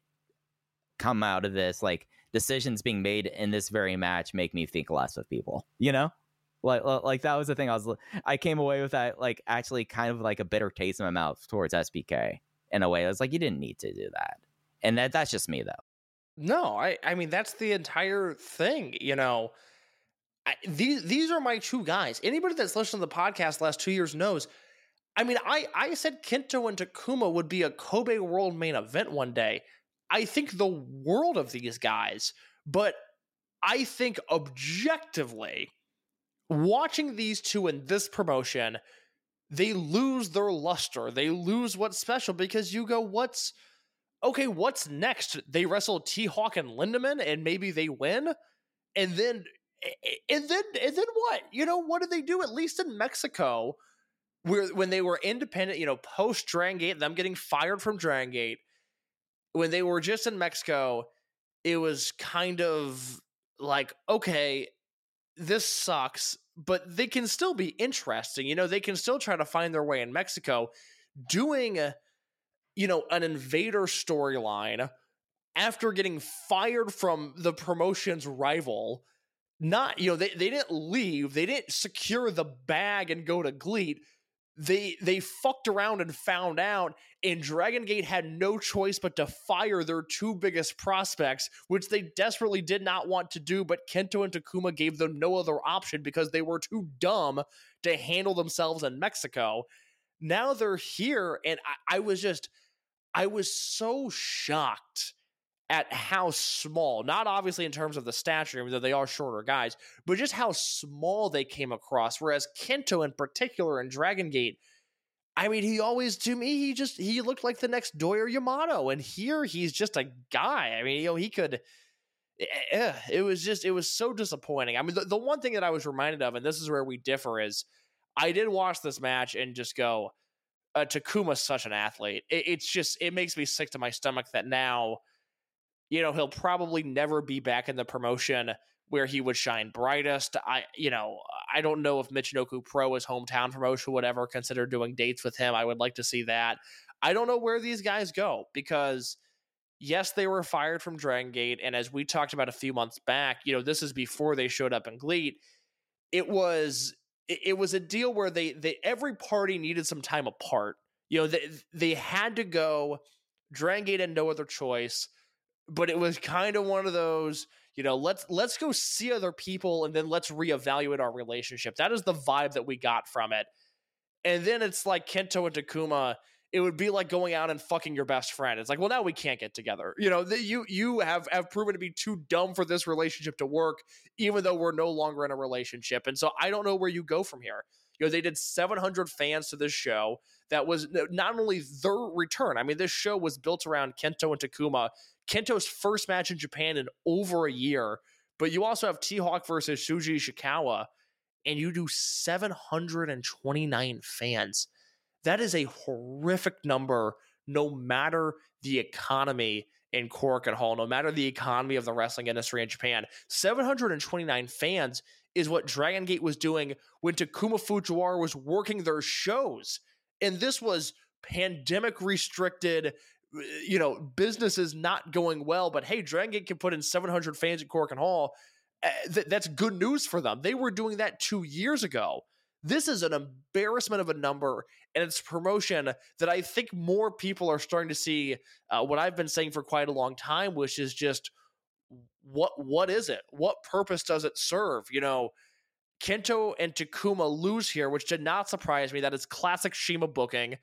come out of this like decisions being made in this very match make me think less of people you know like like that was the thing i was I came away with that like actually kind of like a bitter taste in my mouth towards SBK in a way. I was like, you didn't need to do that, and that that's just me though. No, I I mean that's the entire thing, you know. I, these these are my two guys. Anybody that's listened to the podcast the last two years knows. I mean, I I said Kento and Takuma would be a Kobe World main event one day. I think the world of these guys, but I think objectively, watching these two in this promotion, they lose their luster. They lose what's special because you go, what's okay, what's next? They wrestle T Hawk and Lindaman and maybe they win. And then and then and then what? You know, what did they do? At least in Mexico, where when they were independent, you know, post Dragon Gate, them getting fired from Dragon Gate, when they were just in Mexico, it was kind of like, okay, this sucks, but they can still be interesting. You know, they can still try to find their way in Mexico doing, a, you know, an invader storyline after getting fired from the promotion's rival. Not, you know, they, they didn't leave, they didn't secure the bag and go to GLEAT. They they fucked around and found out, and Dragon Gate had no choice but to fire their two biggest prospects, which they desperately did not want to do. But Kento and Takuma gave them no other option because they were too dumb to handle themselves in Mexico. Now they're here, and I, I was just, I was so shocked at how small, not obviously in terms of the stature, though they are shorter guys, but just how small they came across. Whereas Kento, in particular, in Dragon Gate, I mean, he always to me he just he looked like the next Doyer Yamato, and here he's just a guy. I mean, you know, he could. eh, It was just it was so disappointing. I mean, the, the one thing that I was reminded of, and this is where we differ, is I did watch this match and just go, uh, Takuma's such an athlete. It, it's just it makes me sick to my stomach that now, you know, he'll probably never be back in the promotion where he would shine brightest. I, you know, I don't know if Michinoku Pro is hometown promotion would ever consider doing dates with him. I would like to see that. I don't know where these guys go because yes, they were fired from Dragon Gate, and as we talked about a few months back, you know, this is before they showed up in GLEAT. It was it, it was a deal where they they every party needed some time apart. You know, they they had to go. Dragon Gate had no other choice, but it was kind of one of those you know let's let's go see other people and then let's reevaluate our relationship. That is the vibe that we got from it. And then it's like kento and takuma it would be like going out and fucking your best friend. It's like well now we can't get together. You know the, you you have have proven to be too dumb for this relationship to work even though we're no longer in a relationship. And so i don't know where you go from here. You know they did 700 fans to this show that was not only their return i mean this show was built around kento and takuma Kento's first match in Japan in over a year, but you also have T Hawk versus Shuji Ishikawa, and you do 729 fans. That is a horrific number, no matter the economy in Korakuen Hall, no matter the economy of the wrestling industry in Japan. 729 fans is what Dragon Gate was doing when Takuma Fujiwara was working their shows. And this was pandemic restricted, you know, businesses not going well. But hey, Dragon Gate can put in 700 fans at Korakuen Hall. Uh, th- that's good news for them. They were doing that two years ago. This is an embarrassment of a number, and it's promotion that I think more people are starting to see. Uh, what I've been saying for quite a long time, which is just what what is it? What purpose does it serve? You know, Kento and Takuma lose here, which did not surprise me. That is classic CIMA booking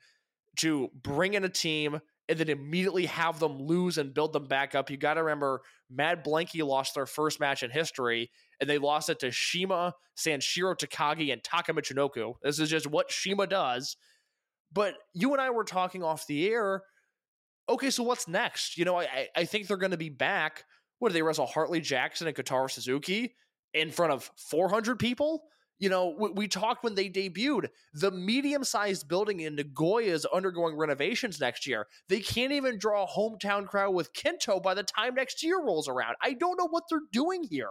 to bring in a team and then immediately have them lose and build them back up. You got to remember, Mad Blankey lost their first match in history, and they lost it to CIMA, Sanshiro Takagi, and Taka Michinoku. This is just what CIMA does. But you and I were talking off the air. Okay, so what's next? You know, I I think they're going to be back. What do they wrestle Hartley Jackson and Kotaro Suzuki in front of 400 people? You know, we, we talked when they debuted. The medium sized building in Nagoya is undergoing renovations next year. They can't even draw a hometown crowd with Kento by the time next year rolls around. I don't know what they're doing here.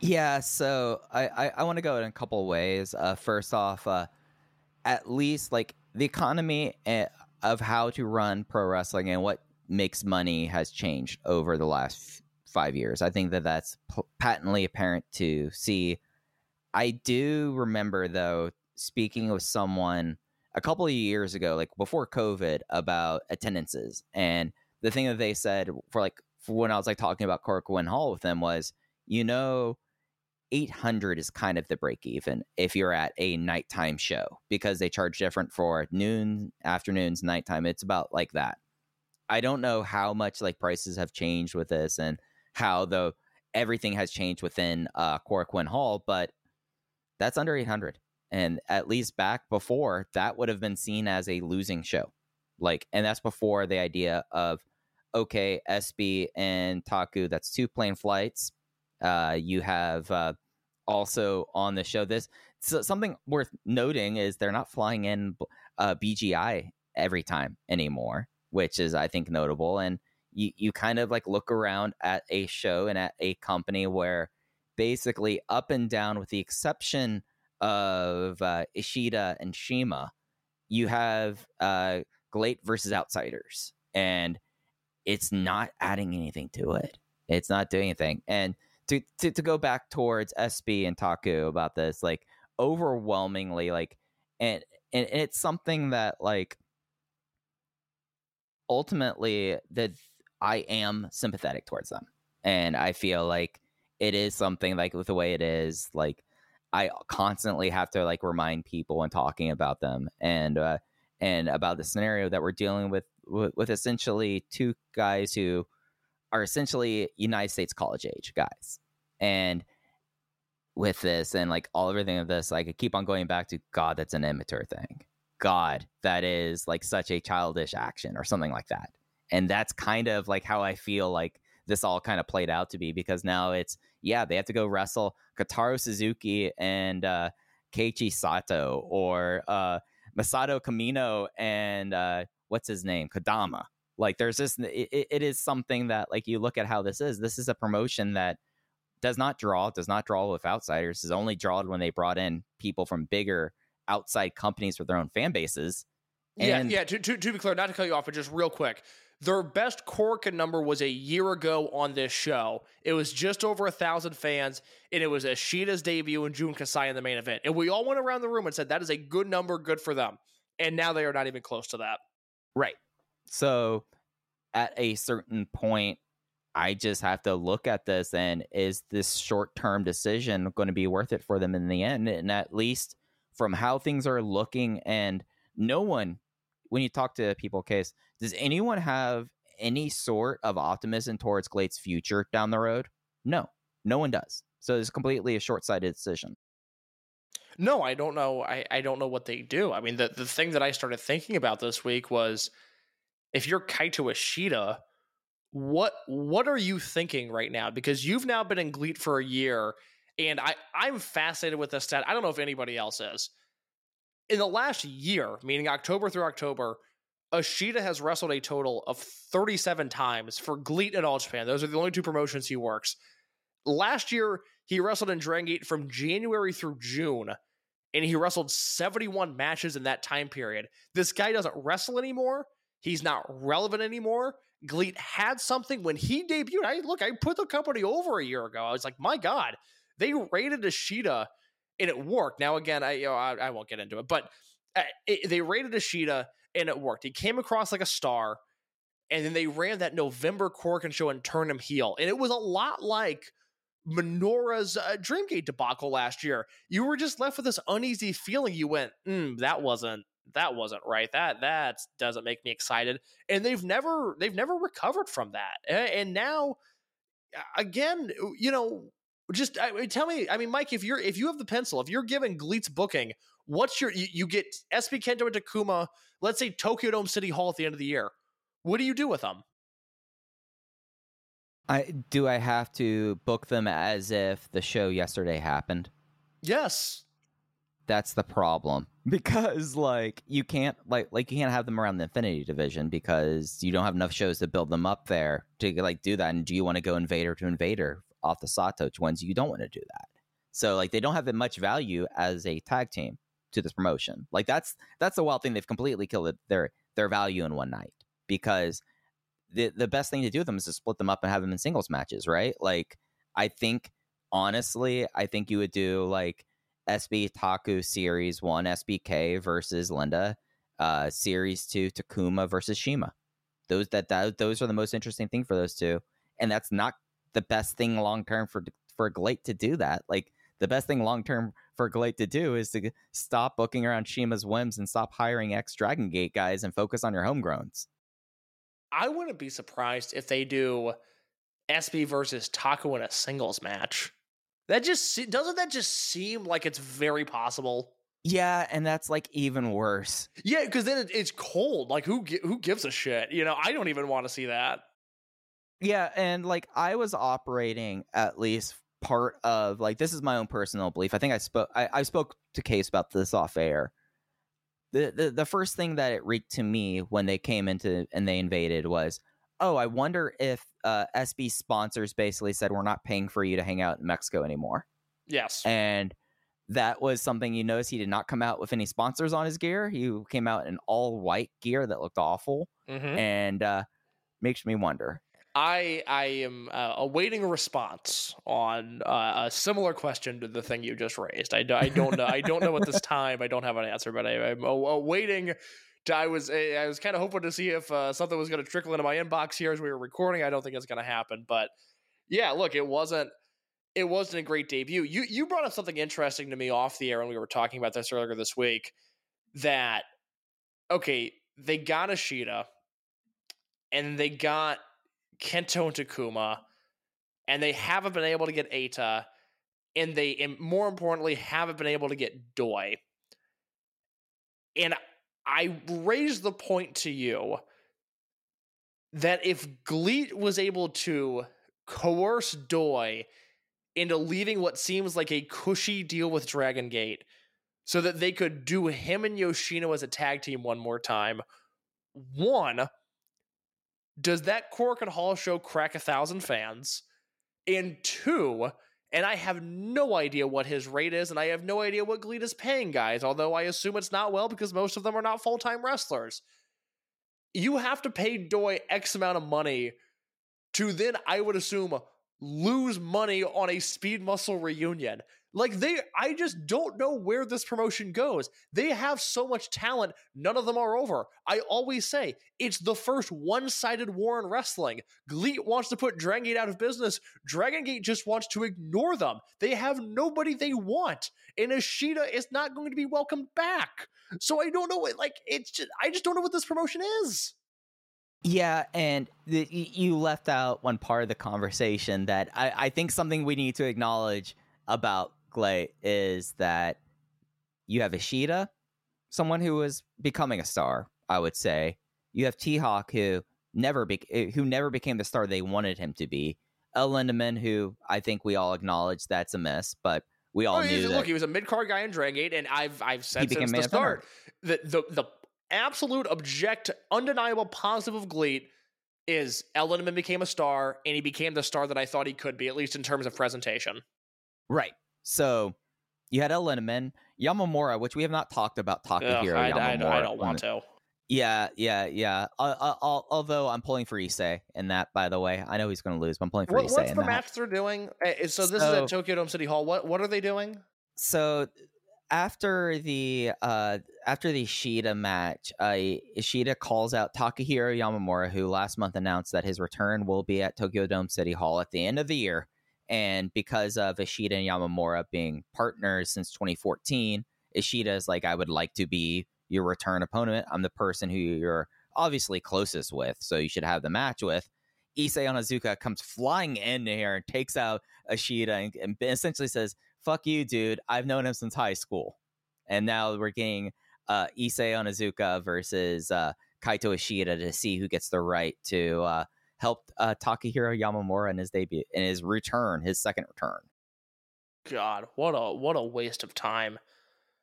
Yeah, so I, I, I want to go in a couple ways. Uh, first off, uh, at least like the economy eh, of how to run pro wrestling and what makes money has changed over the last five years. I think that that's patently apparent to see. I do remember though speaking with someone a couple of years ago, like before COVID, about attendances, and the thing that they said for like for when I was like talking about Korakuen Hall with them was, you know, 800 is kind of the break even if you're at a nighttime show because they charge different for noon, afternoons, nighttime. It's about like that. I don't know how much like prices have changed with this and how the everything has changed within uh Korakuen Hall, but that's under 800. And at least back before, that would have been seen as a losing show. Like, and that's before the idea of okay, SB and Taku, that's two plane flights. Uh, you have uh, also on the show this so something worth noting is they're not flying in uh, BGI every time anymore, which is I think notable. And you you kind of like look around at a show and at a company where basically up and down, with the exception of uh, Ishida and CIMA, you have uh, GLEAT versus Outsiders, and it's not adding anything to it. It's not doing anything. And to, to, to go back towards SB and Taku about this, like overwhelmingly, like, and, and it's something that like ultimately that I am sympathetic towards them. And I feel like it is something like with the way it is, like I constantly have to like remind people and talking about them and uh and about the scenario that we're dealing with with, with essentially two guys who are essentially United States college age guys. And with this and like all everything of this, like I keep on going back to God, that's an immature thing. God, that is like such a childish action or something like that. And that's kind of like how I feel like this all kind of played out to be because now it's yeah, they have to go wrestle Kotaro Suzuki and uh Keiichi Sato or uh Masato Kamino and uh what's his name? Kodama. Like there's this it, it is something that like you look at how this is. This is a promotion that does not draw, does not draw with outsiders, is only drawn when they brought in people from bigger outside companies with their own fan bases. And yeah, yeah. To, to, to be clear, not to cut you off, but just real quick, their best Korakuen number was a year ago on this show. It was just over a thousand fans, and it was Ishida's debut and Jun Kasai in the main event. And we all went around the room and said that is a good number, good for them. And now they are not even close to that. Right. So at a certain point, I just have to look at this and is this short term decision going to be worth it for them in the end? And at least from how things are looking, and no one, when you talk to people, case, does anyone have any sort of optimism towards GLEAT's future down the road? No, no one does. So it's completely a short sighted decision. No, I don't know. I, I don't know what they do. I mean, the, the thing that I started thinking about this week was if you're Kaito Ishida, what what are you thinking right now? Because you've now been in GLEAT for a year, and I I'm fascinated with this stat. I don't know if anybody else is. In the last year, meaning October through October, Ishida has wrestled a total of 37 times for GLEAT and All Japan. Those are the only two promotions he works. Last year, he wrestled in Dragon Gate from January through June, and he wrestled 71 matches in that time period. This guy doesn't wrestle anymore. He's not relevant anymore. GLEAT had something when he debuted. I look, I put the company over a year ago. I was like, my God, they rated Ishida and it worked. Now, again, I you know, I, I won't get into it, but uh, it, they rated Ishida and it worked. He came across like a star, and then they ran that November Korakuen show and turned him heel, and it was a lot like Minoura's uh, Dreamgate debacle last year. You were just left with this uneasy feeling. You went, mm, that wasn't that wasn't right. That that doesn't make me excited. And they've never they've never recovered from that. And now, again, you know, just I mean, tell me. I mean, Mike, if you're if you have the pencil, if you're given GLEAT's booking, what's your you, you get SB Kento and Takuma, let's say Tokyo Dome City Hall at the end of the year. What do you do with them? I do I have to book them as if the show yesterday happened? Yes. That's the problem. (laughs) Because like you can't like like you can't have them around the Infinity division because you don't have enough shows to build them up there to like do that. And do you want to go invader to invader off the Sato ones you don't want to do that? So like they don't have much value as a tag team to this promotion. Like that's that's the wild thing. They've completely killed their their value in one night because the the best thing to do with them is to split them up and have them in singles matches, right? Like I think honestly, I think you would do like SB Taku Series 1 SBK versus Linda, uh, Series 2 Takuma versus CIMA. Those that, that those are the most interesting thing for those two. And that's not the best thing long term for for GLEAT to do that. Like the best thing long term for GLEAT to do is to stop booking around CIMA's whims and stop hiring ex Dragon Gate guys and focus on your homegrowns. I wouldn't be surprised if they do SB versus Taku in a singles match. That just doesn't that just seem like it's very possible. Yeah, and that's like even worse. Yeah, because then it's cold. Like who who gives a shit? You know, I don't even want to see that. Yeah, and like I was operating at least part of like this is my own personal belief. I think I spoke I, I spoke to Case about this off air. The, the the first thing that it reeked to me when they came into and they invaded was oh, I wonder if uh, SB sponsors basically said we're not paying for you to hang out in Mexico anymore. Yes, and that was something you notice. He did not come out with any sponsors on his gear. He came out in all white gear that looked awful, mm-hmm. and uh, makes me wonder. I I am uh, awaiting a response on uh, a similar question to the thing you just raised. I, I don't know. I don't know at this (laughs) time. I don't have an answer, but I, am awaiting I was I was kind of hoping to see if uh, something was going to trickle into my inbox here as we were recording. I don't think it's going to happen, but yeah, look, it wasn't it wasn't a great debut. You you brought up something interesting to me off the air when we were talking about this earlier this week. That okay, they got Ishida, and they got Kento and Takuma, and they haven't been able to get Eita, and they and more importantly haven't been able to get Doi. And I raise the point to you that if GLEAT was able to coerce Doi into leaving what seems like a cushy deal with Dragon Gate so that they could do him and Yoshino as a tag team one more time, one, does that Korakuen Hall show crack a thousand fans? And two, and I have no idea what his rate is, and I have no idea what GLEAT is paying guys, although I assume it's not well because most of them are not full time wrestlers. You have to pay Doi X amount of money to then, I would assume, lose money on a speed muscle reunion. Like they I just don't know where this promotion goes. They have so much talent, none of them are over. I always say it's the first one-sided war in wrestling. GLEAT wants to put Dragon Gate out of business. Dragon Gate just wants to ignore them. They have nobody they want. And Ishida is not going to be welcomed back. So I don't know like it's just I just don't know what this promotion is. Yeah, and the, you left out one part of the conversation that I, I think something we need to acknowledge about GLEAT is that you have Ishida, someone who is becoming a star, I would say. You have T Hawk, who never be- who never became the star they wanted him to be. El Lindaman, who I think we all acknowledge that's a miss, but we all oh, knew. Look, he was a mid card guy in Dragon Gate, and I've I've said since the start that the the absolute, object, undeniable positive of GLEAT is El Lindaman became a star, and he became the star that I thought he could be, at least in terms of presentation. Right. So you had El Lindaman, Yamamura, which we have not talked about Ugh, Takahiro I, I- Yamamura. I don't want to. Yeah, yeah, yeah. Uh, uh, al- although I'm pulling for Issei in that, by the way. I know he's going to lose, but I'm pulling for What, Issei what's in the that. match they're doing? Uh, So this is at Tokyo Dome City Hall. What what are they doing? so after the uh after the Ishida match, uh, Ishida calls out Takahiro Yamamura, who last month announced that his return will be at Tokyo Dome City Hall at the end of the year. And because of Ishida and Yamamura being partners since 2014, Ishida is like, I would like to be your return opponent. I'm the person who you're obviously closest with, so you should have the match with. Issei Onizuka comes flying in here and takes out Ishida and, and essentially says, fuck you, dude. I've known him since high school. And now we're getting uh, Issei Onizuka versus uh, Kaito Ishida to see who gets the right to uh, help uh, Takahiro Yamamura in his debut, in his return, his second return. God, what a what a waste of time.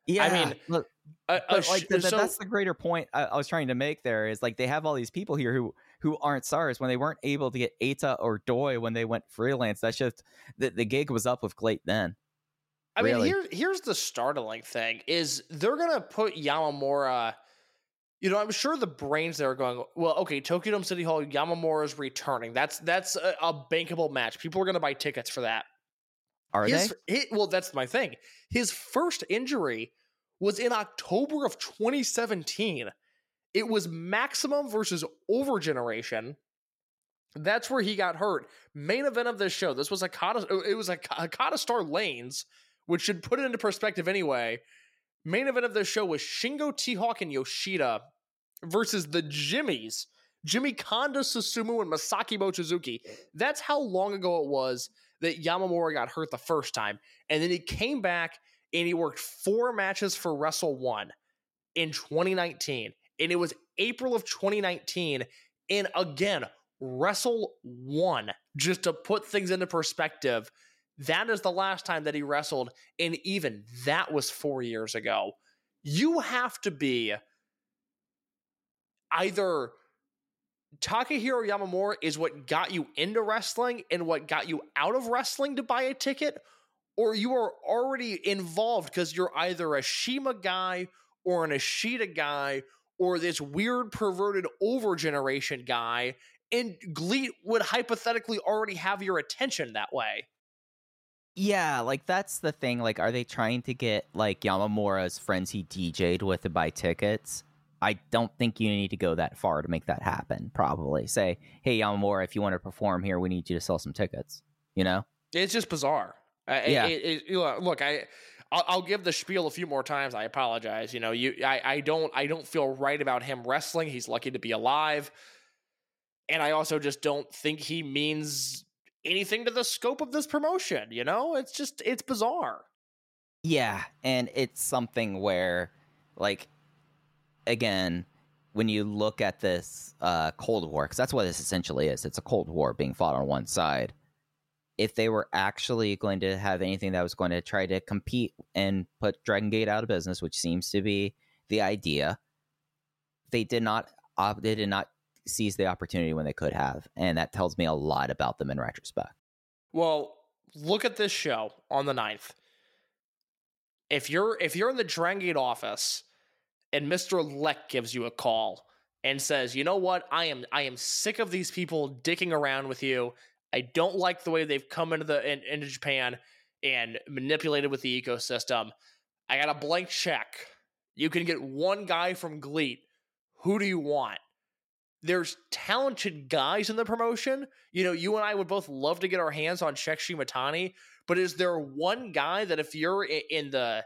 Yeah, I mean, look, Uh, but like sh- th- th- so- that's the greater point I, I was trying to make. There is like they have all these people here who who aren't stars when they weren't able to get Eita or Doi when they went freelance. That's just the, the gig was up with GLEAT then. I mean, really. here, here's the startling thing: is they're gonna put Yamamura. You know, I'm sure the brains there are going. Well, okay, Tokyo Dome City Hall. Yamamura's returning. That's that's a, a bankable match. People are gonna buy tickets for that. Are his, they? hi- well, that's my thing. His first injury was in October of 2017. It was Maximum versus Overgeneration. That's where he got hurt. Main event of this show. This was Hakata. It was a Hakata Star Lanes, which should put it into perspective anyway. Main event of this show was Shingo T Hawk and Yoshida versus the Jimmyz. Jimmy Kondo Susumu and Masaki Mochizuki. That's how long ago it was that Yamamura got hurt the first time. And then he came back and he worked four matches for Wrestle One in 2019. And it was April of 2019. And again, Wrestle One, just to put things into perspective, that is the last time that he wrestled. And even that was four years ago. You have to be either Takahiro Yamamura is what got you into wrestling and what got you out of wrestling to buy a ticket, or you are already involved because you're either a CIMA guy or an Ishida guy or this weird perverted over generation guy, and GLEAT would hypothetically already have your attention that way. Yeah, like that's the thing. Like, are they trying to get like Yamamura's friends he DJ'd with to buy tickets? I don't think you need to go that far to make that happen. Probably say, "Hey Yamamura, if you want to perform here, we need you to sell some tickets." You know? It's just bizarre. Yeah. It, it, you know, look, I. I'll, I'll give the spiel a few more times. I apologize. You know, you, I, I don't, I don't feel right about him wrestling. He's lucky to be alive, and I also just don't think he means anything to the scope of this promotion. You know, it's just, it's bizarre. Yeah, and it's something where, like, again, when you look at this uh, Cold War, because that's what this essentially is, it's a Cold War being fought on one side. If they were actually going to have anything that was going to try to compete and put Dragon Gate out of business, which seems to be the idea, they did not. Uh, they did not seize the opportunity when they could have, and that tells me a lot about them in retrospect. Well, look at this show on the 9th. If you're if you're in the Drangate office and Mr. Leck gives you a call and says, "You know what? I am I am sick of these people dicking around with you. I don't like the way they've come into the in, into Japan and manipulated with the ecosystem. I got a blank check. You can get one guy from GLEAT. Who do you want?" There's talented guys in the promotion. You know, you and I would both love to get our hands on Shek Shimatani, but is there one guy that if you're in the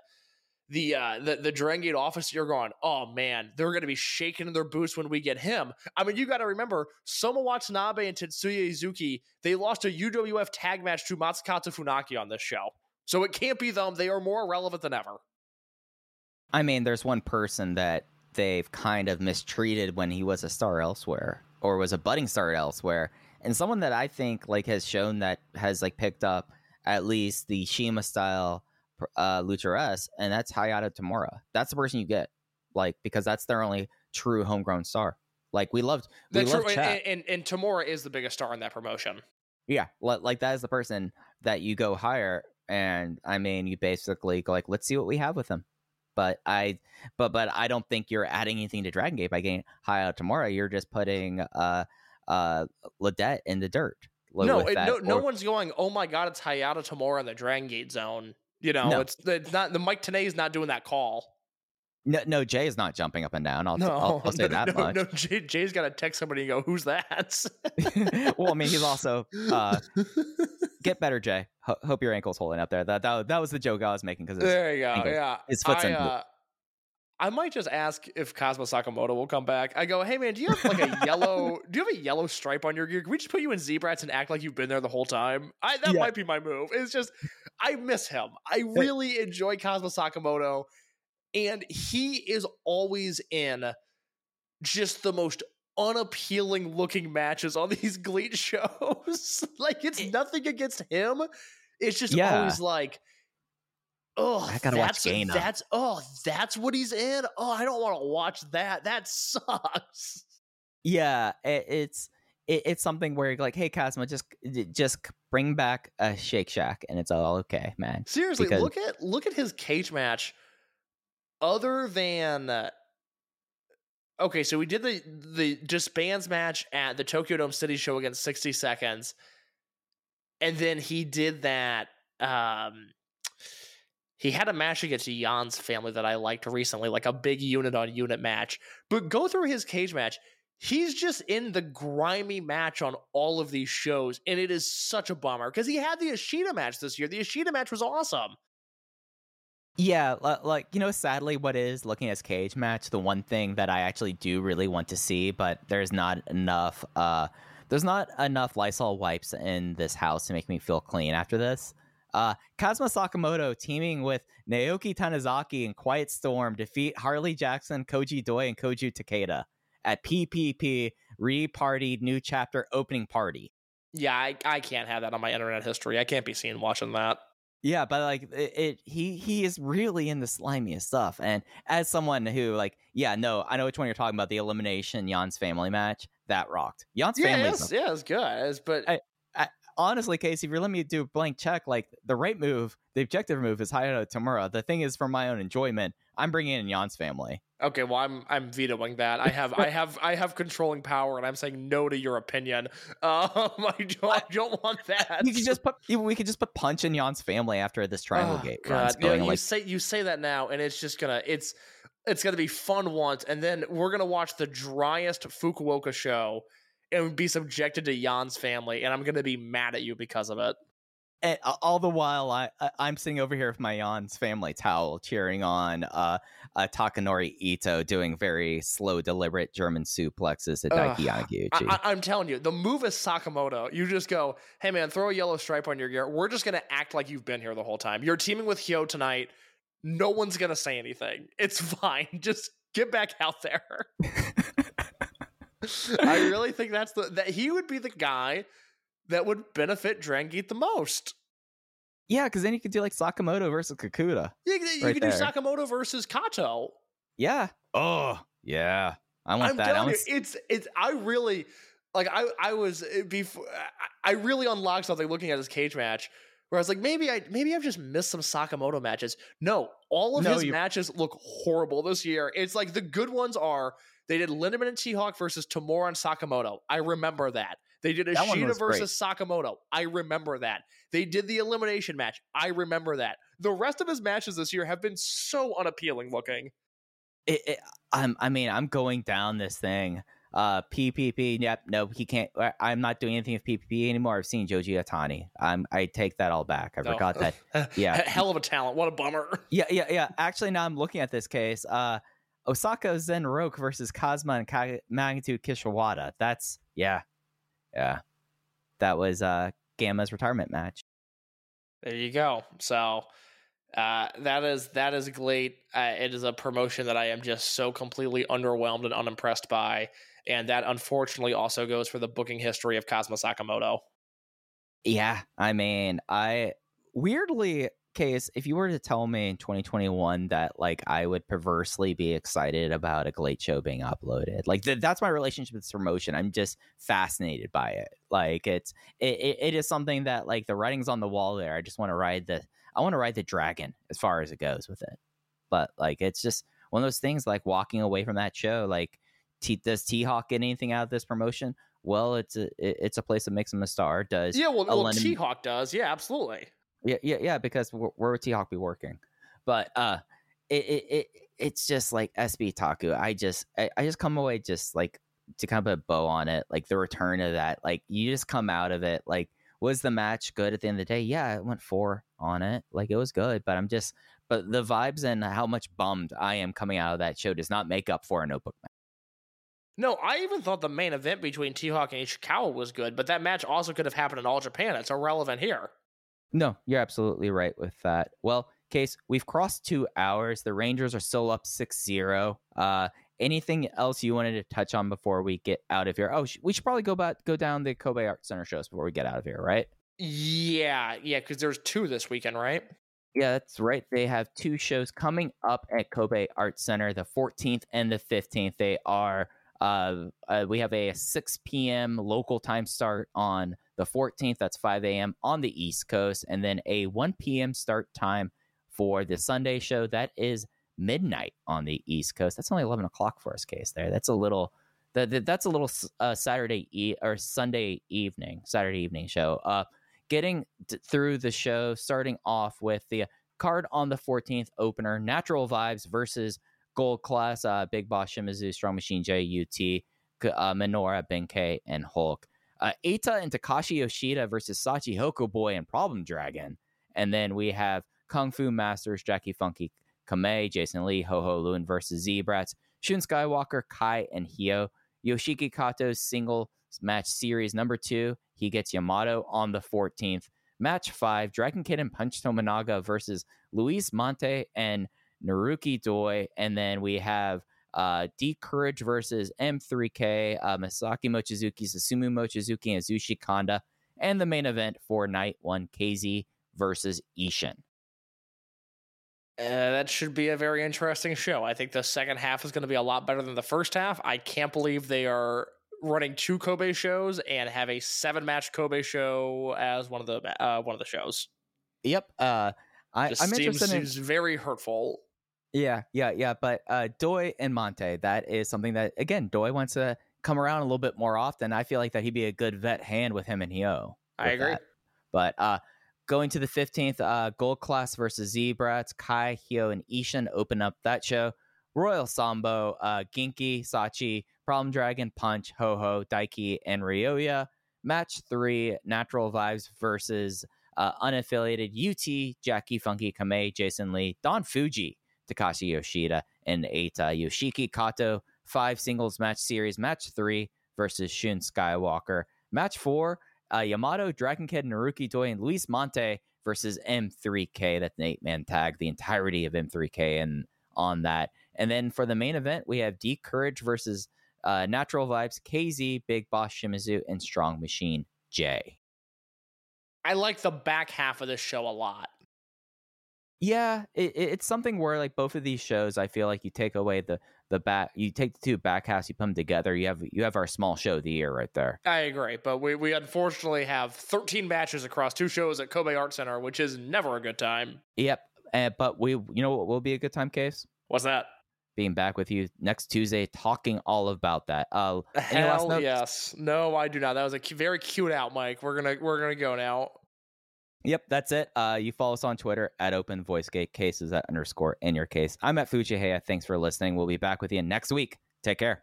the uh the, the Dragon Gate office, you're going, oh man, they're gonna be shaking in their boots when we get him. I mean, you gotta remember, Soma Watanabe and Tetsuya Izuki, they lost a UWF tag match to Matsukata Funaki on this show. So it can't be them. They are more relevant than ever. I mean, there's one person that they've kind of mistreated when he was a star elsewhere or was a budding star elsewhere, and someone that I think like has shown that has like picked up at least the CIMA style uh, luchadores, and that's Hayato Tamura. That's the person you get, like because that's their only true homegrown star. Like we loved, we That's loved true. And, and, and Tamura is the biggest star in that promotion. Yeah, like that is the person that you go hire, and I mean, you basically go like, let's see what we have with him. But I, but but I don't think you're adding anything to Dragon Gate by getting Hayato Tamura. You're just putting uh uh Ledette in the dirt. no, it, no, no one's going. Oh my god, it's Hayato Tamura in the Dragon Gate zone. You know, No. it's it's not the Mike Tenay is not doing that call. No, no, Jay is not jumping up and down. I'll, No, I'll, I'll (laughs) say no, that no, much. No, Jay, Jay's got to text somebody and go, "Who's that?" (laughs) well, I mean, he's also uh, (laughs) get better, Jay. Ho- hope your ankle's holding up there. That that, that was the joke I was making because there you go. ankle. Yeah, His foot's I, in- uh, I might just ask if Cosmo Sakamoto will come back. I go, hey man, do you have like a yellow? do you have a yellow stripe on your gear? Can we just put you in Z-Brats and act like you've been there the whole time? I that Yeah. might be my move. It's just I miss him. I really enjoy Cosmo Sakamoto, and he is always in just the most unappealing looking matches on (laughs) these GLEAT shows. (laughs) like it's nothing against him. It's just Yeah. always like, oh, I gotta watch that's, Gaina. That's oh, that's what he's in. Oh, I don't want to watch that. That sucks. yeah, it, it's it, it's something where you're like, hey, Cosmo, just just bring back a Shake Shack, and it's all okay, man. Seriously, Because- look at look at his cage match. Other than uh, okay, so we did the the disbands match at the Tokyo Dome City Show against sixty seconds, and then he did that. Um, he had a match against Jan's family that I liked recently, like a big unit on unit match. But go through his cage match. He's just in the grimy match on all of these shows, and it is such a bummer because he had the Ashita match this year. The Ashita match was awesome. Yeah, like you know, sadly, what is looking at his cage match, the one thing that I actually do really want to see, but there's not enough. uh There's not enough Lysol wipes in this house to make me feel clean after this. Uh, Kazuma Sakamoto teaming with Naoki Tanizaki and Quiet Storm defeat Harley Jackson, Koji Doi, and Koju Takeda at PPP Re-Partied New Chapter Opening Party. Yeah, I, I can't have that on my internet history. I can't be seen watching that. Yeah, but like it, it, he he is really in the slimiest stuff. And as someone who like, yeah, no, I know which one you're talking about. The elimination Jan's family match that rocked. Jan's Yeah, family. it's, yeah, it's good. It's, but I- honestly, Casey, if you're letting me do a blank check, like the right move, the objective move is Hayato Tamura. The thing is, for my own enjoyment, I'm bringing in Jan's family. okay, well, I'm I'm vetoing that. I have I have I have controlling power, and I'm saying no to your opinion. (laughs) Um, I don't I don't want that. You could just put we could just put punch in Jan's family after this triangle Oh, gate God. Yeah, you like, say you say that now, and it's just gonna it's it's gonna be fun once, and then we're gonna watch the driest Fukuoka show and be subjected to Jan's family, and I'm gonna be mad at you because of it. and all the while I, I I'm sitting over here with my Jan's family towel, cheering on uh, uh Takanori Ito doing very slow, deliberate German suplexes Ugh. Daiki Yanaguchi. I, I'm telling you, the move is Sakamoto. You just go, hey man, throw a yellow stripe on your gear. We're just gonna act like you've been here the whole time. You're teaming with Hyo tonight. No one's gonna say anything. It's (laughs) fine. Just get back out there. (laughs) (laughs) I really think that's the that he would be the guy that would benefit Dragon Gate the most. yeah, because then you could do like Sakamoto versus Kikuta. You, you Right could do. Sakamoto versus Kato. Yeah. Oh, yeah. I want I'm that. I telling want you, it's it's. I really like. I I was uh, before. I really unlocked something looking at his cage match where I was like, maybe I maybe I've just missed some Sakamoto matches. No, all of No, his you- matches look horrible this year. It's like the good ones are they did Lindaman and T-Hawk versus Tamura and Sakamoto. I remember that. They did Ashita was great. versus Sakamoto. I remember that. They did the elimination match. I remember that. The rest of his matches this year have been so unappealing looking. it, it, I'm, I mean, I'm going down this thing. Uh, PPP. Yep. No, he can't. I'm not doing anything with PPP anymore. I've seen Joji Atani. I'm. I take that all back. I No. forgot that. (laughs) Yeah. Hell of a talent. What a bummer. Yeah, yeah, yeah. Actually, now I'm looking at this case. Uh, Osaka Zen Roke versus Kazma and Ka- Magnitude Kishiwada. That's yeah, yeah. That was uh Gamma's retirement match. There you go. So uh, that is that is great. Uh, it is a promotion that I am just so completely underwhelmed and unimpressed by, and that unfortunately also goes for the booking history of Kazuma Sakamoto. Yeah, I mean, I weirdly case, if you were to tell me in 2021 that like I would perversely be excited about a GLEAT show being uploaded, like th- that's my relationship with this promotion. I'm just fascinated by it. Like it's it, it, it is something that like the writing's on the wall there. I just want to ride the I want to ride the dragon as far as it goes with it. But like it's just one of those things like walking away from that show. Like, T- does T Hawk get anything out of this promotion? Well, it's a it- it's a place that makes him a star. Does Yeah, well, well T Hawk does. Yeah, absolutely. Yeah, yeah, yeah. Because where would T Hawk be working? But uh, it, it it it's just like SB Taku. I just I, I just come away just like to kind of put a bow on it, like the return of that. Like you just come out of it. Like was the match good at the end of the day? Yeah, it went four on it. Like it was good, but I'm just but the vibes and how much bummed I am coming out of that show does not make up for a notebook match. No, I even thought the main event between T Hawk and Ishikawa was good, but that match also could have happened in All Japan. It's irrelevant here. No, you're absolutely right with that. Well, Case, we've crossed two hours. The Rangers are still up 6 0. Uh, anything else you wanted to touch on before we get out of here? Oh, sh- we should probably go about, go down the Kobe Art Center shows before we get out of here, right? Yeah, yeah, because there's two this weekend, right? Yeah, that's right. They have two shows coming up at Kobe Art Center, the 14th and the 15th. They are, uh, uh, we have a 6 p.m. local time start on the 14th. That's 5 a.m. on the East Coast. And then a 1 p.m. start time for the Sunday show. That is midnight on the East Coast. That's only 11 o'clock for us, Case, there. That's a little. That, that- that's a little uh, Saturday e- or Sunday evening, Saturday evening show. Uh, getting t- through the show, starting off with the card on the 14th opener, Natural Vibes versus Gold Class, uh, Big Boss Shimizu, Strong Machine JUT, uh, Minoura, Benkei, and Hulk. Uh, Eita and Takashi Yoshida versus Shachihoko Boy and Problem Dragon. And then we have Kung Fu Masters, Jackie Funky Kamei, Jason Lee, Ho Ho Loon versus Z-Brats, Shun Skywalker, Kai, and Hio. Yoshiki Kato's single match series number two. He gets Yamato on the 14th. Match five, Dragon Kid and Punch Tominaga versus Luis Mante and Naruki Doi. And then we have uh, D Courage versus M3K, uh, Masaki Mochizuki, Susumu Mochizuki, and Yasushi Kanda. And the main event for night one, KZ versus Ishin. Uh, that should be a very interesting show. I think the second half is going to be a lot better than the first half. I can't believe they are running two Kobe shows and have a seven match Kobe show as one of the uh, one of the shows. Yep. Uh, I, seems, interested in. seems very hurtful. Yeah, yeah, yeah. But uh, Doi and Mante, that is something that again, Doi wants to come around a little bit more often. I feel like that he'd be a good vet hand with him and Hio. I agree. that. But uh, going to the 15th, uh, Gold Class versus Z-Brats, Kai, Hio, and Ishin open up that show. Royal Sambo, uh, Ginky, Sachi, Problem Dragon, Punch, Ho Ho, Daiki, and Ryoya. Match three, Natural Vibes versus uh, unaffiliated UT, Jackie Funky Kamei, Jason Lee, Don Fujii, Takashi Yoshida, and Eita Yoshiki Kato. Five singles match series. Match three versus Shun Skywalker. Match four, uh, Yamato, Dragon Kid, Naruki Doi, and Luis Mante versus M3K. That's an eight man tag, the entirety of M3K and on that. And then for the main event, we have D Courage versus uh, Natural Vibes, KZ, Big Boss Shimizu, and Strong Machine J. I like the back half of this show a lot. Yeah, it, it- it's something where like both of these shows, I feel like you take away the the back, you take the two back halves, you put them together. You have you have our small show of the year right there. I agree, but we, we unfortunately have 13 matches across two shows at Kobe Art Center, which is never a good time. Yep. Uh, but we, you know, what will be a good time, case What's that? being back with you next Tuesday, talking all about that. Uh, Hell yes. No, I do not. That was a cu- very cute out, Mike. We're gonna we're gonna go now. Yep, that's it. Uh, you follow us on Twitter at Open VoiceGate Cases at underscore in your case. I'm at fujiiheya. Thanks for listening. We'll be back with you next week. Take care.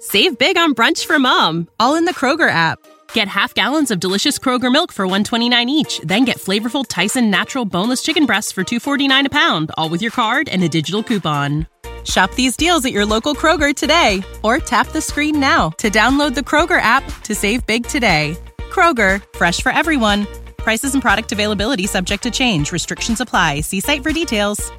Save big on brunch for mom, all in the Kroger app. Get half gallons of delicious Kroger milk for 129 each, then get flavorful Tyson natural boneless chicken breasts for 249 a pound, all with your card and a digital coupon. Shop these deals at your local Kroger today or tap the screen now to download the Kroger app to save big today. Kroger, fresh for everyone. Prices and product availability subject to change. Restrictions apply. See site for details.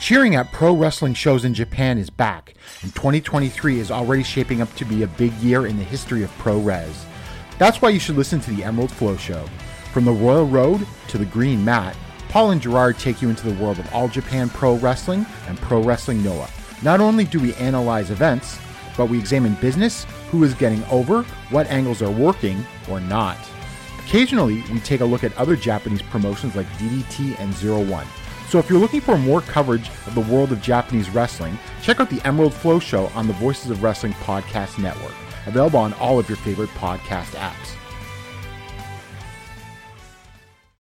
Cheering at pro wrestling shows in Japan is back, and 2023 is already shaping up to be a big year in the history of pro res. That's why you should listen to the Emerald Flow Show. From the Royal Road to the Green Mat, Paul and Gerard take you into the world of All Japan Pro Wrestling and Pro Wrestling Noah. Not only do we analyze events, but we examine business, who is getting over, what angles are working or not. Occasionally, we take a look at other Japanese promotions like DDT and Zero One. So if you're looking for more coverage of the world of Japanese wrestling, check out the Emerald Flow Show on the Voices of Wrestling Podcast Network, available on all of your favorite podcast apps.